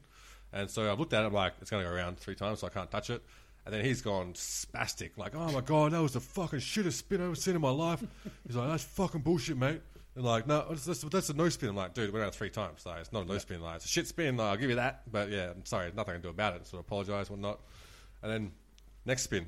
And so I've looked at it, I'm like, it's going to go around three times, so I can't touch it. And then he's gone spastic, like, oh my god, that was the fucking shittest spin I've ever seen in my life. He's like, that's fucking bullshit, mate. And like, no, that's, that's, that's a no spin. I'm like, dude, it went around three times. Like, it's not a no spin. Like, it's a shit spin. Like, I'll give you that. But yeah, I'm sorry, nothing I can do about it. So I apologise, whatnot. And then next spin.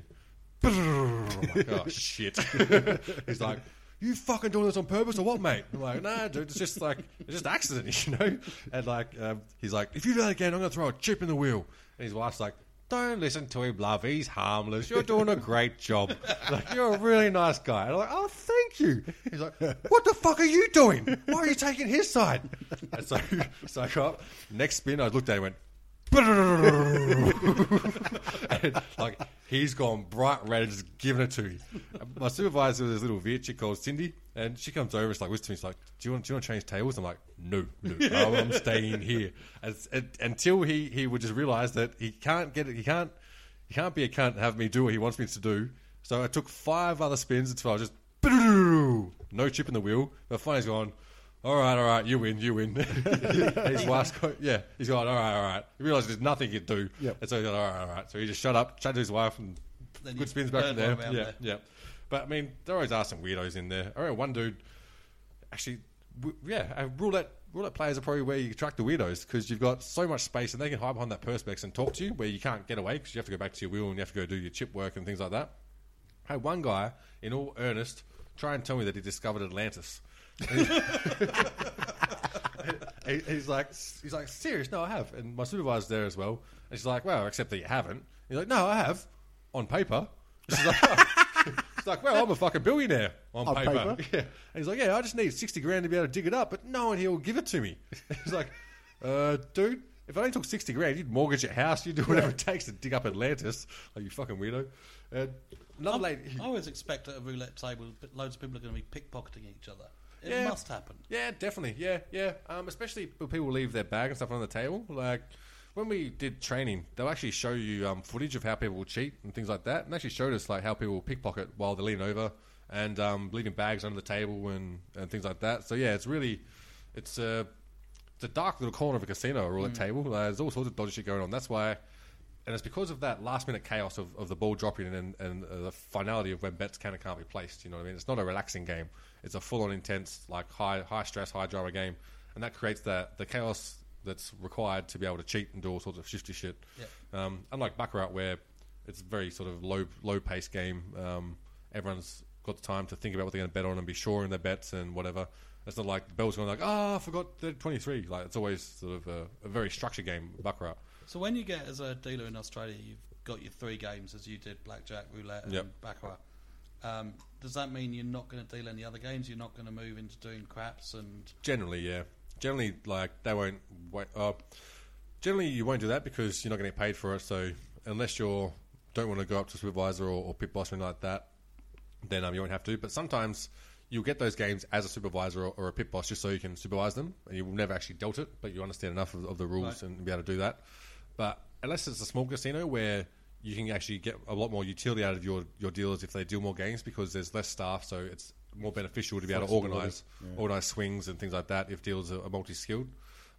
Like, oh shit. he's like, you fucking doing this on purpose or what, mate? I'm like, nah, dude, it's just like, it's just accident, you know? And like, um, he's like, if you do that again, I'm going to throw a chip in the wheel. And his wife's like, don't listen to him, love. He's harmless. You're doing a great job. Like, you're a really nice guy. And I'm like, oh, thank you. He's like, what the fuck are you doing? Why are you taking his side? And so, so I got up. Next spin, I looked at him and went, and like he's gone bright red and just giving it to me. My supervisor was this little chick called Cindy, and she comes over. It's like whispers to me, she's like, "Do you want? Do you want to change tables?" I'm like, "No, no, I'm, I'm staying here." And, and, until he he would just realize that he can't get it. He can't. He can't be a cunt and have me do what he wants me to do. So I took five other spins until I was just no chip in the wheel. But finally, he's gone. All right, all right, you win, you win. his wife's yeah, he's gone. All right, all right. He realised there's nothing he could do. Yep. And so he's gone, all right, all right. So he just shut up, chatted to his wife, and Then you good spins back from burn there. one Yeah, there. yeah. But I mean, there always are some weirdos in there. I remember one dude, actually, w- yeah, uh, roulette roulette players are probably where you attract the weirdos because you've got so much space and they can hide behind that perspex and talk to you where you can't get away because you have to go back to your wheel and you have to go do your chip work and things like that. I had one guy, in all earnest, try and tell me that he discovered Atlantis. He- he's like, he's like, serious? No, I have. And my supervisor's there as well. And she's like, well, except that you haven't. He's like, no, I have on paper. She's like, she's like, well, I'm a fucking billionaire on, On paper. paper? Yeah. And he's like, yeah, I just need sixty grand to be able to dig it up, but no one here will give it to me. he's like, uh, dude. If I only took sixty grand, you'd mortgage your house, you'd do whatever it takes to dig up Atlantis, like you fucking weirdo. Uh, another lady, I always expect at a roulette table, that loads of people are going to be pickpocketing each other. It Yeah. must happen. Yeah, definitely. Yeah, yeah. Um, especially when people leave their bag and stuff on the table. Like when we did training, they'll actually show you um, footage of how people will cheat and things like that. And actually showed us like how people will pickpocket while they're leaning over and um, leaving bags under the table and, and things like that. So yeah, it's really it's a it's a dark little corner of a casino or a roulette table. Uh, there's all sorts of dodgy shit going on. That's why. And it's because of that last minute chaos of, of the ball dropping and, and uh, the finality of when bets can and can't be placed. You know what I mean? It's not a relaxing game. It's a full on intense, like high high stress, high drama game, and that creates that the chaos that's required to be able to cheat and do all sorts of shifty shit. Um, unlike Baccarat, where it's a very sort of low low pace game. Um, everyone's got the time to think about what they're going to bet on and be sure in their bets and whatever. It's not like the bell's going like, ah, I forgot the 23. Like, it's always sort of a, a very structured game, Baccarat. So when you get as a dealer in Australia, you've got your three games as you did blackjack, roulette, and Yep. baccarat. Um, does that mean you're not going to deal any other games? You're not going to move into doing craps and Generally, yeah. Generally, like, they won't wait. Uh, generally, you won't do that because you're not going to get paid for it. So, unless you don't want to go up to supervisor or, or pit boss or anything like that, then um, you won't have to. But sometimes you'll get those games as a supervisor or, or a pit boss just so you can supervise them, and you've never actually dealt it, but you understand enough of, of the rules Right. and be able to do that. But unless it's a small casino where you can actually get a lot more utility out of your, your dealers if they deal more games because there's less staff, so it's more beneficial to be able to organize yeah. organize swings and things like that if dealers are, are multi skilled.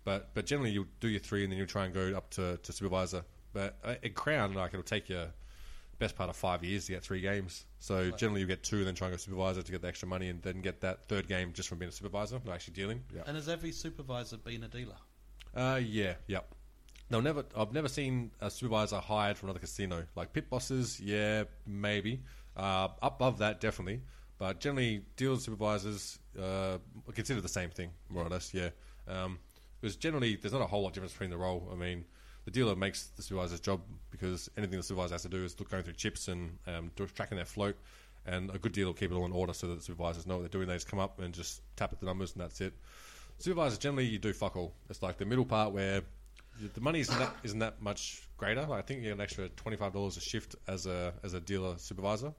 But but generally you do your three and then you try and go up to, to supervisor. But uh, at Crown, like it'll take you best part of five years to get three games. So generally you get two and then try and go supervisor to get the extra money and then get that third game just from being a supervisor, not actually dealing. And has every supervisor been a dealer? Uh, yeah, yep. They'll never. I've never seen a supervisor hired from another casino. Like pit bosses, yeah, maybe. Uh, above that, definitely. But generally, dealers supervisors uh, consider the same thing, more or less. Yeah, um, because generally there's not a whole lot of difference between the role. I mean, the dealer makes the supervisor's job because anything the supervisor has to do is look going through chips and um, tracking their float. And a good dealer will keep it all in order so that the supervisors know what they're doing. They just come up and just tap at the numbers, and that's it. Supervisors generally you do fuck all. It's like the middle part where the money isn't that isn't that much greater. Like, I think you get an extra twenty five dollars a shift as a as a dealer supervisor,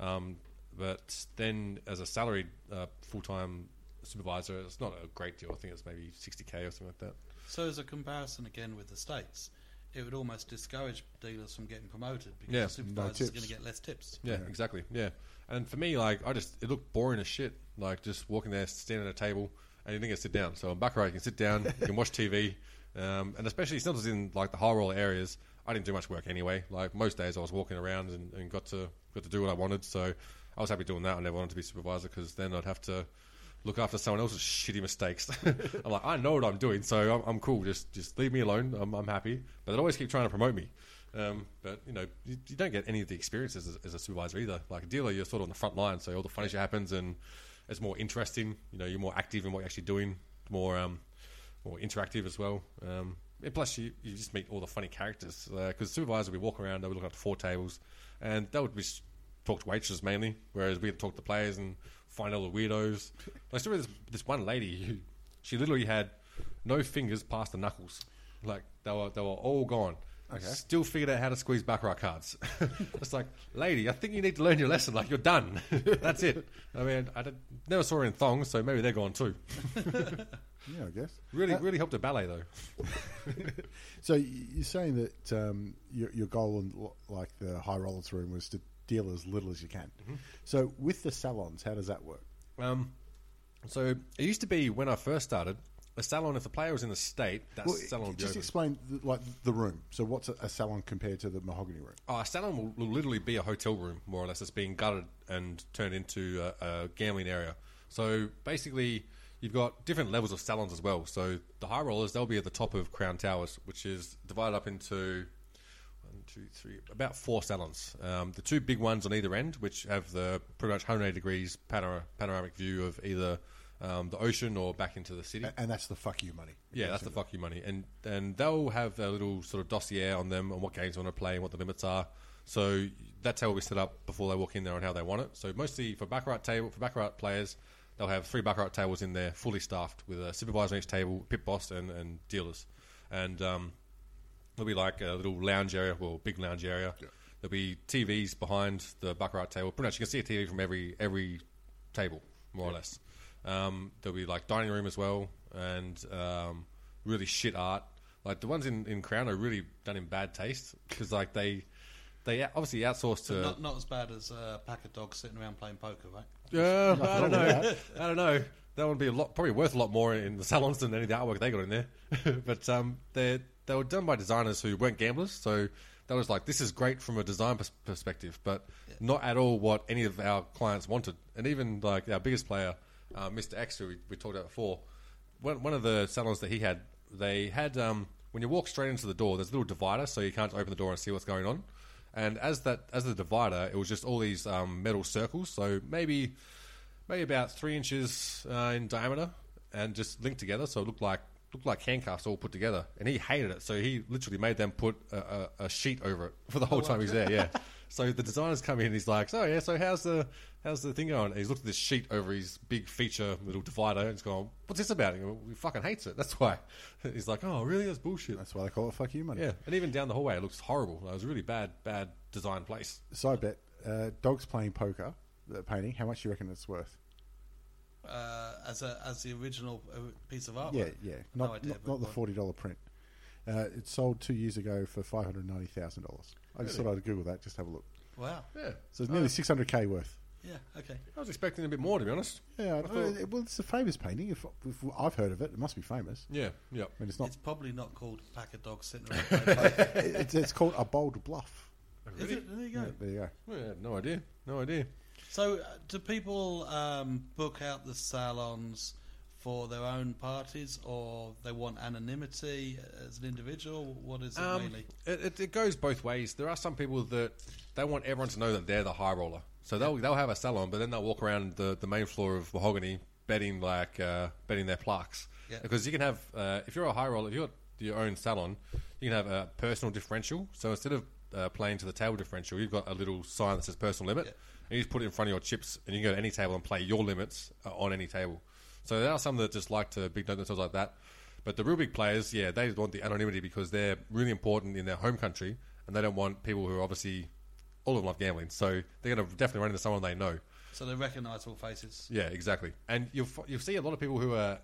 um, but then as a salaried uh, full time supervisor, it's not a great deal. I think it's maybe sixty k or something like that. So, as a comparison again with the states, it would almost discourage dealers from getting promoted because Yeah, the supervisors are going to get less tips. Yeah, exactly. Yeah, and for me, like I just it looked boring as shit. Like just walking there, standing at a table, and you didn't get to sit down. So on Baccarat, you can sit down, you can watch TV, um, and especially it's not just in like the high roller areas. I didn't do much work anyway. Like most days, I was walking around and, and got to got to do what I wanted. So I was happy doing that. I never wanted to be supervisor because then I'd have to look after someone else's shitty mistakes. I'm like, I know what I'm doing, so I'm, I'm cool. Just just leave me alone. I'm, I'm happy. But they always keep trying to promote me. Um, but you know, you, you don't get any of the experiences as, as a supervisor either. Like a dealer, you're sort of on the front line, so all the funny shit happens, and it's more interesting. You know, you're more active in what you're actually doing, more um, more interactive as well. Um, and plus, you, you just meet all the funny characters because supervisor we walk around, they would look after four tables, and they would just talk to waitresses mainly, whereas we would talk to players and find all the weirdos. Like, I remember this, this one lady who she literally had no fingers past the knuckles, like they were they were all gone. Still figured out how to squeeze baccarat cards. it's like, lady, I think you need to learn your lesson. Like you're done. That's it. I mean, I did, never saw her in thongs, so maybe they're gone too. Yeah, I guess. Really, Uh, really helped her ballet though. So you're saying that um, your, your goal in like the high rollers room was to deal as little as you can. Mm-hmm. So with the salons, how does that work? Um, so it used to be when I first started, a salon. If the player was in the state, that Well, salon just explain the, like the room. So what's a, a salon compared to the mahogany room? Oh, a salon will, will literally be a hotel room, more or less. It's being gutted and turned into a, a gambling area. So basically, you've got different levels of salons as well. So the high rollers, they'll be at the top of Crown Towers, which is divided up into one, two, three, about four salons. Um, the two big ones on either end, which have the pretty much 180 degrees panora- panoramic view of either um, the ocean or back into the city. And that's the fuck you money. Yeah, that's the fuck you money, and and they'll have a little sort of dossier on them on what games they want to play and what the limits are. So that's how we set up before they walk in there and how they want it. So mostly for baccarat table for baccarat players, they'll have three baccarat tables in there, fully staffed with a supervisor on each table, pit boss, and, and dealers, and um, there'll be like a little lounge area, well, big lounge area. There'll be TVs behind the baccarat table. Pretty much, you can see a TV from every every table, more or less. Um, there'll be like dining room as well, and um, really shit art. Like the ones in, in Crown are really done in bad taste because like they they obviously outsource to. Not, not as bad as a pack of dogs sitting around playing poker, right? Yeah, I don't know. I don't know. That would be a lot, probably worth a lot more in the salons than any of the artwork they got in there. but um, they they were done by designers who weren't gamblers, so that was like this is great from a design pers- perspective, but not at all what any of our clients wanted. And even like our biggest player, uh, Mr. X, who we, we talked about before, one, one of the salons that he had, they had um, when you walk straight into the door, there's a little divider, so you can't open the door and see what's going on. And as that as the divider, it was just all these um, metal circles. So maybe maybe about three inches uh, in diameter, and just linked together, so it looked like looked like handcuffs all put together. And he hated it, so he literally made them put a, a, a sheet over it for the whole time he's there. Yeah. So the designers come in, and he's like, "So yeah, so how's the how's the thing going?" And he's looked at this sheet over his big feature little divider, and he's going, "What's this about?" And he, fucking hates it. That's why. He's like, "Oh, really? That's bullshit." That's why they call it fuck you money. yeah, and even down the hallway, it looks horrible. It was a really bad, bad design place. So I bet uh, dogs playing poker, the painting. How much do you reckon it's worth? uh, as a as the original uh, piece of artwork? Yeah, yeah. No Not idea, not, not the forty dollar print. Uh, it sold two years ago for five hundred ninety thousand dollars. I just thought I'd Google that, just have a look. Wow. Yeah. So it's nearly six hundred k worth. Yeah. Okay. I was expecting a bit more, to be honest. Yeah, I thought, well, it's a famous painting. If, if I've heard of it, it must be famous. Yeah, yeah. I mean, it's not. It's probably not called Pack of Dogs Sitting Around. it's, it's called a bold bluff. Is it? There you go. Yeah, there you go. Well, yeah, no idea. No idea. So, uh, do people um, book out the salons for their own parties, or they want anonymity as an individual? What is it Um, mainly? it, it, goes both ways. There are some people that they want everyone to know that they're the high roller. So they'll they'll have a salon, but then they'll walk around the, the main floor of Mahogany betting like uh, betting their plaques. Yeah. Because you can have uh, if you're a high roller, if you've got your own salon, you can have a personal differential. So instead of uh, playing to the table differential, you've got a little sign that says personal limit, Yeah. and you just put it in front of your chips, and you can go to any table and play your limits uh, on any table. So there are some that just like to big note themselves like that. But the real big players, yeah, they want the anonymity because they're really important in their home country, and they don't want people who are obviously all of them love gambling, so they're going to definitely run into someone they know. So they're recognisable faces. Yeah, exactly. And you'll you'll see a lot of people who are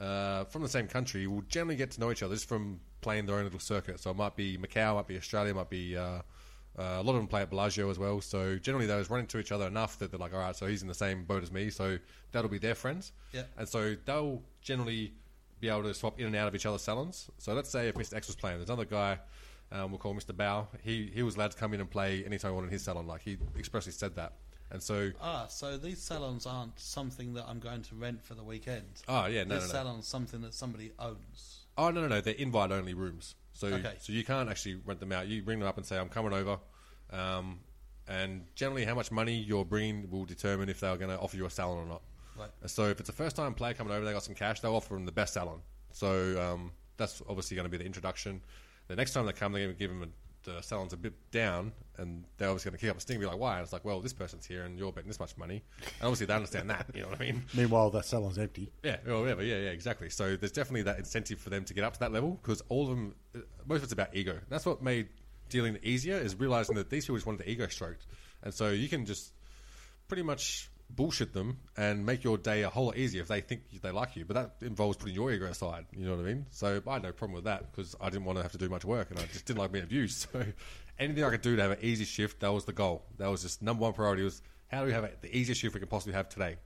uh, from the same country will generally get to know each other just from playing their own little circuit. So it might be Macau, might be Australia, might be uh, uh, a lot of them play at Bellagio as well. So generally those run into each other enough that they're like, all right, so he's in the same boat as me, so that'll be their friends. Yeah. And so they'll generally be able to swap in and out of each other's salons. So let's say if Mr. X was playing, there's another guy. Um, we'll call Mr. Bao. He he was allowed to come in and play anytime he wanted in his salon. Like he expressly said that. And so, Ah, so these salons aren't something that I'm going to rent for the weekend. oh yeah, no, this no, no. salon's something that somebody owns. Oh no, no, no! They're invite-only rooms, so Okay. so you can't actually rent them out. You bring them up and say, "I'm coming over," um, and generally, how much money you're bringing will determine if they're going to offer you a salon or not. Right. So if it's a first-time player coming over, they got some cash, they'll offer them the best salon. So um, that's obviously going to be the introduction. The next time they come, they're going to give them a, the salon's a bit down, and they're obviously going to kick up a sting and be like, "Why?" And it's like, "Well, this person's here, and you're betting this much money." And obviously, they understand that. You know what I mean? Meanwhile, that salon's empty. Yeah, or whatever. Yeah, yeah, exactly. So there's definitely that incentive for them to get up to that level because all of them, uh, most of it's about ego. That's what made dealing easier is realizing that these people just wanted the ego stroked, and so you can just pretty much bullshit them and make your day a whole lot easier if they think they like you. But that involves putting your ego aside. You know what I mean? So I had no problem with that because I didn't want to have to do much work and I just didn't like being abused. So anything I could do to have an easy shift, that was the goal. That was just number one priority was how do we have the easiest shift we can possibly have today.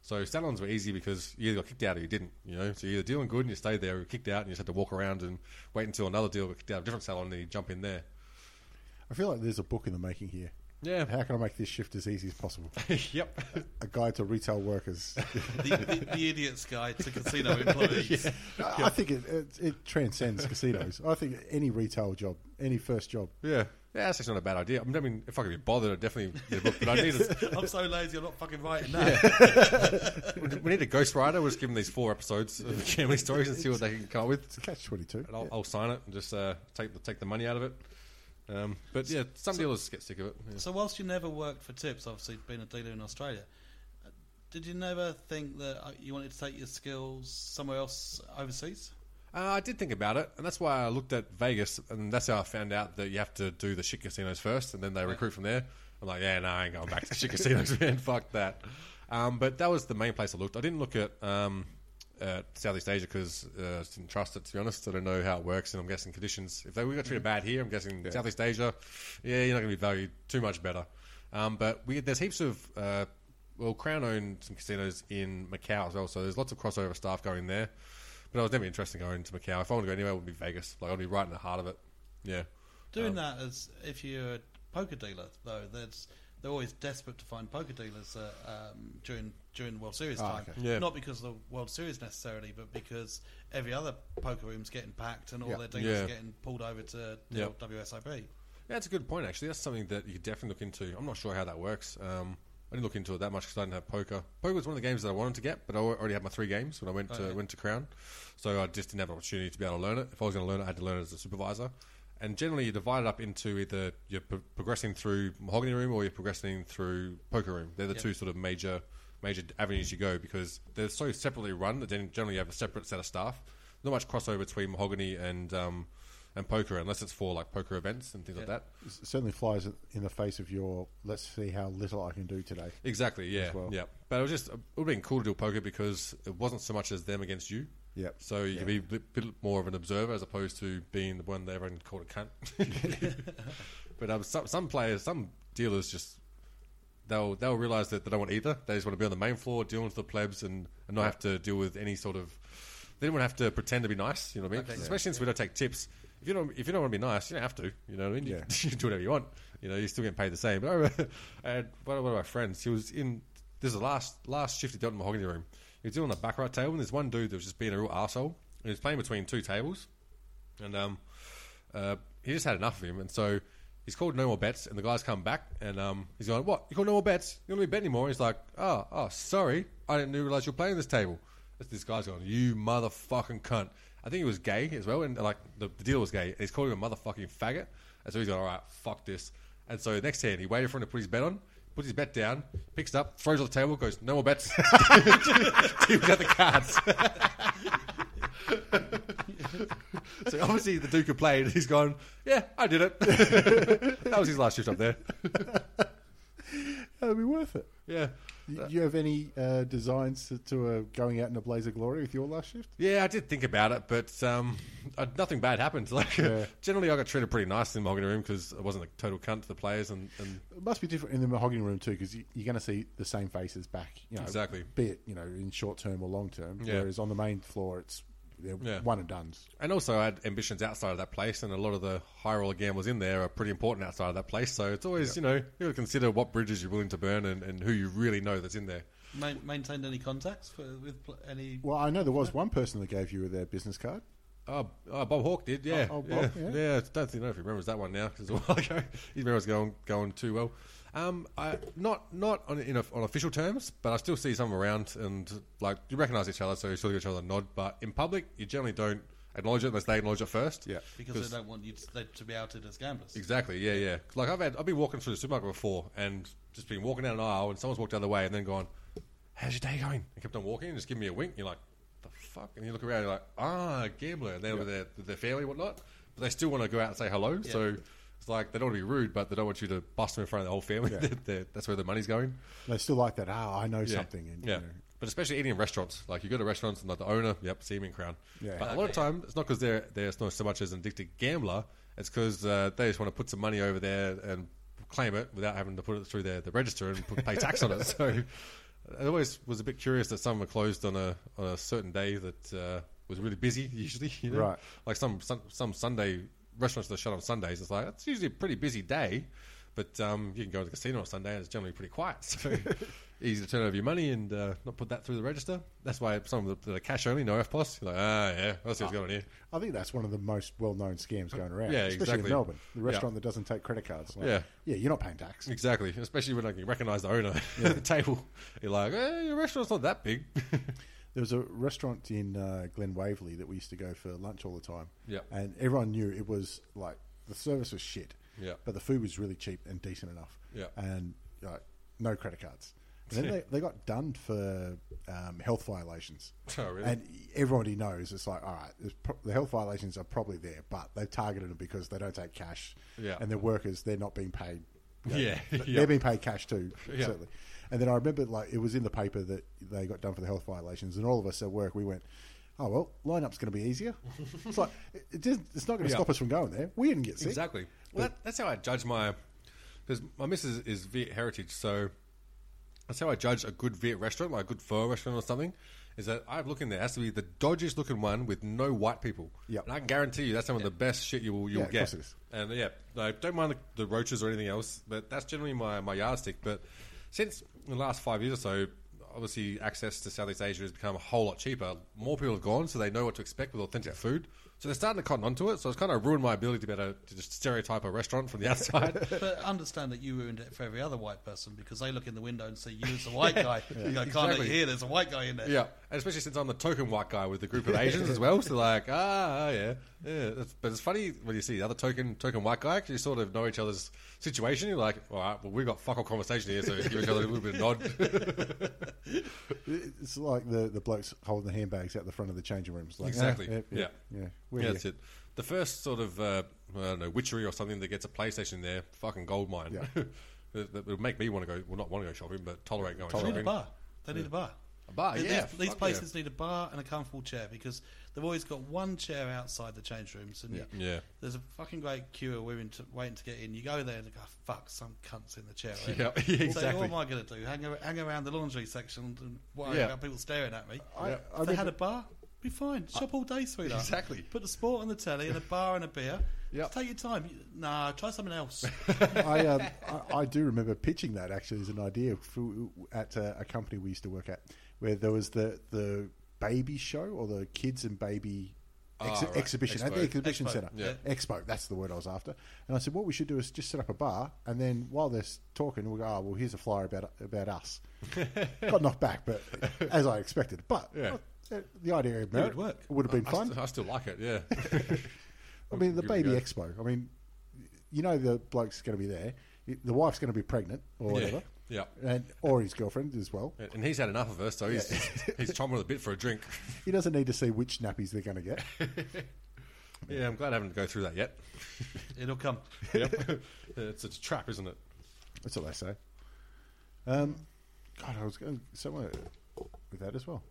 So salons were easy because you either got kicked out or you didn't. You know, so you're either dealing good and you stayed there, or you kicked out and you just had to walk around and wait until another deal got kicked out of a different salon and you jump in there. I feel like there's a book in the making here. Yeah. How can I make this shift as easy as possible? yep. a guide to retail workers. The, the, the idiot's guide to casino employees. I think it, it, it transcends casinos. I think any retail job, any first job. Yeah. Yeah, that's actually not a bad idea. I mean, if I could be bothered, I'd definitely get a book. But I need a, I'm so lazy, I'm not fucking writing that. we need a ghostwriter. We'll just give them these four episodes of family stories and see what they can come up with. It's a catch 22. And I'll, I'll sign it and just uh, take the take the money out of it. Um, but yeah, some dealers get sick of it. Yeah. So, whilst you never worked for Tips, obviously being a dealer in Australia, uh, did you never think that uh, you wanted to take your skills somewhere else overseas? Uh, I did think about it, and that's why I looked at Vegas, and that's how I found out that you have to do the shit casinos first, and then they recruit from there. I'm like, yeah, no, I ain't going back to shit casinos, man. Fuck that. Um, but that was the main place I looked. I didn't look at um, at Southeast Asia because uh, I didn't trust it. To be honest, I don't know how it works, and I'm guessing conditions. If they we got treated bad here, I'm guessing Southeast Asia, yeah, you're not going to be valued too much better. Um, but we, there's heaps of uh, well, Crown owned some casinos in Macau as well, so there's lots of crossover staff going there. But I was never interested in going to Macau. If I want to go anywhere, it would be Vegas. Like I'd be right in the heart of it. Yeah. Doing Um, that as if you're a poker dealer, though, there's they're always desperate to find poker dealers uh, um, during during World Series Ah, time. okay. Yeah. Not because of the World Series necessarily, but because every other poker room's getting packed and all Yeah. their dealers Yeah. are getting pulled over to the Yeah. old WSOP. Yeah, that's a good point. Actually, that's something that you could definitely look into. I'm not sure how that works. Um, I didn't look into it that much because I didn't have poker. Poker was one of the games that I wanted to get, but I already had my three games when I went to Okay. went to Crown, so I just didn't have an opportunity to be able to learn it. If I was going to learn it, I had to learn it as a supervisor. And generally, you divide it up into either you're pro- progressing through mahogany room or you're progressing through poker room. They're the Yeah. two sort of major major avenues you go because they're so separately run that then generally you have a separate set of staff. Not much crossover between mahogany and um, and poker, unless it's for like poker events and things like that. It certainly flies in the face of your. Let's see how little I can do today. Exactly, yeah, well. yeah. But it was just it would have been cool to do poker because it wasn't so much as them against you. Yep. So you could be a bit, bit more of an observer as opposed to being the one that everyone called a cunt. but um, some, some players, some dealers just they'll they'll realize that they don't want either. They just want to be on the main floor, dealing with the plebs, and, and not have to deal with any sort of. They don't want to have to pretend to be nice. You know what I mean? Especially since we don't take tips. If you don't, if you don't want to be nice, you don't have to. You know what I mean? You, Yeah. you can do whatever you want. You know, you're still getting paid the same. But I remember, I had one of one of my friends. He was in. This is the last last shift he dealt in the mahogany room. He was doing the back right table, and there's one dude that was just being a real asshole. And he was playing between two tables, and um, uh, he just had enough of him, and so he's called no more bets, and the guy's come back, and um, he's going, "What? You called no more bets? You don't me bet anymore?" He's like, "Oh, oh, sorry, I didn't realize you're playing this table." This guy's going, "You motherfucking cunt!" I think he was gay as well, and like the, the dealer was gay. And he's calling him a motherfucking faggot, and so he's going, "All right, fuck this." And so next hand, he waited for him to put his bet on, puts his bet down, picks it up, throws it on the table, goes, "No more bets." He got the cards. So obviously the Duke had played. He's gone. Yeah, I did it. that was his last shift up there. That'd be worth it. Yeah, Do you have any uh, designs to, to uh, going out in a blaze of glory with your last shift? yeah. I did think about it, but um, uh, nothing bad happened. Like Yeah. generally, I got treated pretty nice in the mahogany room because I wasn't a total cunt to the players, and, and It must be different in the mahogany room too, because you, you're going to see the same faces back. You know, Exactly. Be it you know in short term or long term. Yeah. Whereas on the main floor, it's they're Yeah. one and duns. and also I had ambitions outside of that place, and a lot of the high roller gamblers in there are pretty important outside of that place. So it's always you know you got to consider what bridges you're willing to burn and, and who you really know that's in there. Ma- maintained any contacts for, with pl- any? Well, I know there was one person that gave you their business card. Oh, oh, Bob Hawke did, yeah, Oh, oh, yeah, Bob, yeah. yeah. I don't think know if he remembers that one now because a while ago. He remembers going going too well. Um, I, not not on in a, on official terms, but I still see some around and like you recognise each other, so you still give each other a nod. But in public, you generally don't acknowledge it unless they acknowledge it first. Yeah. Because they don't want you to, they to be outed as gamblers. Exactly. Yeah, yeah. Like I've had, I've been walking through the supermarket before and just been walking down an aisle, and someone's walked down the other way, and then gone, "How's your day going?" And kept on walking, and just give me a wink. You're like, "The fuck?" And you look around, you're like, "Ah, gambler." And they're with their with their family, and whatnot, but they still want to go out and say hello. So it's like they don't want to be rude, but they don't want you to bust them in front of the whole family. Yeah. They're- they're- that's where the money's going. They still like that. Ah, I know Yeah. something. And, yeah. You know, But especially eating in restaurants, like you go to restaurants and like the owner, yep, see him in crown. Yeah. But a lot of time, it's not because they're they're not so much as an addicted gambler. It's because uh, they just want to put some money over there and claim it without having to put it through their the register and put, pay tax on it. So I always was a bit curious that some were closed on a on a certain day that uh, was really busy. Usually, you know, Right. like some some, some Sunday restaurants that are shut on Sundays. It's like it's usually a pretty busy day. But um, you can go to the casino on Sunday and it's generally pretty quiet. So easy to turn over your money and uh, not put that through the register. That's why some of the, the cash only, no EFTPOS. You're like, ah, yeah, that's what's going on here. I think that's one of the most well-known scams going around. Yeah, especially exactly. in Melbourne, the Yeah. restaurant that doesn't take credit cards. Like, Yeah. yeah, you're not paying tax. Exactly, especially when like, you recognise the owner at the table. You're like, eh, your restaurant's not that big. There was a restaurant in uh, Glen Waverley that we used to go for lunch all the time. Yep. And everyone knew it was like the service was shit. Yep. But the food was really cheap and decent enough. Yep. And like no credit cards. And then they, they got done for um, health violations. Oh, really? And everybody knows it's like, all right, pro- the health violations are probably there, but they've targeted them because they don't take cash. Yeah. And their workers, they're not being paid. Yeah, They're yeah. being paid cash too, Yeah. certainly. And then I remember, like, it was in the paper that they got done for the health violations, and all of us at work, we went, "Oh well, lineup's going to be easier." it's like it, it didn't- it's not going to Yeah. stop us from going there. We didn't get sick. Exactly. Well, that, that's how I judge my because my missus is Viet heritage, so that's how I judge a good Viet restaurant, like a good pho restaurant or something. Is that I have look in there it has to be the dodgiest looking one with no white people. Yep. and I can guarantee you that's some of the best shit you will you'll Yeah, get. And yeah, no, don't mind the, the roaches or anything else, but that's generally my my yardstick. But since the last five years or so. Obviously, access to Southeast Asia has become a whole lot cheaper. More people have gone, so they know what to expect with authentic food. So they're starting to cotton onto it. So it's kind of ruined my ability to be able to just stereotype a restaurant from the outside. But understand that you ruined it for every other white person because they look in the window and see you as a white guy. You go, can't Exactly. eat here. There's a white guy in there. yeah, and especially since I'm the token white guy with the group of Asians as well. So like, ah, yeah, yeah. But it's funny when you see the other token token white guy because you sort of know each other's situation. You're like, all right, well, we've got fuck all conversation here, so give each other a little bit of nod. It's like the, the blokes holding the handbags out the front of the changing rooms. Like, Exactly. "Ah, Yeah. yeah. We're yeah, here. that's it. The first sort of uh, I don't know witchery or something that gets a PlayStation there, fucking gold mine. Yeah. that that would make me want to go. Well, not want to go shopping, but tolerate going They need a shopping. bar. They need a bar. A bar, These- yeah, These, these fuck places need a bar and a comfortable chair because they've always got one chair outside the change rooms, and you- Yeah. there's a fucking great queue of women to, waiting to get in. You go there and you go, "Fuck, some cunts in the chair." already." Yeah, yeah, So exactly. what am I going to do? Hang, hang around the laundry section and worry Yeah. about people staring at me? I- if I they had a bar, be fine. Shop all day, sweetheart. Exactly. Put the sport on the telly and a bar and a beer. Yep. Take your time. Nah, try something else. I, um, I I do remember pitching that actually as an idea for, at a, a company we used to work at, where there was the the baby show or the kids and baby ex- Ah, right. exhibition at the Expo. exhibition Expo, center. yeah. Expo, that's the word I was after. And I said, what we should do is just set up a bar, and then while they're talking, we'll go, oh, well, here's a flyer about about us. Got knocked back, but as I expected. But Yeah. uh, the idea of merit would work. would have been I, fun. st- I still like it. Yeah. I mean, the baby expo. I mean, you know, the bloke's going to be there. The wife's going to be pregnant or whatever. Yeah. And or his girlfriend as well. And he's had enough of her, so he's he's chomping at the bit for a drink. He doesn't need to see which nappies they're going to get. Yeah, I'm glad I haven't go through that yet. It'll come. Yep. it's a trap, isn't it? That's what they say. Um, God, I was going somewhere with that as well.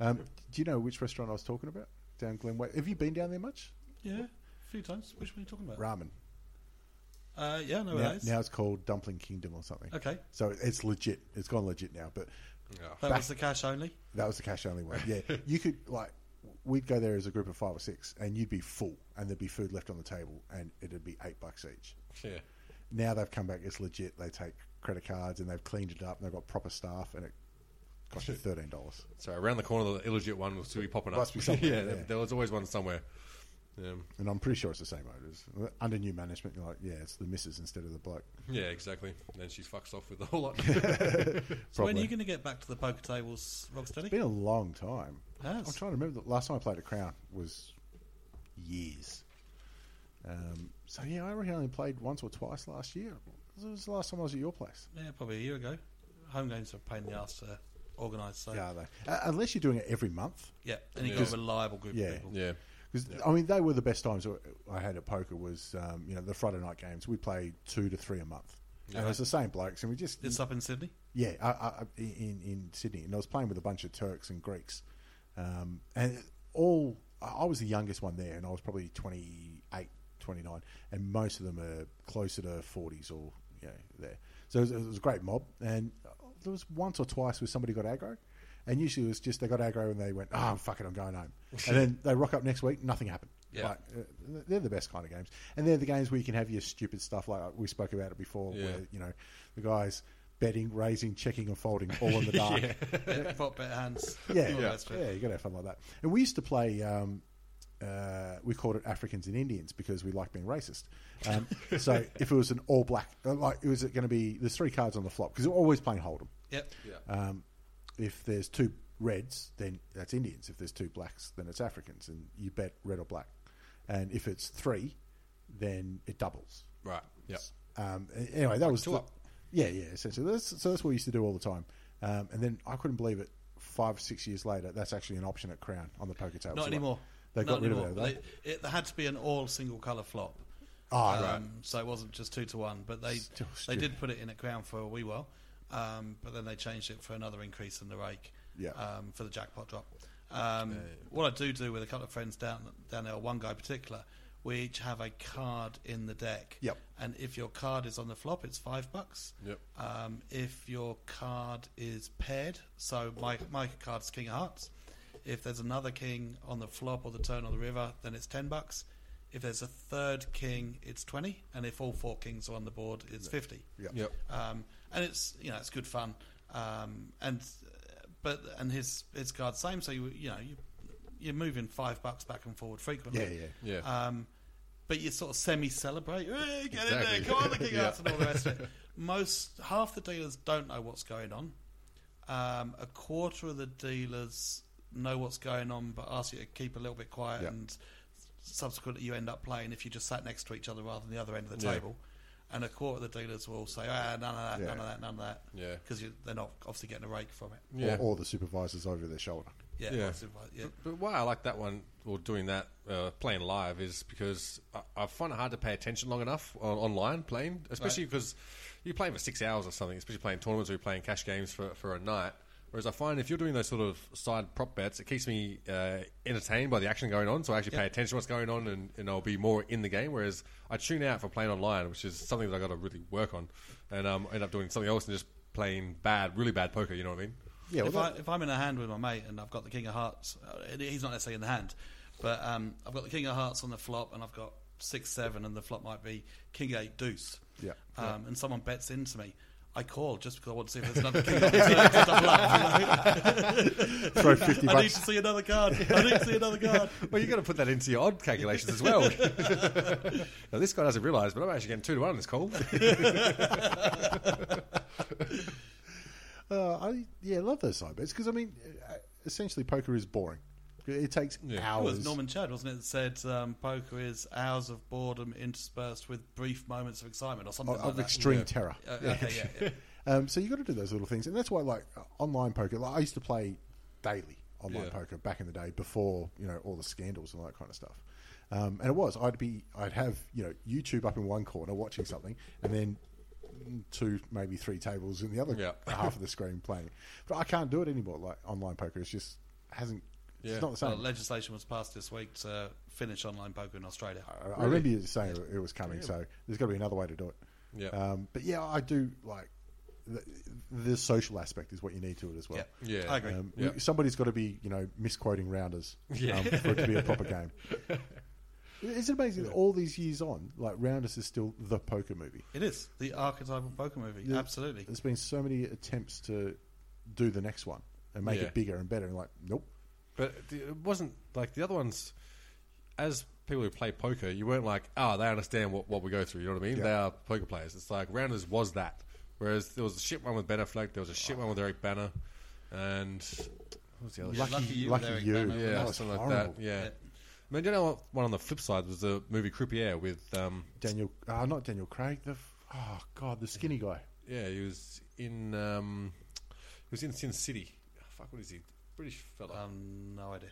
Um, do you know which restaurant I was talking about down Glenway? Have you been down there much? Yeah, a few times. Which one are you talking about? Ramen. Uh, yeah, no, Now, it is. now it's called Dumpling Kingdom or something. Okay. So it's legit. It's gone legit now. But that back- was the cash only. That was the cash only one. Yeah, you could like we'd go there as a group of five or six, and you'd be full, and there'd be food left on the table, and it'd be eight bucks each. Yeah. Now they've come back. It's legit. They take credit cards and they've cleaned it up, and they've got proper staff, and it costs you thirteen dollars. So around the corner, the illegit one will still be popping up. Must be somewhere, yeah, yeah. There, there was always one somewhere. Um, And I'm pretty sure it's the same owners under new management. You're like, yeah, it's the missus instead of the bloke. yeah, exactly. And then she fucks off with the whole lot. So when are you going to get back to the poker tables, Rocksteady? It's been a long time. Has. I'm trying to remember. The last time I played at Crown was years. Um, so yeah, I reckon I only played once or twice last year. It was the last time I was at your place. Yeah, probably a year ago. Home games are a pain in the ass to organise. So Yeah, they? Uh, unless you're doing it every month. yeah, and you got a reliable group Yeah. of people. yeah. Because I mean, they were the best times I had at poker. Was um, you know the Friday night games? We played two to three a month, and it was the same blokes, and we just It's up in Sydney. yeah, I, I, in in Sydney, and I was playing with a bunch of Turks and Greeks, um, and all I was the youngest one there, and I was probably 28, 29, and most of them are closer to forties or you know there. So it was, it was a great mob, and there was once or twice where somebody got aggro. And usually it was just they got aggro and they went, oh, fuck it, I'm going home. And then they rock up next week, nothing happened. Yeah. Like, uh, they're the best kind of games. And they're the games where you can have your stupid stuff like we spoke about it before, Yeah. where, you know, the guys betting, raising, checking, and folding all in the dark. Yeah, bet hands. Yeah, yeah, rest of it. yeah. You got to have fun like that. And we used to play. Um, uh, we called it Africans and Indians because we like being racist. Um, so if it was an all black, uh, like it was going to be there's three cards on the flop because we're always playing hold'em. Yep. Um, if there's two reds, then that's Indians. If there's two blacks, then it's Africans, and you bet red or black. And if it's three, then it doubles. Right. Yeah. Um, anyway, that was two the- up. yeah, yeah. Essentially, that's, so that's what we used to do all the time. Um, and then I couldn't believe it. Five or six years later, that's actually an option at Crown on the poker table. Not So, anymore. They Not got rid anymore. of it. They? They- it, there had to be an all single colour flop. Oh, right. So it wasn't just two to one, but they Still they stupid. did put it in at Crown for a wee while, um, but then they changed it for another increase in the rake Yeah. um, for the jackpot drop. Um, What I do do with a couple of friends down down there, one guy in particular, we each have a card in the deck. Yep. And if your card is on the flop, it's five bucks. Yep. Um, if your card is paired, so my my card's King of Hearts. If there's another king on the flop or the turn or the river, then it's ten bucks. If there's a third king, it's twenty, and if all four kings are on the board, it's fifty. Yep. Yep. Um, and it's you know it's good fun. Um, and uh, but and his his card's same, so you you know you you're moving five bucks back and forward frequently. Yeah, yeah. Yeah. Um, but you sort of semi-celebrate. Hey, get Exactly. in there, come on, the king Yeah. Arts and all the rest of it. Most half the dealers don't know what's going on. Um, a quarter of the dealers know what's going on, but ask you to keep a little bit quiet, Yeah. and subsequently you end up playing if you just sat next to each other rather than the other end of the Yeah. table. And a quarter of the dealers will say, ah, none of that, Yeah. none of that, none of that. Yeah. Because they're not obviously getting a rake from it. Yeah. Or, or the supervisors over their shoulder. Yeah, Yeah. voice yeah. But why I like that one or doing that uh, playing live is because I, I find it hard to pay attention long enough on, online playing, especially because you play for six hours or something, especially playing tournaments or you're playing cash games for, for a night. Whereas I find if you're doing those sort of side prop bets, it keeps me uh, entertained by the action going on, so I actually pay attention to what's going on and, and I'll be more in the game. Whereas I tune out for playing online, which is something that i got to really work on, and um, end up doing something else and just playing bad, really bad poker. You know what I mean? Yeah, well, if, I, that- if I'm in a hand with my mate and I've got the King of Hearts, uh, he's not necessarily in the hand, but um, I've got the King of Hearts on the flop and I've got six seven and the flop might be King eight Deuce. Yeah. Um, And someone bets into me. I call just because I want to see if there's another king on the turn to double up. you know? throw fifty bucks. I need to see another card. I need to see another card. Well, you've got to put that into your odd calculations as well. now, this guy doesn't realise, but I'm actually getting two to one on this call. Uh, I yeah, I love those side bets because I mean, uh, essentially, poker is boring. It takes It hours. was Norman Chad, wasn't it? That said um, poker is hours of boredom interspersed with brief moments of excitement or something of, like of that. extreme terror. Uh, okay, yeah, yeah. Um, so you've got to do those little things, and that's why like uh, online poker. Like, I used to play daily online Yeah. poker back in the day before you know all the scandals and all that kind of stuff. Um, and it was I'd be I'd have you know YouTube up in one corner watching something, and then two maybe three tables in the other Yeah. half of the screen playing. But I can't do it anymore. Like online poker, it's just hasn't. Yeah. It's not the same. Well, legislation was passed this week to finish online poker in Australia. I- I remember you saying it- it was coming, so there's got to be another way to do it. Yeah. Um, but yeah, I do like the, the social aspect is what you need to it as well. Yeah. Yeah. I agree. Um, Yeah. Somebody's got to be, you know, misquoting rounders Yeah. um, for it to be a proper game. Isn't it amazing that all these years on, like Rounders is still the poker movie? It is the archetypal poker movie. There- Absolutely. There's been so many attempts to do the next one and make Yeah. it bigger and better, and like, nope. But it wasn't like the other ones. As people who play poker, you weren't like, oh, they understand what, what we go through. You know what I mean? Yeah. They are poker players. It's like Rounders was that. Whereas there was a shit one with Ben Affleck, there was a shit one with Eric Bana, and what was the other? Shit? Lucky You lucky Eric you. Bana. Yeah, That something like that. Yeah. Yeah. I mean, do you know what one on the flip side was the movie Croupier with um, Daniel, uh, not Daniel Craig. The oh god, the skinny guy. yeah, he was in um, he was in Sin City. Oh, fuck, what is he? British fella. Um, no idea.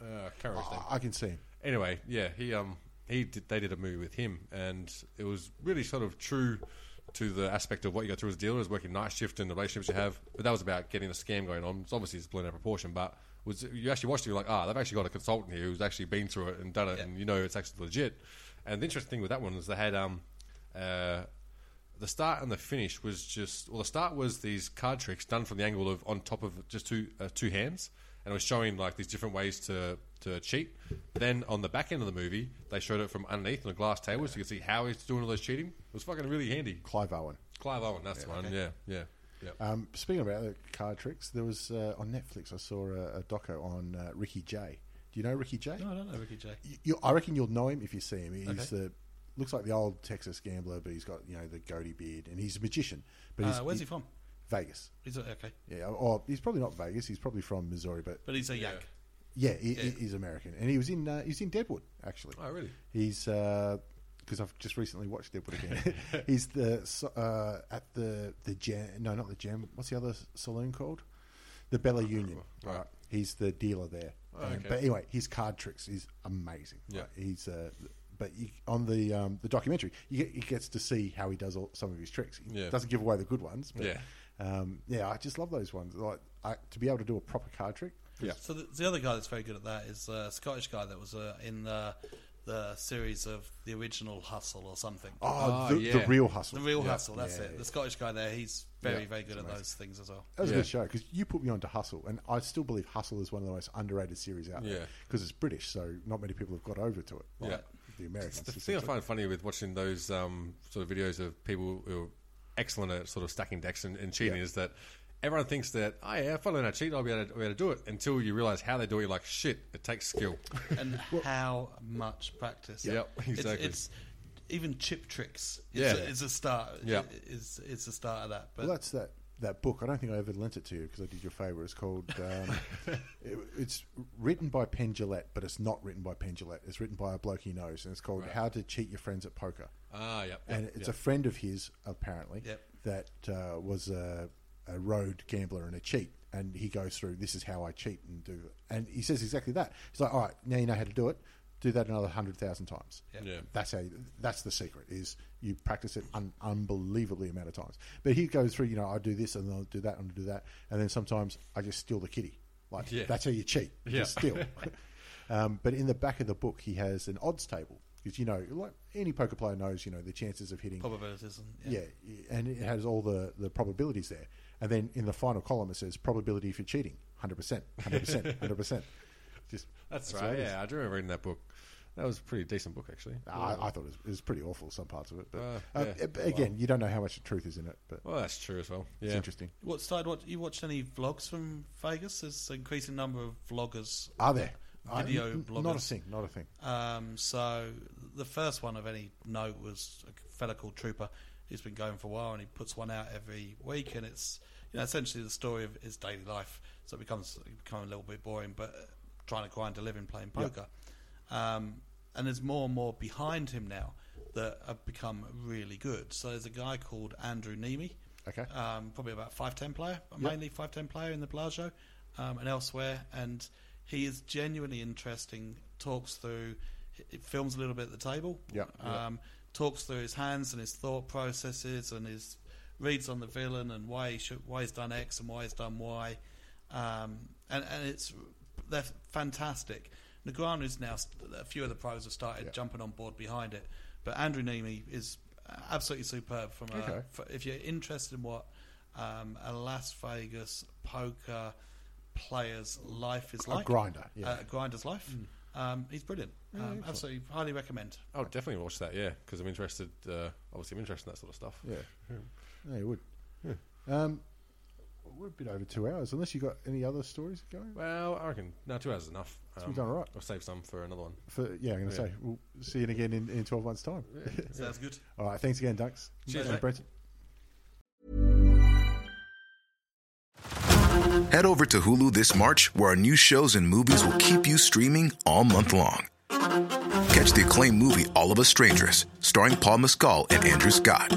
uh, can't remember his name. I, I can see him. anyway, yeah, he um he did, they did a movie with him, and it was really sort of true to the aspect of what you go through as a dealer, dealers, working night shift and the relationships you have. But that was about getting a scam going on. It's obviously it's blown out of proportion, but was you actually watched it, you're like, ah, they've actually got a consultant here who's actually been through it and done it, and you know it's actually legit. And the interesting thing with that one is they had um uh. The start and the finish was just well. The start was these card tricks done from the angle of on top of just two uh, two hands, and it was showing like these different ways to to cheat. Then on the back end of the movie, they showed it from underneath on a glass table, so you could see how he's doing all those cheating. It was fucking really handy. Clive Owen. Clive Owen, that's the one. Yeah, yeah, yeah. Um, speaking about the card tricks, there was uh, on Netflix. I saw a, a doco on uh, Ricky Jay. Do you know Ricky Jay? No, I don't know Ricky Jay. You, you, I reckon you'll know him if you see him. He's Okay. the looks like the old Texas gambler, but he's got you know the goatee beard, and he's a magician. But he's, Uh, where's he from? Vegas. He's a, okay, Yeah, or he's probably not Vegas. He's probably from Missouri, but but he's a yank. yeah, he, he's American, and he was in uh, he's in Deadwood actually. Oh, really? He's because I've just recently watched Deadwood again. he's the uh, at the the gem. No, not the gem. What's the other saloon called? The Bella Union. Right. Right. He's the dealer there. Oh, Um, okay. But anyway, his card tricks is amazing. Yeah. Right? He's. Uh, but you, on the um, the documentary, you get, he gets to see how he does all, some of his tricks. He Yeah. doesn't give away the good ones. But, Yeah. um, yeah. I just love those ones. Like I, to be able to do a proper card trick. Yeah. So the, the other guy that's very good at that is a Scottish guy that was uh, in the the series of the original Hustle or something. Oh, Ah, the, yeah. the real hustle. the real Hustle, that's Yeah, it. yeah. The Scottish guy there, he's very, Yeah, very good at those things as well. That was Yeah. a good show because you put me onto Hustle, and I still believe Hustle is one of the most underrated series out Yeah. there because it's British, so not many people have got over to it. Like Yeah. The Americans. The thing I find funny with watching those um, sort of videos of people who are excellent at sort of stacking decks and, and cheating Yeah. is that everyone thinks that, oh yeah, if I learn how to cheat, I'll be able to, be able to do it until you realize how they do it. You're like, shit, it takes skill. And how much practice. Yep, exactly. It's, even chip tricks. Yeah. It's, a, it's a start. Yeah. It's, it's a start of that. But well, that's that that book. I don't think I ever lent it to you because I did your favour. It's called. Um, it, it's written by Penn but it's not written by Penn. It's written by a bloke he knows, and it's called "How to Cheat Your Friends at Poker." ah, yep. and it's yep. a friend of his apparently Yep. that uh, was a, a road gambler and a cheat, and he goes through this is how I cheat and do it, and he says exactly that. He's like, all right, now you know how to do it. Do that another hundred thousand times. Yeah. That's how. You, that's the secret. Is you practice it an unbelievably amount of times. But he goes through. You know, I do this and I'll do that and I'll do that, and then sometimes I just steal the kitty. Like Yeah. that's how you cheat. You Yeah. just steal. um, but in the back of the book, he has an odds table because you know, like any poker player knows, you know, the chances of hitting Probabilities. And, yeah, and it has all the, the probabilities there. And then in the final column, it says probability for cheating, hundred percent, hundred percent, hundred percent. Just That's, what right. Yeah, I do remember reading that book. That was a pretty decent book, actually. I, I thought it was, it was pretty awful some parts of it, but Uh, uh, yeah. but again, you don't know how much the truth is in it, but Well, that's true as well. it's Yeah. interesting. What started? What you watched any vlogs from Vegas? There's an increasing number of vloggers. Are there Video n- bloggers. Not a thing. Not a thing. Um, so the first one of any note was a fella called Trooper. He's been going for a while, and he puts one out every week, and it's you know essentially the story of his daily life. So it becomes it becomes a little bit boring, but uh, trying to grind a living playing poker. Um, and there's more and more behind him now that have become really good. So there's a guy called Andrew Neeme. Okay. Um, probably about five ten player, mainly five ten player in the Bellagio um, and elsewhere, and he is genuinely interesting. Talks through, he films a little bit at the table. Yeah, yeah. Um, talks through his hands and his thought processes and his reads on the villain and why he should, why he's done X and why he's done Y, um, and and it's they're fantastic. Negreanu is now a few of the pros have started Yeah. jumping on board behind it, but Andrew Neeme is absolutely superb. From a, Okay. for, if you're interested in what um, a Las Vegas poker player's life is A like, grinder, yeah. uh, a grinder's life, um, he's brilliant. um, absolutely, highly recommend. I would definitely watch that. Yeah, because I'm interested. Uh, obviously, I'm interested in that sort of stuff. Yeah. Yeah, you would. Um, we're a bit over two hours. Unless you've got any other stories going. Well, I reckon no, two hours is enough. Um, we've done all right. I'll save some for another one. For yeah, I'm going to Yeah. say we'll see you again in, in twelve months' time. Sounds good. All right, thanks again, Dunks. Cheers, And mate. Brenton. Head over to Hulu this March, where our new shows and movies will keep you streaming all month long. Catch the acclaimed movie All of Us Strangers, starring Paul Mescal and Andrew Scott.